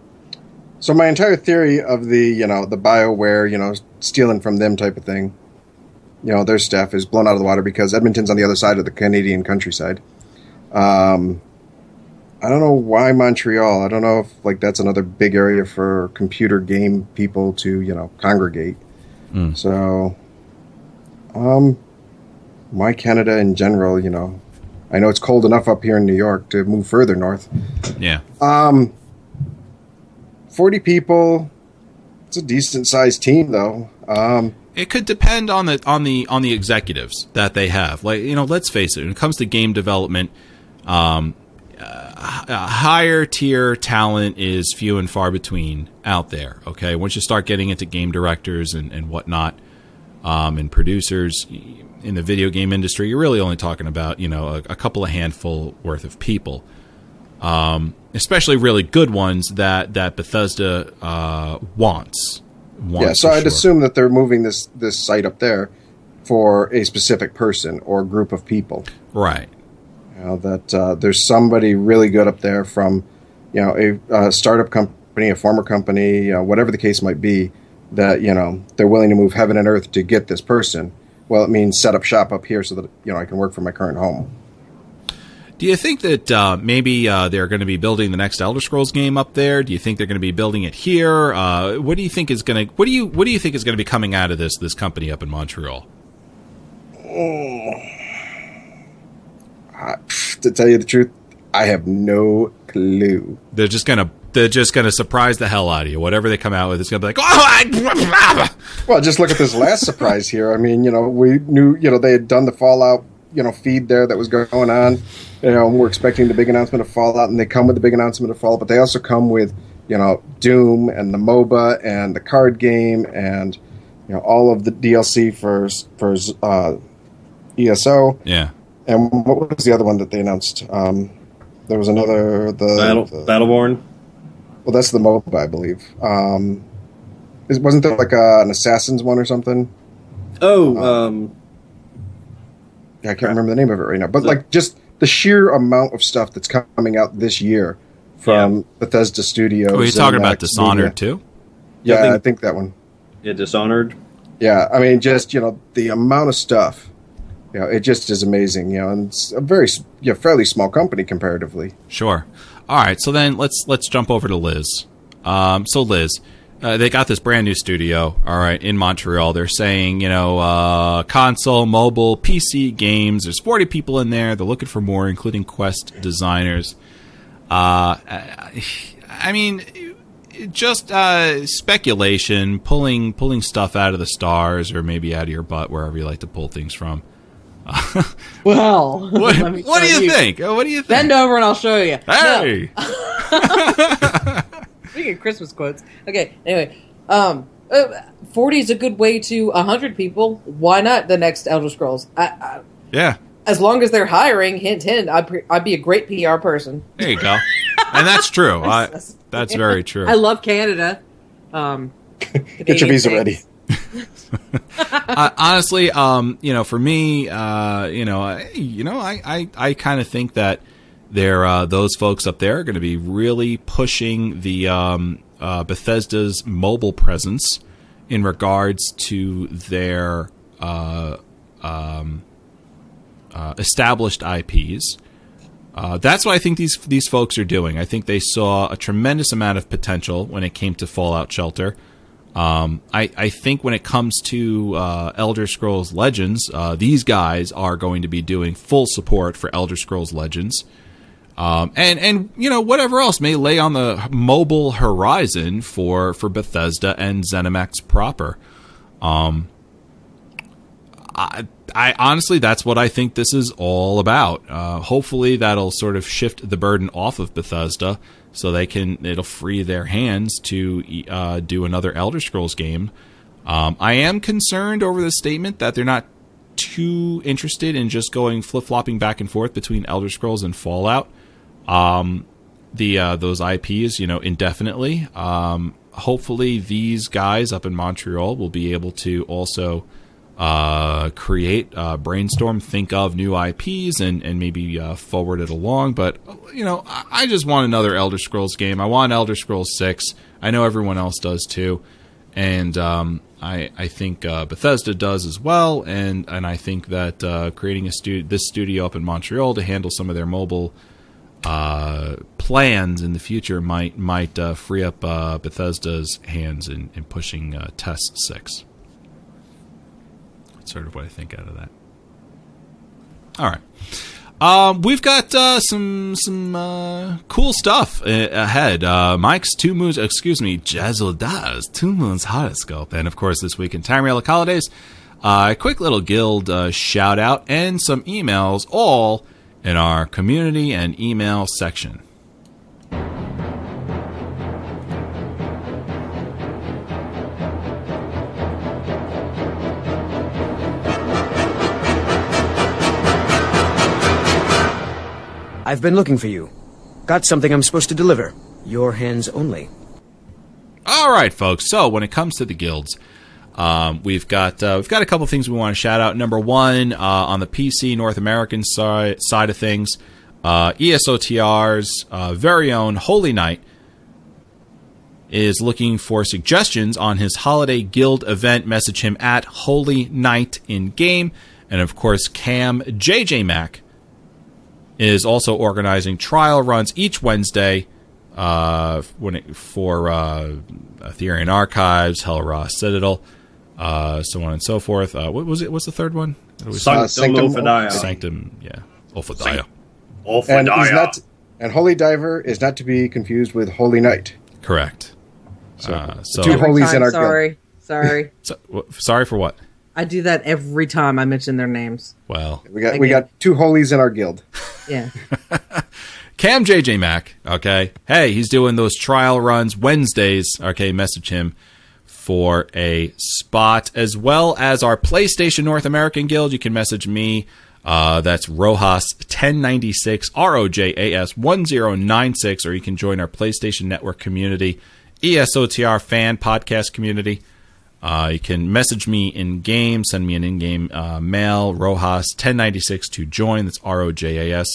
so my entire theory of the you know the Bioware you know stealing from them type of thing, you know their stuff is blown out of the water because Edmonton's on the other side of the Canadian countryside. Um, I don't know why Montreal. I don't know if like that's another big area for computer game people to you know congregate. Mm. So, um, why Canada in general? You know, I know it's cold enough up here in New York to move further north. Yeah, Um, forty people. It's a decent sized team, though. Um, it could depend on the on the on the executives that they have. Like you know, let's face it. When it comes to game development, um, uh, a higher tier talent is few and far between out there. Okay, once you start getting into game directors and and whatnot, um, and producers in the video game industry, you're really only talking about you know a, a couple of handful worth of people. Um, especially really good ones that that Bethesda uh, wants. wants yeah, so I'd sure. assume that they're moving this this site up there for a specific person or group of people. right. You know, that uh, there's somebody really good up there from, you know, a uh, startup company, a former company, uh, whatever the case might be, that you know they're willing to move heaven and earth to get this person. Well, it means set up shop up here so that you know I can work from my current home. Do you think that uh, maybe uh, they're going to be building the next Elder Scrolls game up there? Do you think they're going to be building it here? Uh, what do you think is going to what do you what do you think is going to be coming out of this this company up in Montreal? I, to tell you the truth, I have no clue. They're just going to they're just to surprise the hell out of you. Whatever they come out with, it's going to be like, oh, I, Well, just look at this last surprise here. I mean, you know, we knew, you know, they had done the Fallout, you know, feed there that was going on. You know, and we're expecting the big announcement of Fallout, and they come with the big announcement of Fallout, but they also come with, you know, Doom and the MOBA and the card game and, you know, all of the DLC for for uh, ESO. yeah. And what was the other one that they announced? Um, there was another the, Battle, the Battleborn. well, that's the MOBA, I believe. Um, is, wasn't there like a, an Assassin's one or something? Oh, um, Yeah, I can't remember the name of it right now. But like just the sheer amount of stuff that's coming out this year from Bethesda Studios. Oh, you're talking about ZeniMax Dishonored Media. too? Yeah, I think- I think that one. yeah, Dishonored. Yeah, I mean, just you know, the amount of stuff. You know, it just is amazing. You know, and it's a very, you know, fairly small company comparatively. Sure. All right. So then let's let's jump over to Liz. Um, so Liz, uh, they got this brand new studio. All right, in Montreal. They're saying you know uh, console, mobile, PC games. There's 40 people in there. They're looking for more, including Quest designers. Uh, I, I mean, just uh, speculation, pulling pulling stuff out of the stars, or maybe out of your butt, wherever you like to pull things from. Well, What, what do show you think? Uh, What do you think? Bend over and I'll show you. No. Hey. Speaking of Christmas quotes, okay. Anyway, um, uh, forty is a good way to hundred people. Why not the next Elder Scrolls? I, I, Yeah. as long as they're hiring, hint, hint. I'd, pre- I'd be a great PR person. There you go. and that's true. I, that's very true. I love Canada. Um, Get your visa ready. uh, honestly, um, you know, for me, uh, you know, I, you know, I, I, I kind of think that there, uh, those folks up there are going to be really pushing the um, uh, Bethesda's mobile presence in regards to their uh, um, uh, established IPs. Uh, that's what I think these these folks are doing. I think they saw a tremendous amount of potential when it came to Fallout Shelter. Um, I, I think when it comes to uh, Elder Scrolls Legends, uh, these guys are going to be doing full support for Elder Scrolls Legends. Um, and and you know whatever else may lay on the mobile horizon for for Bethesda and ZeniMax proper. Um, I, I honestly, that's what I think this is all about. Uh, hopefully, that'll sort of shift the burden off of Bethesda, so they can it'll free their hands to uh, do another Elder Scrolls game. Um, I am concerned over the statement that they're not too interested in just going flip flopping back and forth between Elder Scrolls and Fallout. Um, the uh, those IPs, you know, indefinitely. Um, hopefully, these guys up in Montreal will be able to also uh, create, uh, brainstorm, think of new IPs, and and maybe uh, forward it along. But you know, I, I just want another Elder Scrolls game. I want Elder Scrolls Six. I know everyone else does too, and um, I I think uh, Bethesda does as well. And and I think that uh, creating a stu- this studio up in Montreal to handle some of their mobile uh, plans in the future might might uh, free up uh, Bethesda's hands in, in pushing uh, Test Six. That's sort of what I think out of that. All right, um, we've got uh, some some uh, cool stuff uh, ahead. Uh, Mike's two moons, excuse me, Jazzle Daz two moons horoscope, and of course this week in Tamrielic Holidays. Uh, a quick little guild uh, shout out and some emails, all in our community and email section. I've been looking for you. Got something I'm supposed to deliver. Your hands only. All right, folks. So when it comes to the guilds, um, we've got uh, we've got a couple things we want to shout out. Number one, uh, on the PC North American side side of things, uh, ESOTR's uh, very own Holy Knight is looking for suggestions on his holiday guild event. Message him at Holy Knight in game, and of course, Cam JJ Mac is also organizing trial runs each Wednesday uh, when it, for uh, Aetherian Archives, Hel Ra Citadel, uh, so on and so forth. Uh, what was it? What's the third one? What do we say? Sanctum Sanctum Ophidia. Sanctum, yeah, Ophidia. and not And Holy Diver is not to be confused with Holy Knight. Correct. So, Uh, so, two Every holies time, in our guild. sorry, sorry. so- w- sorry for what? I do that every time I mention their names. Well, We got I we got two holies in our guild. Yeah. Cam JJ Mac, okay. Hey, he's doing those trial runs Wednesdays. Okay, message him for a spot as well as our PlayStation North American Guild. You can message me. Uh, that's Rojas 1096 R O J A S 1096, or you can join our PlayStation Network community, E ESOTR fan podcast community. Uh, you can message me in game, send me an in game uh, mail, Rojas 1096 to join. That's R O J A S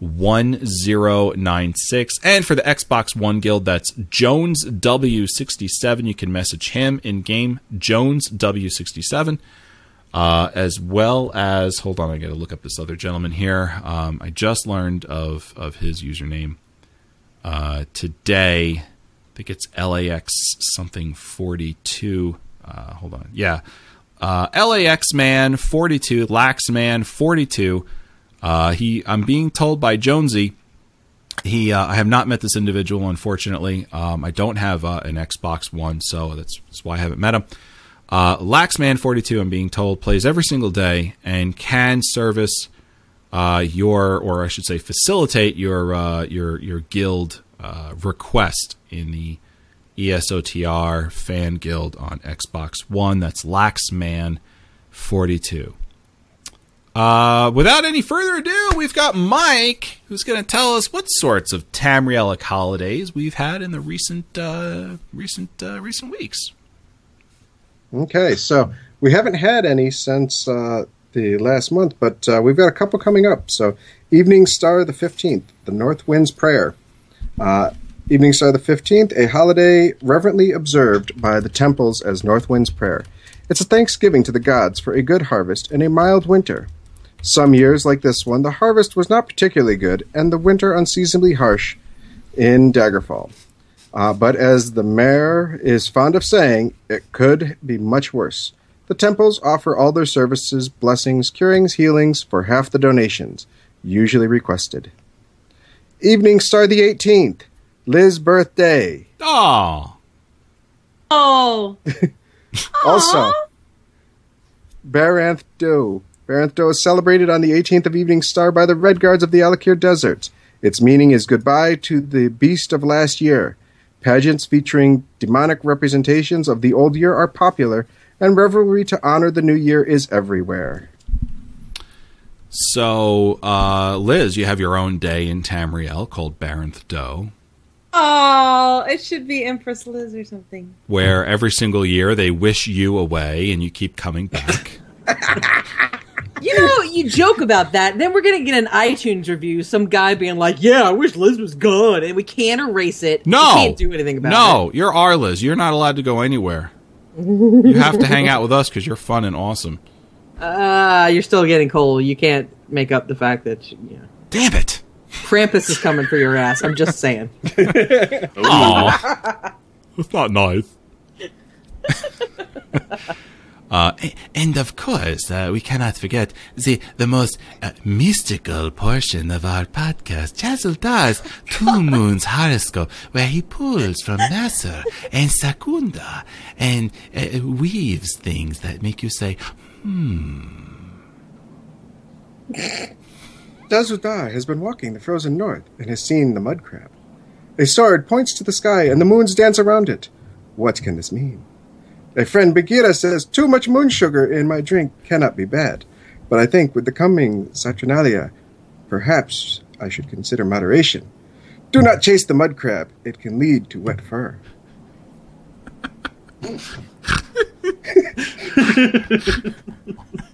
1096. And for the Xbox One Guild, that's Jones W67. You can message him in game, Jones W67. Uh, as well as, hold on, I got to look up this other gentleman here. Um, I just learned of, of his username uh, today. I think it's LAX something 42. Uh, hold on. Yeah. Uh, LAX man 42, Lax man 42. Uh, he, I'm being told by Jonesy, he, uh, I have not met this individual, unfortunately. Um, I don't have uh, an Xbox One, so that's, that's why I haven't met him. Uh, Laxman42, I'm being told, plays every single day and can service your, or I should say, facilitate your your your guild request in the ESOTR fan guild on Xbox One. That's Laxman42. Uh, without any further ado, we've got Mike, who's going to tell us what sorts of Tamrielic holidays we've had in the recent uh, recent uh, recent weeks. Okay, so we haven't had any since uh, the last month, but uh, we've got a couple coming up. So, Evening Star the 15th, the North Wind's Prayer. Evening Star the 15th, a holiday reverently observed by the temples as North Wind's Prayer. It's a thanksgiving to the gods for a good harvest and a mild winter. Some years, like this one, the harvest was not particularly good and the winter unseasonably harsh in Daggerfall. Uh, but as the mayor is fond of saying, it could be much worse. The temples offer all their services, blessings, curings, healings for half the donations, usually requested. Evening Star the 18th, Liz's birthday. Oh, Oh, Also, Baranth Do. Baranth Do is celebrated on the 18th of Evening Star by the Red Guards of the Alik'r Desert. Its meaning is goodbye to the beast of last year. Pageants featuring demonic representations of the old year are popular, and revelry to honor the new year is everywhere. so uh, Liz, you have your own day in Tamriel called Baranth Doe, oh, it should be Empress Liz or something. where every single year they wish you away and you keep coming back. You know, you joke about that. Then we're gonna get an iTunes review. Some guy being like, "Yeah, I wish Liz was gone," and we can't erase it. No, we can't do anything about no, it. you're our Liz. You're not allowed to go anywhere. you have to hang out with us because you're fun and awesome. Uh, you're still getting cold. You can't make up the fact that you know, Damn it! Krampus is coming for your ass. I'm just saying. Aw. That's not nice. Uh, and of course, uh, we cannot forget the the most uh, mystical portion of our podcast, Chazeldar's Two Moons horoscope, where he pulls from Masser and Secunda and uh, weaves things that make you say, Dazudar has been walking the frozen north and has seen the mud crab. A sword points to the sky and the moons dance around it. What can this mean? A friend Bagheera says too much moon sugar in my drink cannot be bad, but I think with the coming Saturnalia, perhaps I should consider moderation. Do not chase the mud crab; it can lead to wet fur.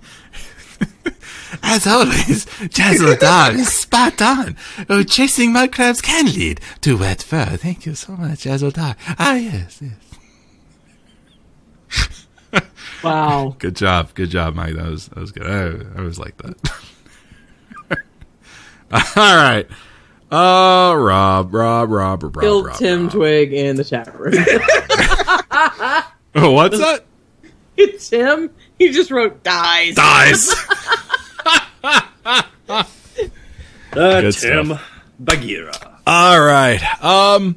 As always, Jazzledar is spot on. Oh, chasing mud crabs can lead to wet fur. Thank you so much, Jazzledar. Ah, yes, yes. Wow. Good job, good job, Mike. That was that was good. I, I was like that. All right. Uh, Rob, Rob, Rob, Rob, Killed Rob, Tim Rob. Twig in the chat room. Oh, what's that? It's Tim, he just wrote dies. Dies. Uh, Good Tim. stuff. Bagheera. All right. Um,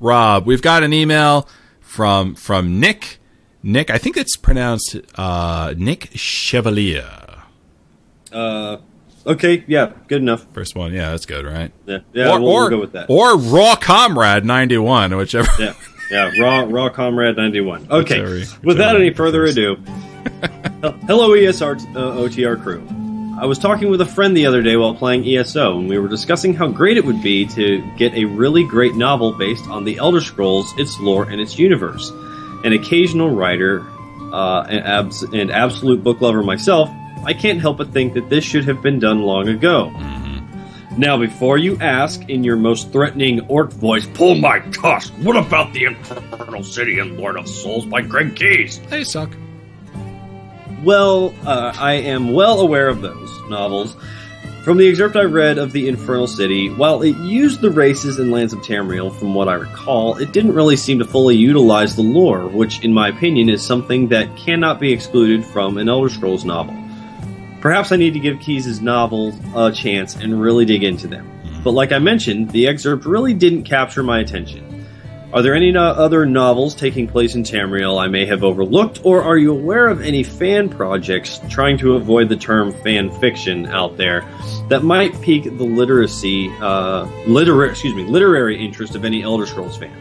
Rob, we've got an email from from Nick. Nick, I think it's pronounced uh, Nick Chevalier. Uh, okay, yeah, good enough. First one, yeah, that's good, right? Yeah, yeah, or, we'll, or, we'll go with that. Or Raw Comrade ninety one, whichever. yeah, yeah, Raw Raw Comrade ninety one. Okay, Whichever- without any further ado, hello ESR uh, OTR crew. I was talking with a friend the other day while playing ESO, and we were discussing how great it would be to get a really great novel based on the Elder Scrolls, its lore, and its universe. An occasional writer uh, and, abs- and absolute book lover myself, I can't help but think that this should have been done long ago. Now, before you ask in your most threatening orc voice, pull my tusk, what about the Infernal City and Lord of Souls by Greg Keyes? They suck. Well, uh, I am well aware of those novels. From the excerpt I read of the Infernal City, while it used the races and lands of Tamriel, from what I recall, it didn't really seem to fully utilize the lore, which, in my opinion, is something that cannot be excluded from an Elder Scrolls novel. Perhaps I need to give Keyes' novels a chance and really dig into them. Mm-hmm. But like I mentioned, the excerpt really didn't capture my attention. Are there any no- other novels taking place in Tamriel I may have overlooked, or are you aware of any fan projects trying to avoid the term fan fiction out there that might pique the literacy, uh, literary, excuse me, literary interest of any Elder Scrolls fan?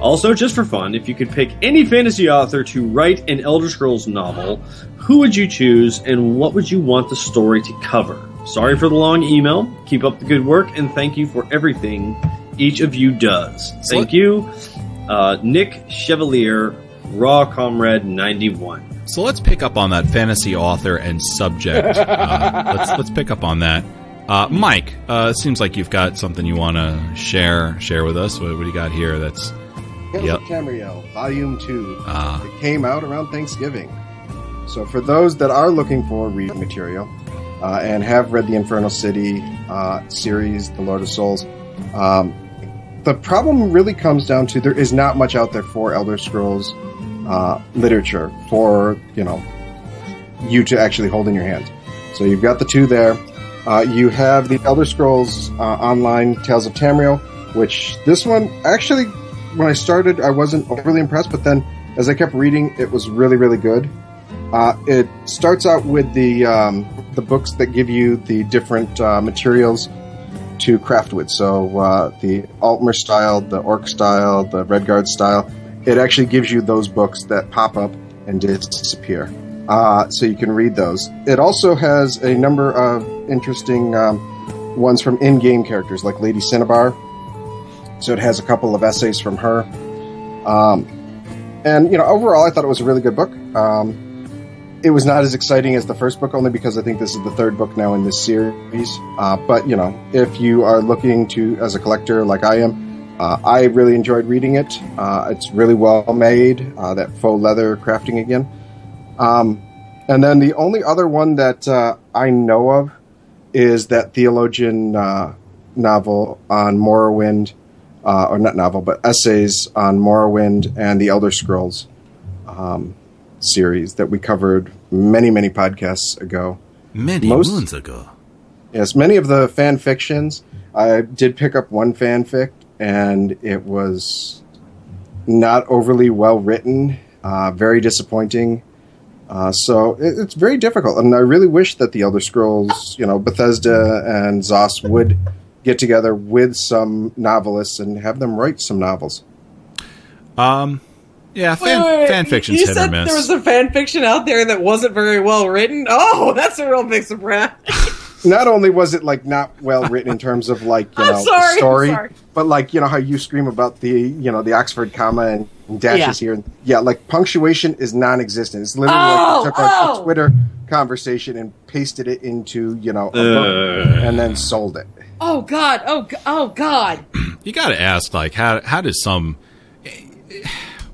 Also, just for fun, if you could pick any fantasy author to write an Elder Scrolls novel, who would you choose and what would you want the story to cover? Sorry for the long email. Keep up the good work and thank you for everything each of you does. Thank you, uh, Nick Chevalier, Raw Comrade 91. So let's pick up on that fantasy author and subject. Uh, let's let's pick up on that. Uh, Mike, uh, seems like you've got something you want to share share with us. What, what do you got here? That's Tales Yep. of Tamriel, Volume 2. Ah. It came out around Thanksgiving. So for those that are looking for reading material uh, and have read the Infernal City uh, series, The Lord of Souls, um, the problem really comes down to there is not much out there for Elder Scrolls uh, literature for, you know, you to actually hold in your hands. So you've got the two there. Uh, you have the Elder Scrolls uh, Online Tales of Tamriel, which this one actually, when I started, I wasn't overly impressed, but then as I kept reading, it was really, really good. Uh, it starts out with the um, the books that give you the different uh, materials to craft with. So uh, the Altmer style, the Orc style, the Redguard style. It actually gives you those books that pop up and disappear. Uh, so you can read those. It also has a number of interesting um, ones from in-game characters, like Lady Cinnabar. So it has a couple of essays from her. Um, and you know, overall, I thought it was a really good book. Um, it was not as exciting as the first book, only because I think this is the third book now in this series. Uh, but you know, if you are looking to as a collector like I am, uh, I really enjoyed reading it. Uh, it's really well made. Uh, that faux leather crafting again. Um, and then the only other one that uh, I know of is that theologian uh, novel on Morrowind, or not novel, but essays on Morrowind and the Elder Scrolls um, series that we covered many, many podcasts ago. many Most- moons ago. Yes, many of the fan fictions. I did pick up one fanfic, and it was not overly well written, uh, very disappointing. Uh, so it, it's very difficult, and I really wish that the Elder Scrolls, you know, Bethesda and Zos would get together with some novelists and have them write some novels. Um, yeah, fan, Wait, wait, fan wait. fiction's you hit said or miss. there was a fan fiction out there that wasn't very well written. Oh, that's a real big surprise. not only was it like not well written in terms of like you I'm know sorry, I'm story, sorry. but like you know how you scream about the you know the Oxford comma and, and dashes Yeah. here and yeah, like punctuation is non-existent. It's literally Oh, like you took a, a oh. Twitter conversation and pasted it into you know a book Uh. and then sold it. Oh God! Oh oh God! you got to ask, like, how how does some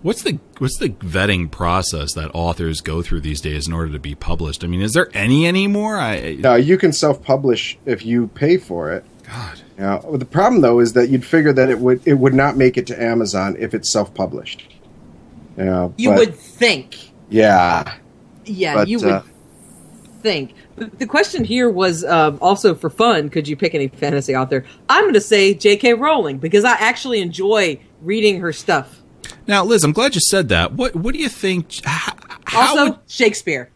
what's the what's the vetting process that authors go through these days in order to be published? I mean, is there any anymore? I Now you can self-publish if you pay for it. God, Now the problem though is that you'd figure that it would it would not make it to Amazon if it's self-published. Yeah, You but- would think. yeah. Yeah, But, you would uh, think. But the question here was um, also for fun. Could you pick any fantasy author? I'm going to say J.K. Rowling because I actually enjoy reading her stuff. Now, Liz, I'm glad you said that. What What do you think? How, how Also, would- Shakespeare.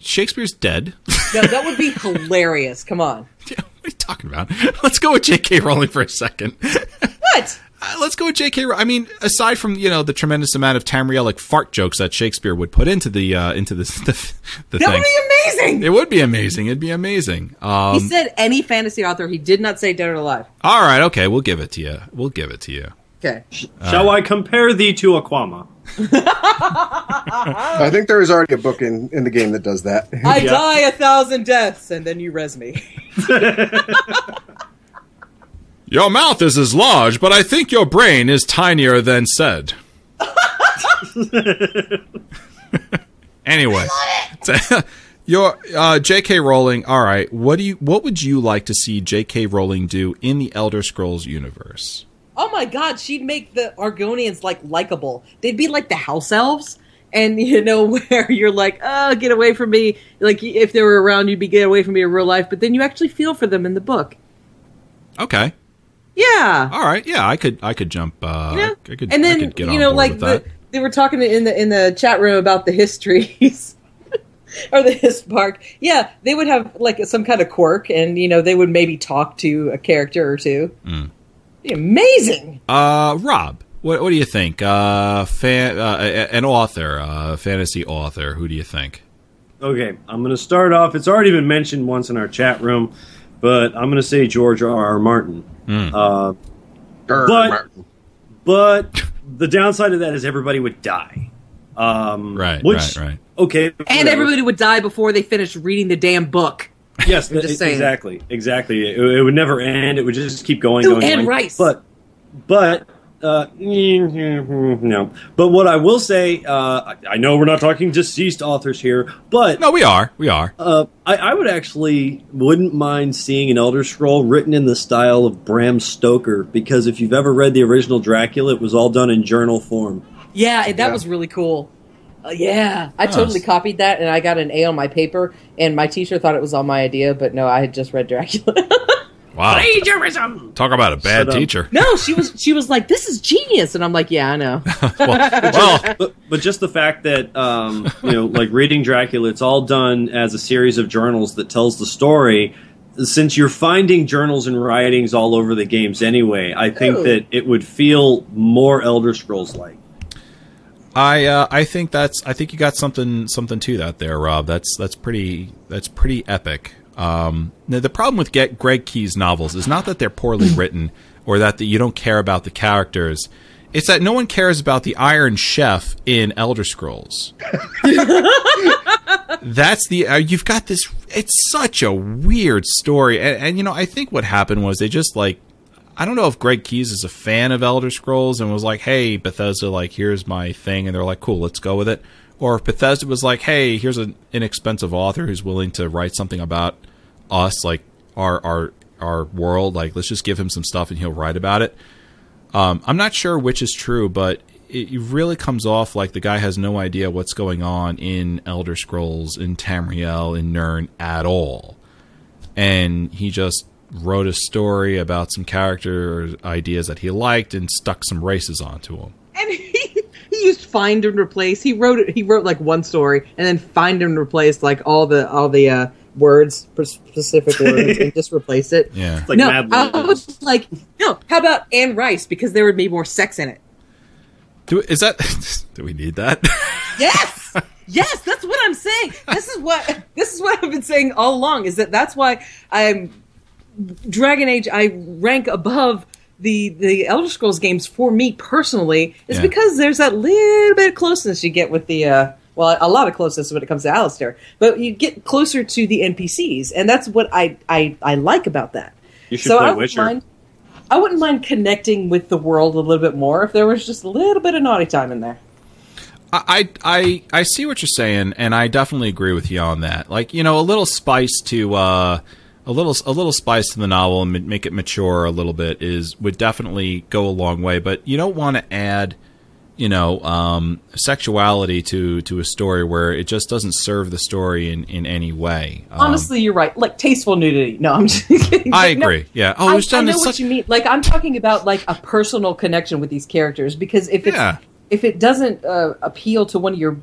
Shakespeare's dead. No, that would be hilarious. Come on. Yeah, what are you talking about? Let's go with J.K. Rowling for a second. What? Uh, let's go with J.K. I mean, aside from you know the tremendous amount of Tamrielic fart jokes that Shakespeare would put into the uh, into this the, the That thing, would be amazing. it would be amazing. It'd be amazing. Um, he said any fantasy author. He did not say dead or alive. all right, okay, we'll give it to you. We'll give it to you. Okay. Shall I compare thee to Aquama? I think there is already a book in, in the game that does that. I Yeah. die a thousand deaths, and then you res me. Your mouth is as large, but I think your brain is tinier than said. anyway, your uh, J.K. Rowling. All right, what do you? What would you like to see J.K. Rowling do in the Elder Scrolls universe? Oh my god, she'd make the Argonians like likable. They'd be like the house elves. And you know where you're like, oh, get away from me. Like if they were around, you'd be get away from me in real life. But then you actually feel for them in the book. Okay, Yeah, all right, yeah, I could, I could jump. Uh, know? I could, and I then could get you know, like the, they were talking in the in the chat room about the histories. or the his park. Yeah, they would have like some kind of quirk, and you know they would maybe talk to a character or two. Mm. Be amazing. Uh, Rob, what, what do you think? Uh, fan, uh, an author, uh, fantasy author. Who do you think? Okay, I'm going to start off. It's already been mentioned once in our chat room, but I'm going to say George R. R. Martin. Hmm. Uh, but but the downside of that is everybody would die. Um, Right, which, right, right. Okay, And whatever. everybody would die before they finished reading the damn book. Yes, I'm just saying. exactly, exactly. It, it would never end. It would just keep going, Ooh, going, Anne going. Rice. But, but, uh, no. But what I will say, uh, I, I know we're not talking deceased authors here, but No, we are, we are. uh, I, I would actually wouldn't mind seeing an Elder Scroll written in the style of Bram Stoker because if you've ever read the original Dracula, it was all done in journal form. Yeah, that Yeah. was really cool. Uh, yeah, I Nice. totally copied that, and I got an A on my paper. And my teacher thought it was all my idea, but no, I had just read Dracula. Wow, Plagiarism. talk about a bad Shut up. teacher. no, she was she was like, "This is genius," and I'm like, "Yeah, I know." well, But, but just the fact that um, you know, like reading Dracula, it's all done as a series of journals that tells the story. Since you're finding journals and writings all over the games anyway, I think Ooh. that it would feel more Elder Scrolls like. I uh, I think that's I think you got something something to that there, Rob. That's that's pretty that's pretty epic. Um, now the problem with get Greg Keyes' novels is not that they're poorly written or that the, you don't care about the characters. It's that no one cares about the Iron Chef in Elder Scrolls. That's the uh, you've got this. It's such a weird story, and, and you know I think what happened was they just like I don't know if Greg Keyes is a fan of Elder Scrolls and was like, "Hey, Bethesda, like here's my thing," and they're like, "Cool, let's go with it." Or if Bethesda was like, "Hey, here's an inexpensive author who's willing to write something about us, like our our our world, like let's just give him some stuff and he'll write about it." Um, I'm not sure which is true, but it really comes off like the guy has no idea what's going on in Elder Scrolls, in Tamriel, in Nirn at all, and he just wrote a story about some character ideas that he liked and stuck some races onto them. and he, he used find and replace. He wrote it. He wrote like one story, and then find and replace like all the all the uh, words, per- specific words, and just replace it. Yeah. Like no, Mad I Libs. was like, no. How about Anne Rice? Because there would be more sex in it. Do, is that? do we need that? Yes, yes, that's what I'm saying. This is what this is what I've been saying all along. Is that that's why I'm Dragon Age. I rank above the the Elder Scrolls games for me personally. Is Yeah. because there's that little bit of closeness you get with the. Uh, well, a lot of closeness when it comes to Alistair, but you get closer to the NPCs, and that's what I I, I like about that. You should so play I wouldn't Witcher. mind. I wouldn't mind connecting with the world a little bit more if there was just a little bit of naughty time in there. I, I I see what you're saying, and I definitely agree with you on that. Like you know, a little spice to uh, a little a little spice to the novel and make it mature a little bit is would definitely go a long way. But you don't want to add you know, um, sexuality to to a story where it just doesn't serve the story in in any way. Um, Honestly, you're right. Like tasteful nudity. No, I'm just kidding. I No, agree. Yeah. Oh, I, it was done I know what such. you mean. Like I'm talking about like a personal connection with these characters because if it's Yeah. if it doesn't uh, appeal to one of your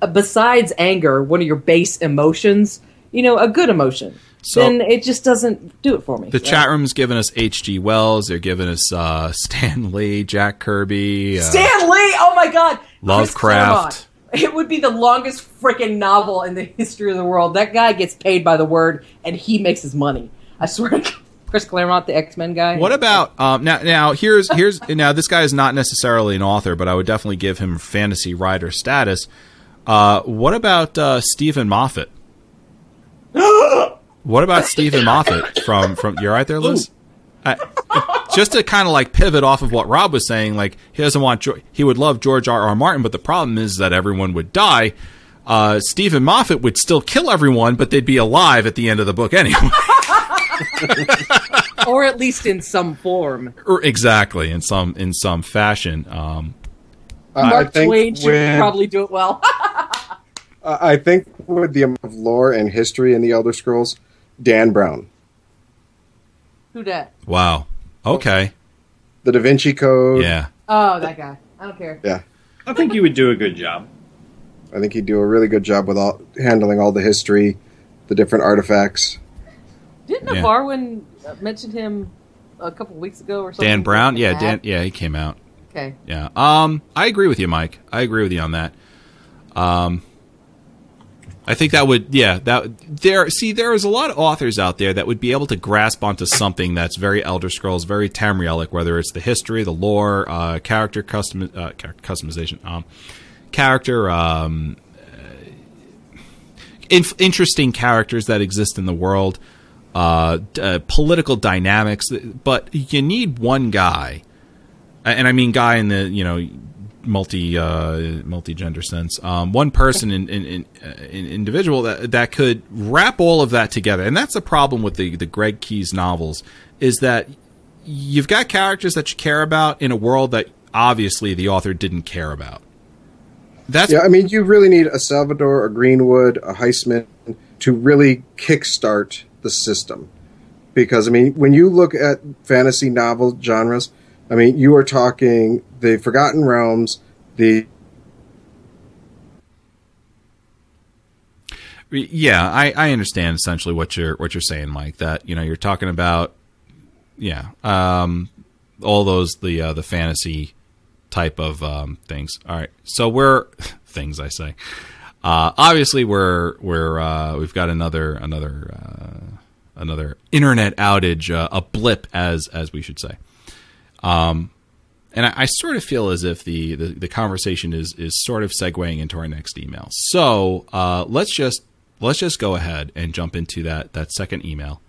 uh, besides anger, one of your base emotions, you know, a good emotion, So- then it just doesn't do it for me. The right? chat room's giving us H.G. Wells. They're giving us uh, Stan Lee, Jack Kirby. Uh, Stan Lee. Oh my God, Lovecraft. It would be the longest freaking novel in the history of the world. That guy gets paid by the word, and he makes his money. I swear to God. Chris Claremont, the X Men guy. What about um, now? Now here's here's now this guy is not necessarily an author, but I would definitely give him fantasy writer status. Uh, what about uh, Steven Moffat? what about Steven Moffat from from? You're right there, Liz. Uh, just to kind of like pivot off of what Rob was saying, like he doesn't want he would love George R. R. Martin, but the problem is that everyone would die. Uh, Steven Moffat would still kill everyone, but they'd be alive at the end of the book anyway. or at least in some form. Or exactly in some in some fashion. Um, Uh, I Mark think Twain should with- probably do it well. Uh, I think with the amount of lore and history in the Elder Scrolls, Dan Brown, Who dat? wow. Okay. the Da Vinci Code. Yeah. Oh, that guy. I don't care. yeah. I think you would do a good job. I think he'd do a really good job with all handling all the history, the different artifacts. Didn't Yeah. Navarwin uh, mention him a couple weeks ago or something? Dan Brown. Yeah. Like Dan. Yeah. He came out. Okay. Yeah. Um. I agree with you, Mike. I agree with you on that. Um. I think that would. Yeah. That there. See, there is a lot of authors out there that would be able to grasp onto something that's very Elder Scrolls, very Tamrielic, whether it's the history, the lore, uh, character custom, uh, customization, um, character, um, uh, interesting characters that exist in the world, uh, uh, political dynamics. But you need one guy, and I mean guy in the you know multi uh, multi gender sense. Um, one person in in, in, uh, in individual that that could wrap all of that together, and that's the problem with the the Greg Keyes novels is that you've got characters that you care about in a world that obviously the author didn't care about. That's Yeah, I mean, you really need a Salvatore, a Greenwood, a Heisman to really kickstart the system. Because, I mean, when you look at fantasy novel genres, I mean, you are talking the Forgotten Realms, the Yeah, I, I understand essentially what you're what you're saying, Mike. That you know you're talking about, yeah, um, all those the uh, the fantasy type of um, things. All right, so we're things I say. Uh, obviously, we're we're uh, we've got another another uh, another internet outage, uh, a blip as as we should say. Um, and I, I sort of feel as if the, the, the conversation is is sort of segueing into our next email. So uh, let's just let's just go ahead and jump into that that second email,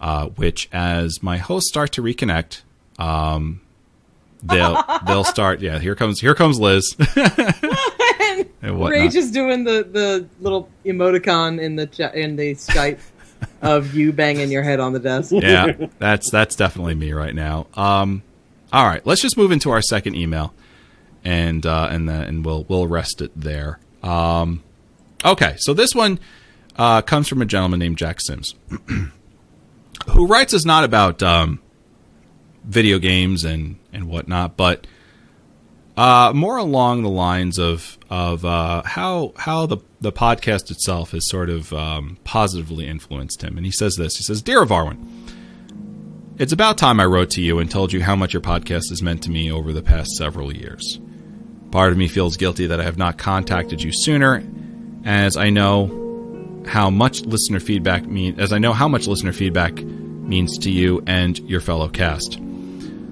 uh, which as my hosts start to reconnect, um, they'll they'll start. Yeah, here comes here comes Liz. and. Rage is doing the, the little emoticon in the in the Skype of you banging your head on the desk. yeah, that's that's definitely me right now. Um, all right, let's just move into our second email, and uh, and then and we'll we'll rest it there. Um, okay, so this one uh, comes from a gentleman named Jack Sims, who writes us not about um, video games and and whatnot, but uh, more along the lines of of uh, how how the the podcast itself has sort of um, positively influenced him. And he says this: He says, "Dear Varwin, it's about time I wrote to you and told you how much your podcast has meant to me over the past several years. Part of me feels guilty that I have not contacted you sooner, as I know how much listener feedback mean as I know how much listener feedback means to you and your fellow cast."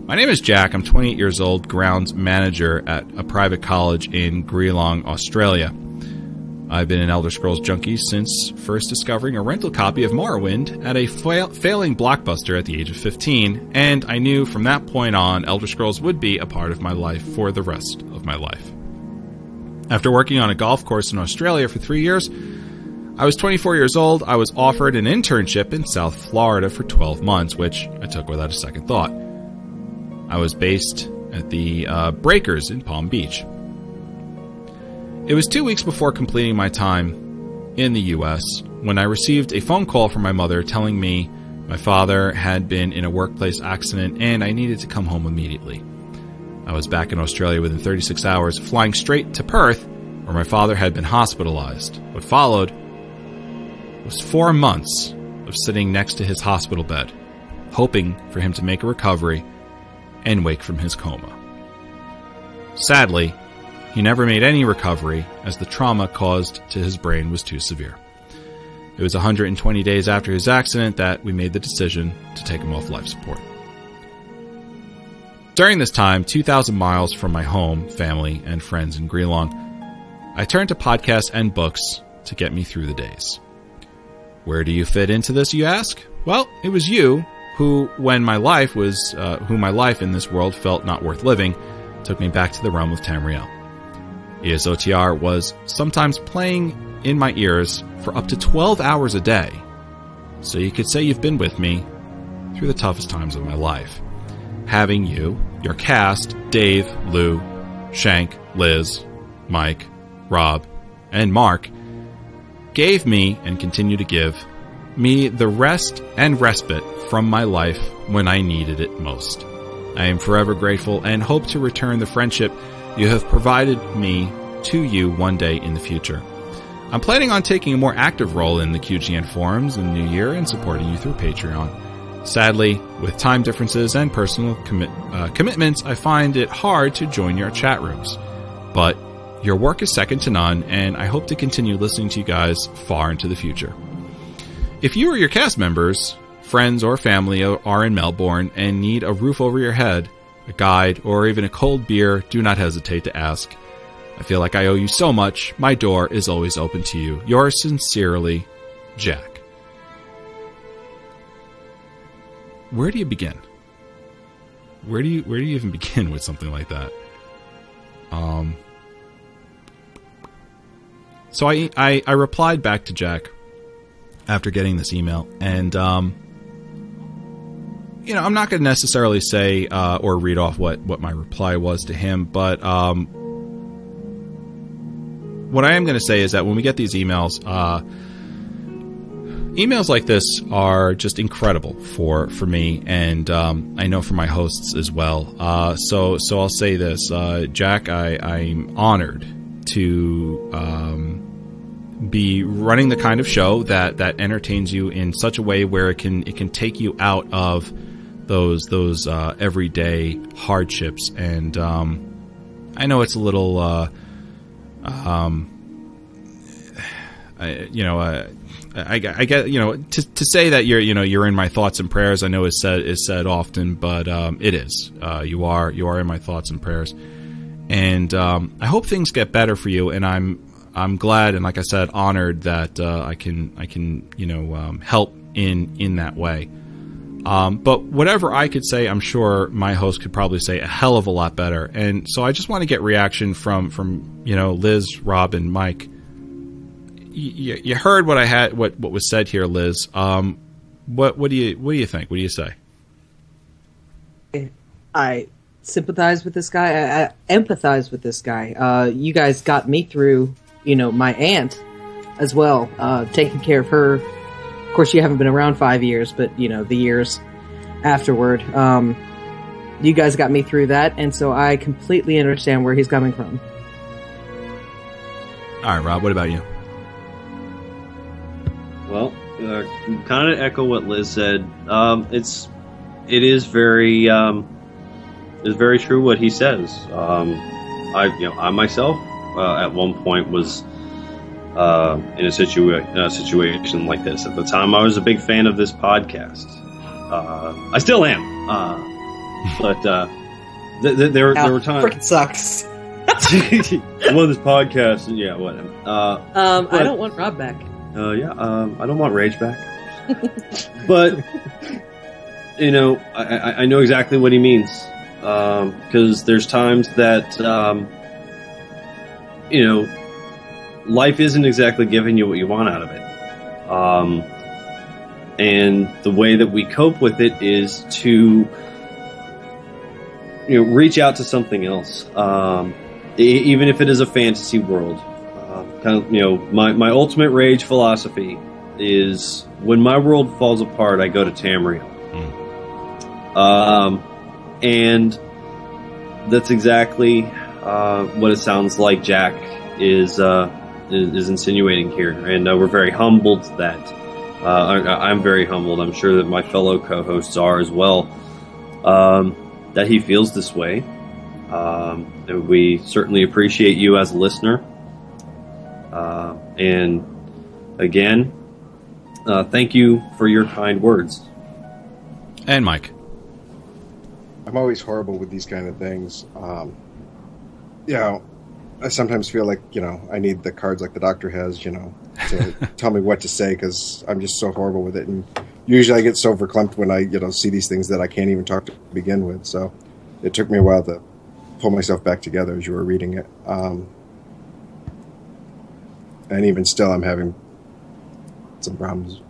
My name is Jack. I'm 28 years old, grounds manager at a private college in Geelong, Australia. I've been an Elder Scrolls junkie since first discovering a rental copy of Morrowind at a fail- failing blockbuster at the age of 15, and I knew from that point on Elder Scrolls would be a part of my life for the rest of my life. After working on a golf course in Australia for three years, I was 24 years old. I was offered an internship in South Florida for 12 months, which I took without a second thought. I was based at the uh, Breakers in Palm Beach. It was two weeks before completing my time in the U.S. when I received a phone call from my mother telling me my father had been in a workplace accident and I needed to come home immediately. I was back in Australia within 36 hours, flying straight to Perth, where my father had been hospitalized. What followed was four months of sitting next to his hospital bed, hoping for him to make a recovery and wake from his coma. Sadly, he never made any recovery as the trauma caused to his brain was too severe. It was 120 days after his accident that we made the decision to take him off life support. During this time, 2,000 miles from my home, family, and friends in Geelong, I turned to podcasts and books to get me through the days. Where do you fit into this, you ask? Well, it was you who, when my life was, uh, who my life in this world felt not worth living, took me back to the realm of Tamriel. ESOTR was sometimes playing in my ears for up to 12 hours a day, so you could say you've been with me through the toughest times of my life. Having you, your cast, Dave, Lou, Shank, Liz, Mike, Rob, and Mark, gave me and continue to give me the rest and respite from my life when I needed it most. I am forever grateful and hope to return the friendship you have provided me to you one day in the future. I'm planning on taking a more active role in the QGN forums in the new year and supporting you through Patreon. Sadly, with time differences and personal commit, uh, commitments, I find it hard to join your chat rooms. But your work is second to none, and I hope to continue listening to you guys far into the future. If you or your cast members, friends, or family are in Melbourne and need a roof over your head, a guide, or even a cold beer, do not hesitate to ask. I feel like I owe you so much. My door is always open to you. Yours sincerely, Jack. Where do you begin? Where do you where do you even begin with something like that? Um so I, I, I replied back to Jack after getting this email, and um, you know I'm not going to necessarily say uh, or read off what what my reply was to him, but um, what I am going to say is that when we get these emails, uh, emails like this are just incredible for for me, and um, I know for my hosts as well. Uh, so so I'll say this, uh, Jack, I, I'm honored to um, be running the kind of show that that entertains you in such a way where it can it can take you out of those those uh, everyday hardships. And um, I know it's a little, uh, um, I, you know. Uh, I, I get you know to, to say that you're you know you're in my thoughts and prayers. I know is said is said often, but um, it is. Uh, you are you are in my thoughts and prayers, and um, I hope things get better for you. And I'm I'm glad and like I said, honored that uh, I can I can you know um, help in in that way. Um, but whatever I could say, I'm sure my host could probably say a hell of a lot better. And so I just want to get reaction from from you know Liz, Rob, and Mike you, you heard what I had, what what was said here, Liz. Um, what what do you what do you think? What do you say? I sympathize with this guy. I, I empathize with this guy. Uh, you guys got me through, you know, my aunt as well, uh, taking care of her. Of course, you haven't been around five years, but you know the years afterward. Um, you guys got me through that, and so I completely understand where he's coming from. All right, Rob. What about you? Well, uh, kind of echo what Liz said. Um, it's it is very um, is very true what he says. Um, I you know I myself uh, at one point was uh, in a, situa- in situation like this. At the time, I was a big fan of this podcast. Uh, I still am, uh, but uh, th- th- there there were times. Freaking sucks. I love this podcast. Yeah, whatever. Uh, Um, I don't want Rob back. uh, yeah, um, I don't want rage back, but you know, I, I, I know exactly what he means because there's times that um, you know life isn't exactly giving you what you want out of it, um, and the way that we cope with it is to you know, reach out to something else, um, e- even if it is a fantasy world. Uh, kind of, you know, my, my ultimate rage philosophy is when my world falls apart, I go to Tamriel. Um, and that's exactly uh, what it sounds like Jack is uh, is, is insinuating here, and uh, we're very humbled that uh, I, I'm very humbled. I'm sure that my fellow co-hosts are as well. Um, that he feels this way. Um, and we certainly appreciate you as a listener. Uh, and again, uh, thank you for your kind words. And Mike. I'm always horrible with these kind of things. Um, you know, I sometimes feel like you know I need the cards like the doctor has, you know, to tell me what to say because I'm just so horrible with it. And usually I get so verklempt when I you know see these things that I can't even talk to begin with. So it took me a while to pull myself back together as you were reading it. Um, and even still, I'm having some problems.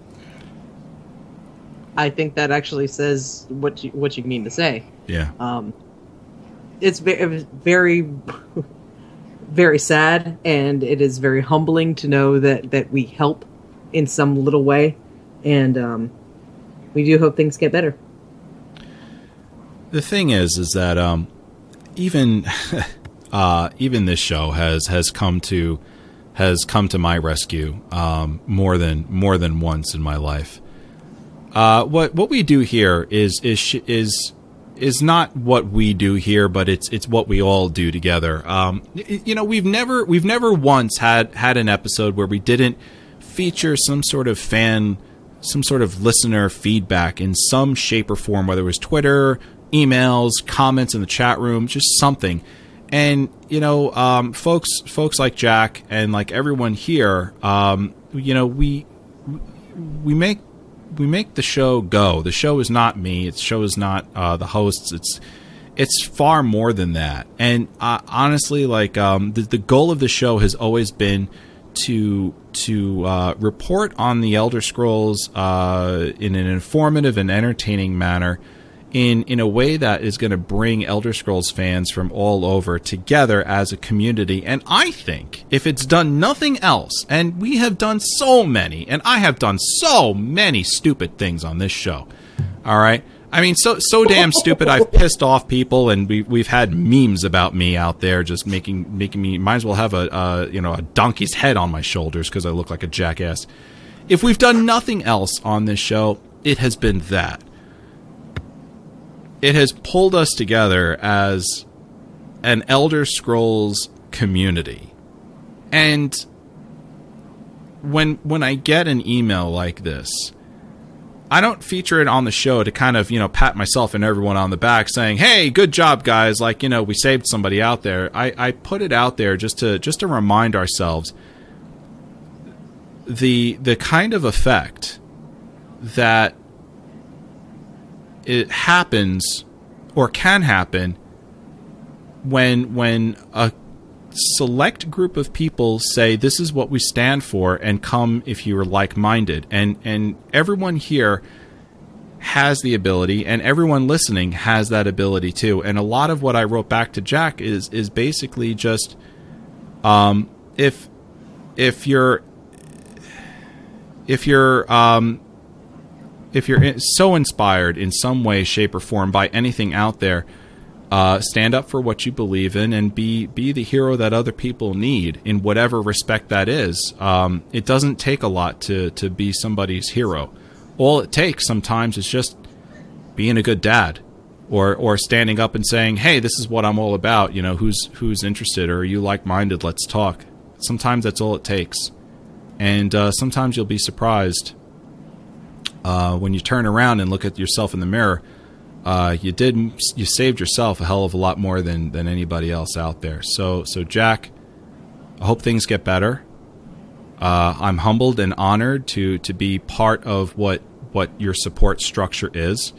I think that actually says what you, what you mean to say. Yeah. Um, it's ve- it very, very sad, and it is very humbling to know that that we help in some little way, and um, we do hope things get better. The thing is, is that um, even uh, even this show has has come to has come to my rescue um, more than more than once in my life. Uh, what what we do here is is is is not what we do here, but it's it's what we all do together. Um, you know, we've never we've never once had had an episode where we didn't feature some sort of fan, some sort of listener feedback in some shape or form, whether it was Twitter, emails, comments in the chat room, just something. And you know, um, folks, folks like Jack and like everyone here, um, you know, we we make we make the show go. The show is not me. The show is not uh, the hosts. It's it's far more than that. And uh, honestly, like um, the the goal of the show has always been to to uh, report on the Elder Scrolls uh, in an informative and entertaining manner. In, in a way that is going to bring Elder Scrolls fans from all over together as a community. And I think if it's done nothing else, and we have done so many, and I have done so many stupid things on this show. All right. I mean, so so damn stupid. I've pissed off people, and we we've had memes about me out there, just making making me. Might as well have a uh, you know a donkey's head on my shoulders because I look like a jackass. If we've done nothing else on this show, it has been that. It has pulled us together as an Elder Scrolls community, and when when I get an email like this I don't feature it on the show to kind of, you know, pat myself and everyone on the back saying, "Hey, good job, guys! Like, you know, we saved somebody out there." I, I put it out there just to just to remind ourselves the the kind of effect that it happens or can happen when when a select group of people say this is what we stand for and come if you are like-minded. And and everyone here has the ability and everyone listening has that ability too. And a lot of what I wrote back to Jack is is basically just um if if you're if you're um if you're in- so inspired in some way shape or form by anything out there uh, stand up for what you believe in and be be the hero that other people need in whatever respect that is. Um, it doesn't take a lot to to be somebody's hero. All it takes sometimes is just being a good dad, or or standing up and saying, "Hey, this is what I'm all about." You know, who's who's interested, or are you like minded? Let's talk. Sometimes that's all it takes, and uh, sometimes you'll be surprised uh, when you turn around and look at yourself in the mirror uh, you did you saved yourself a hell of a lot more than than anybody else out there. So so Jack, I hope things get better. Uh, I'm humbled and honored to to be part of what what your support structure is,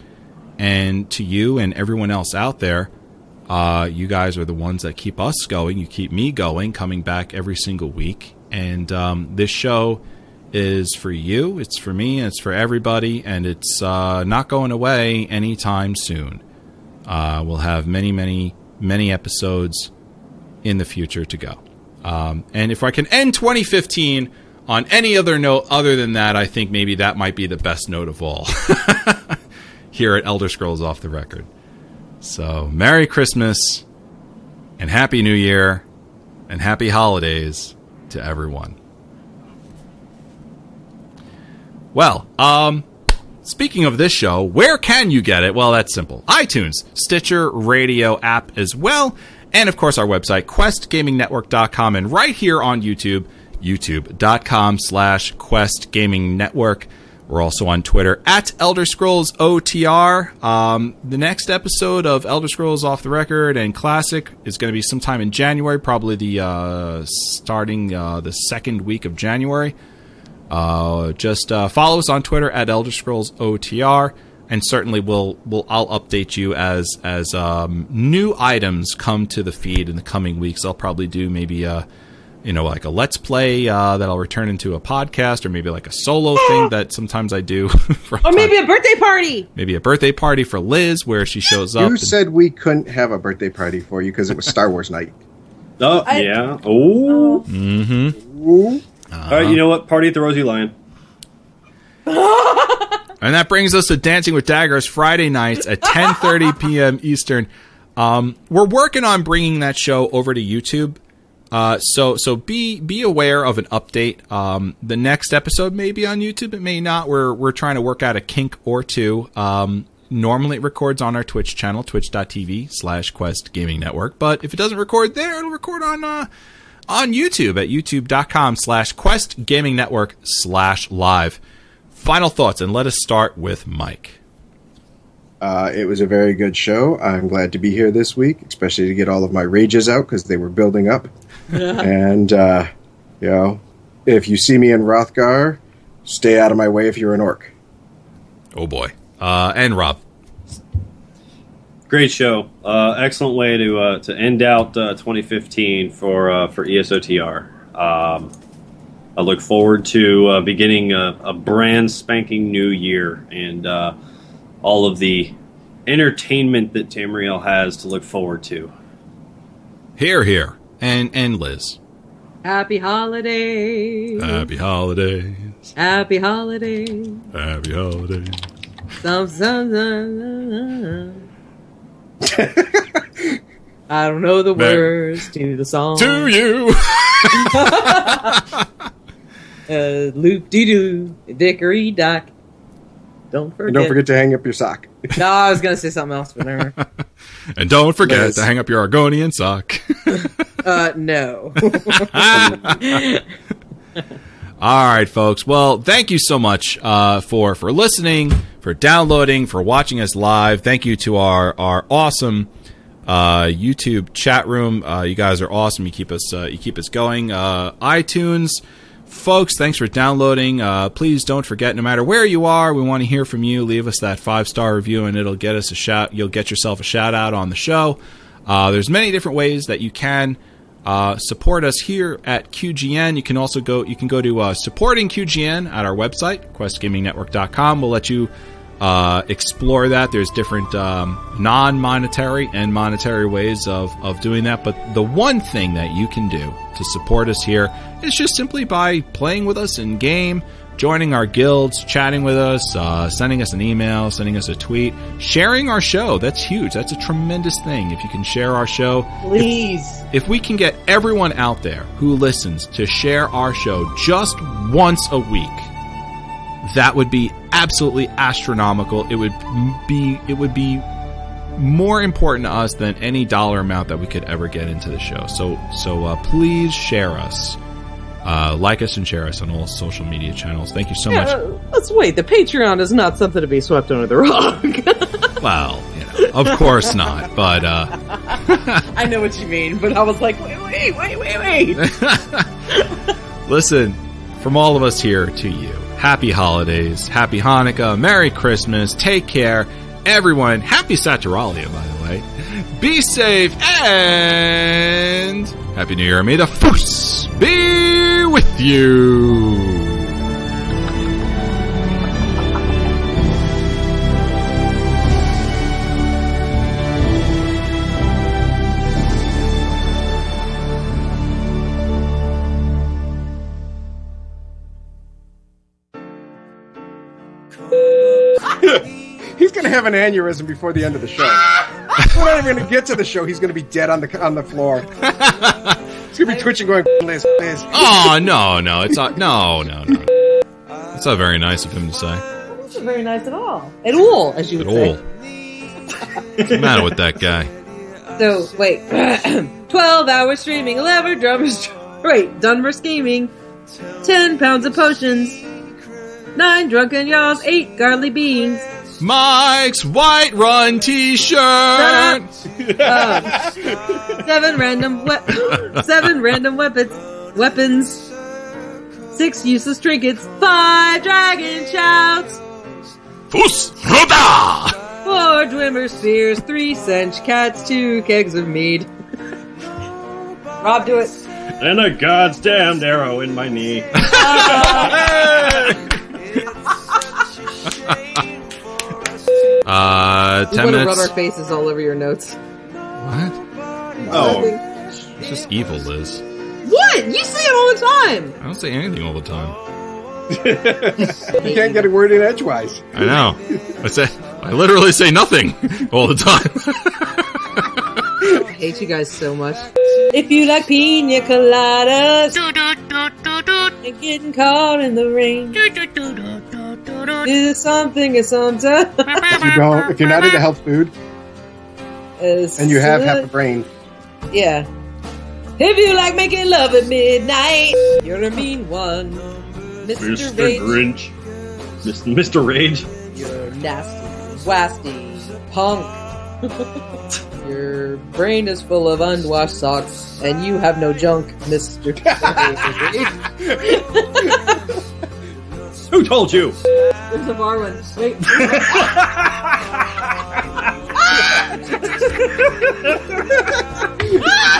and to you and everyone else out there. Uh, you guys are the ones that keep us going. You keep me going, coming back every single week. And um, this show is for you, it's for me, it's for everybody, and it's uh, not going away anytime soon. Uh, we'll have many, many, many episodes in the future to go. Um, and if I can end 2015 on any other note other than that, I think maybe that might be the best note of all here at Elder Scrolls Off the Record. So, Merry Christmas and Happy New Year and Happy Holidays to everyone. Well, um, speaking of this show, where can you get it? Well, that's simple. iTunes, Stitcher, radio app as well, and of course our website, questgamingnetwork.com, and right here on YouTube, youtube.com slash questgamingnetwork. We're also on Twitter at Elder Scrolls OTR. Um, the next episode of Elder Scrolls Off the Record and Classic is going to be sometime in January, probably the uh, starting uh, the second week of January. Uh, just uh, follow us on Twitter at Elder Scrolls OTR, and certainly we'll we'll I'll update you as as um, new items come to the feed in the coming weeks. I'll probably do maybe a you know like a let's play uh, that I'll return into a podcast, or maybe like a solo thing that sometimes I do, from Or maybe a birthday party. maybe a birthday party for Liz where she shows up. You and- said we couldn't have a birthday party for you because it was Star Wars night. Oh, I- yeah. Oh. mm-hmm. Ooh. All right, you know what? Party at the Rosy Lion. And that brings us to Dancing with Daggers Friday nights at 10:30 p.m. Eastern. Um, we're working on bringing that show over to YouTube. Uh, so so be be aware of an update. Um, the next episode may be on YouTube. It may not. We're we're trying to work out a kink or two. Um, normally it records on our Twitch channel, twitch.tv slash Quest Gaming Network. But if it doesn't record there, it'll record on uh, on YouTube at youtube.com slash Quest Gaming Network slash live. Final thoughts, and let us start with Mike. Uh, it was a very good show. I'm glad to be here this week, especially to get all of my rages out because they were building up. and, uh, you know, if you see me in Wrothgar, stay out of my way if you're an orc. Oh boy. Uh, and Rob. Great show. Uh, excellent way to uh, to end out uh, 2015 for uh, for ESOTR. Um, I look forward to uh, beginning a, a brand spanking new year and uh, all of the entertainment that Tamriel has to look forward to. Here, here. And and Liz. Happy holidays. Happy holidays. Happy holidays. Happy holidays. Some, some, some, some. I don't know the Mer- words to the song. To you. Uh, loop dee doo, dickory dock. Don't forget. And don't forget to hang up your sock. No, I was gonna say something else, but never. and don't forget Liz. to hang up your Argonian sock. Uh, no. All right, folks. Well, thank you so much uh, for for listening, for downloading, for watching us live. Thank you to our our awesome uh, YouTube chat room. Uh, you guys are awesome. You keep us uh, you keep us going. Uh, iTunes, folks. Thanks for downloading. Uh, please don't forget. No matter where you are, we want to hear from you. Leave us that five star review, and it'll get us a shout. You'll get yourself a shout out on the show. Uh, there's many different ways that you can uh, support us here at QGN. You can also go. You can go to uh, supporting QGN at our website, QuestGamingNetwork.com. We'll let you uh, explore that. There's different um, non-monetary and monetary ways of of doing that. But the one thing that you can do to support us here is just simply by playing with us in game. Joining our guilds, chatting with us, uh, sending us an email, sending us a tweet, sharing our show. That's huge. That's a tremendous thing. If you can share our show, Please. if we can get everyone out there who listens to share our show just once a week, that would be absolutely astronomical. It would be it would be more important to us than any dollar amount that we could ever get into the show. So so uh, please share us. Uh, like us and share us on all social media channels. Thank you so Yeah, much. uh, let's wait. The Patreon is not something to be swept under the rug. Well, you know, of course not. But uh, I know what you mean, but I was like, wait, wait, wait, wait, wait. Listen, from all of us here to you, happy holidays, happy Hanukkah, Merry Christmas, take care, everyone, happy Saturalia, by the way. Be safe and Happy New Year. May the force be with you. He's going to have an aneurysm before the end of the show. We're not even gonna get to the show. He's gonna be dead on the on the floor. He's gonna be twitching, going, Liz, Liz. Oh no, no, it's not. No, no, no. That's not very nice of him to say. That's not very nice at all. At all, as you At would all. say. What's the matter with that guy? So wait, twelve hours streaming, eleven drummers. Wait, done for scheming. Ten pounds of potions. Nine drunken y'alls, eight godly beings. Mike's Whiterun T-shirt. Um, seven random we- seven random weapons. Weapons. Six useless trinkets. Five dragon shouts. Fus Ro Dah. Four Dwemer spears. Three cinch cats. Two kegs of mead. Rob, do it. And a god's damned arrow in my knee. Uh, Uh, we ten want to rub our faces all over your notes. What? Oh, It's just evil, Liz. What? You say it all the time. I don't say anything all the time. you can't get a word in edgewise. I know. I say. I literally say nothing all the time. I hate you guys so much. If you like pina coladas and getting caught in the rain, do something or sometimes. If you don't, if you're not into health food and you have half a brain, Yeah. If you like making love at midnight, you're a mean one. Mr. Mr. Rage, Grinch. Mr. Mr. Rage. you're nasty, wasty, punk. Your brain is full of unwashed socks, and you have no junk, Mr. Who told you? There's a bar one. Wait.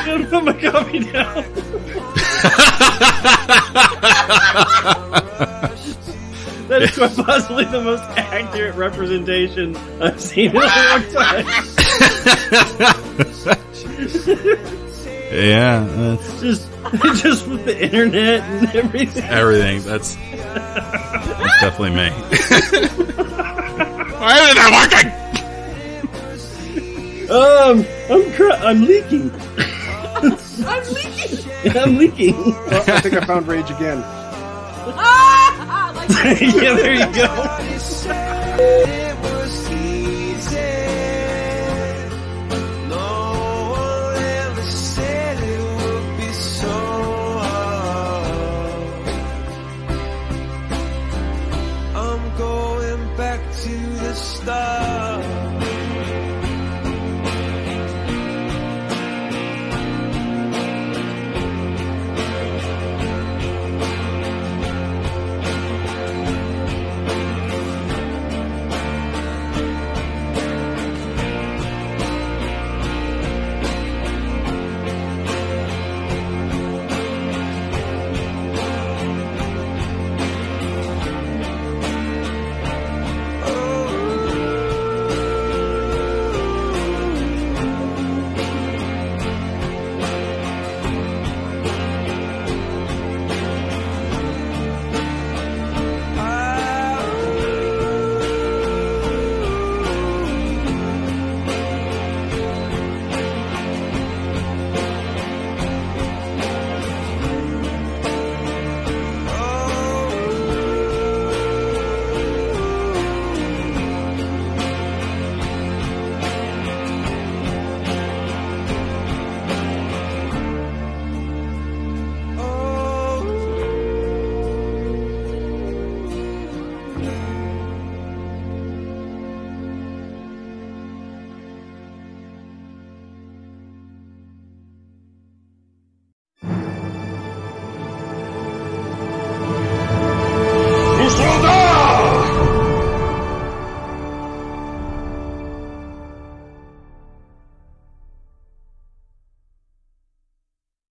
I'm put my coffee down. that is quite possibly the most accurate representation I've seen in a long time. yeah, that's just, just with the internet and everything. everything. That's that's definitely me. Why isn't that working? Um, I'm cr- I'm leaking. I'm leaking. I'm leaking. well, I think I found rage again. Ah! Like yeah, there you go.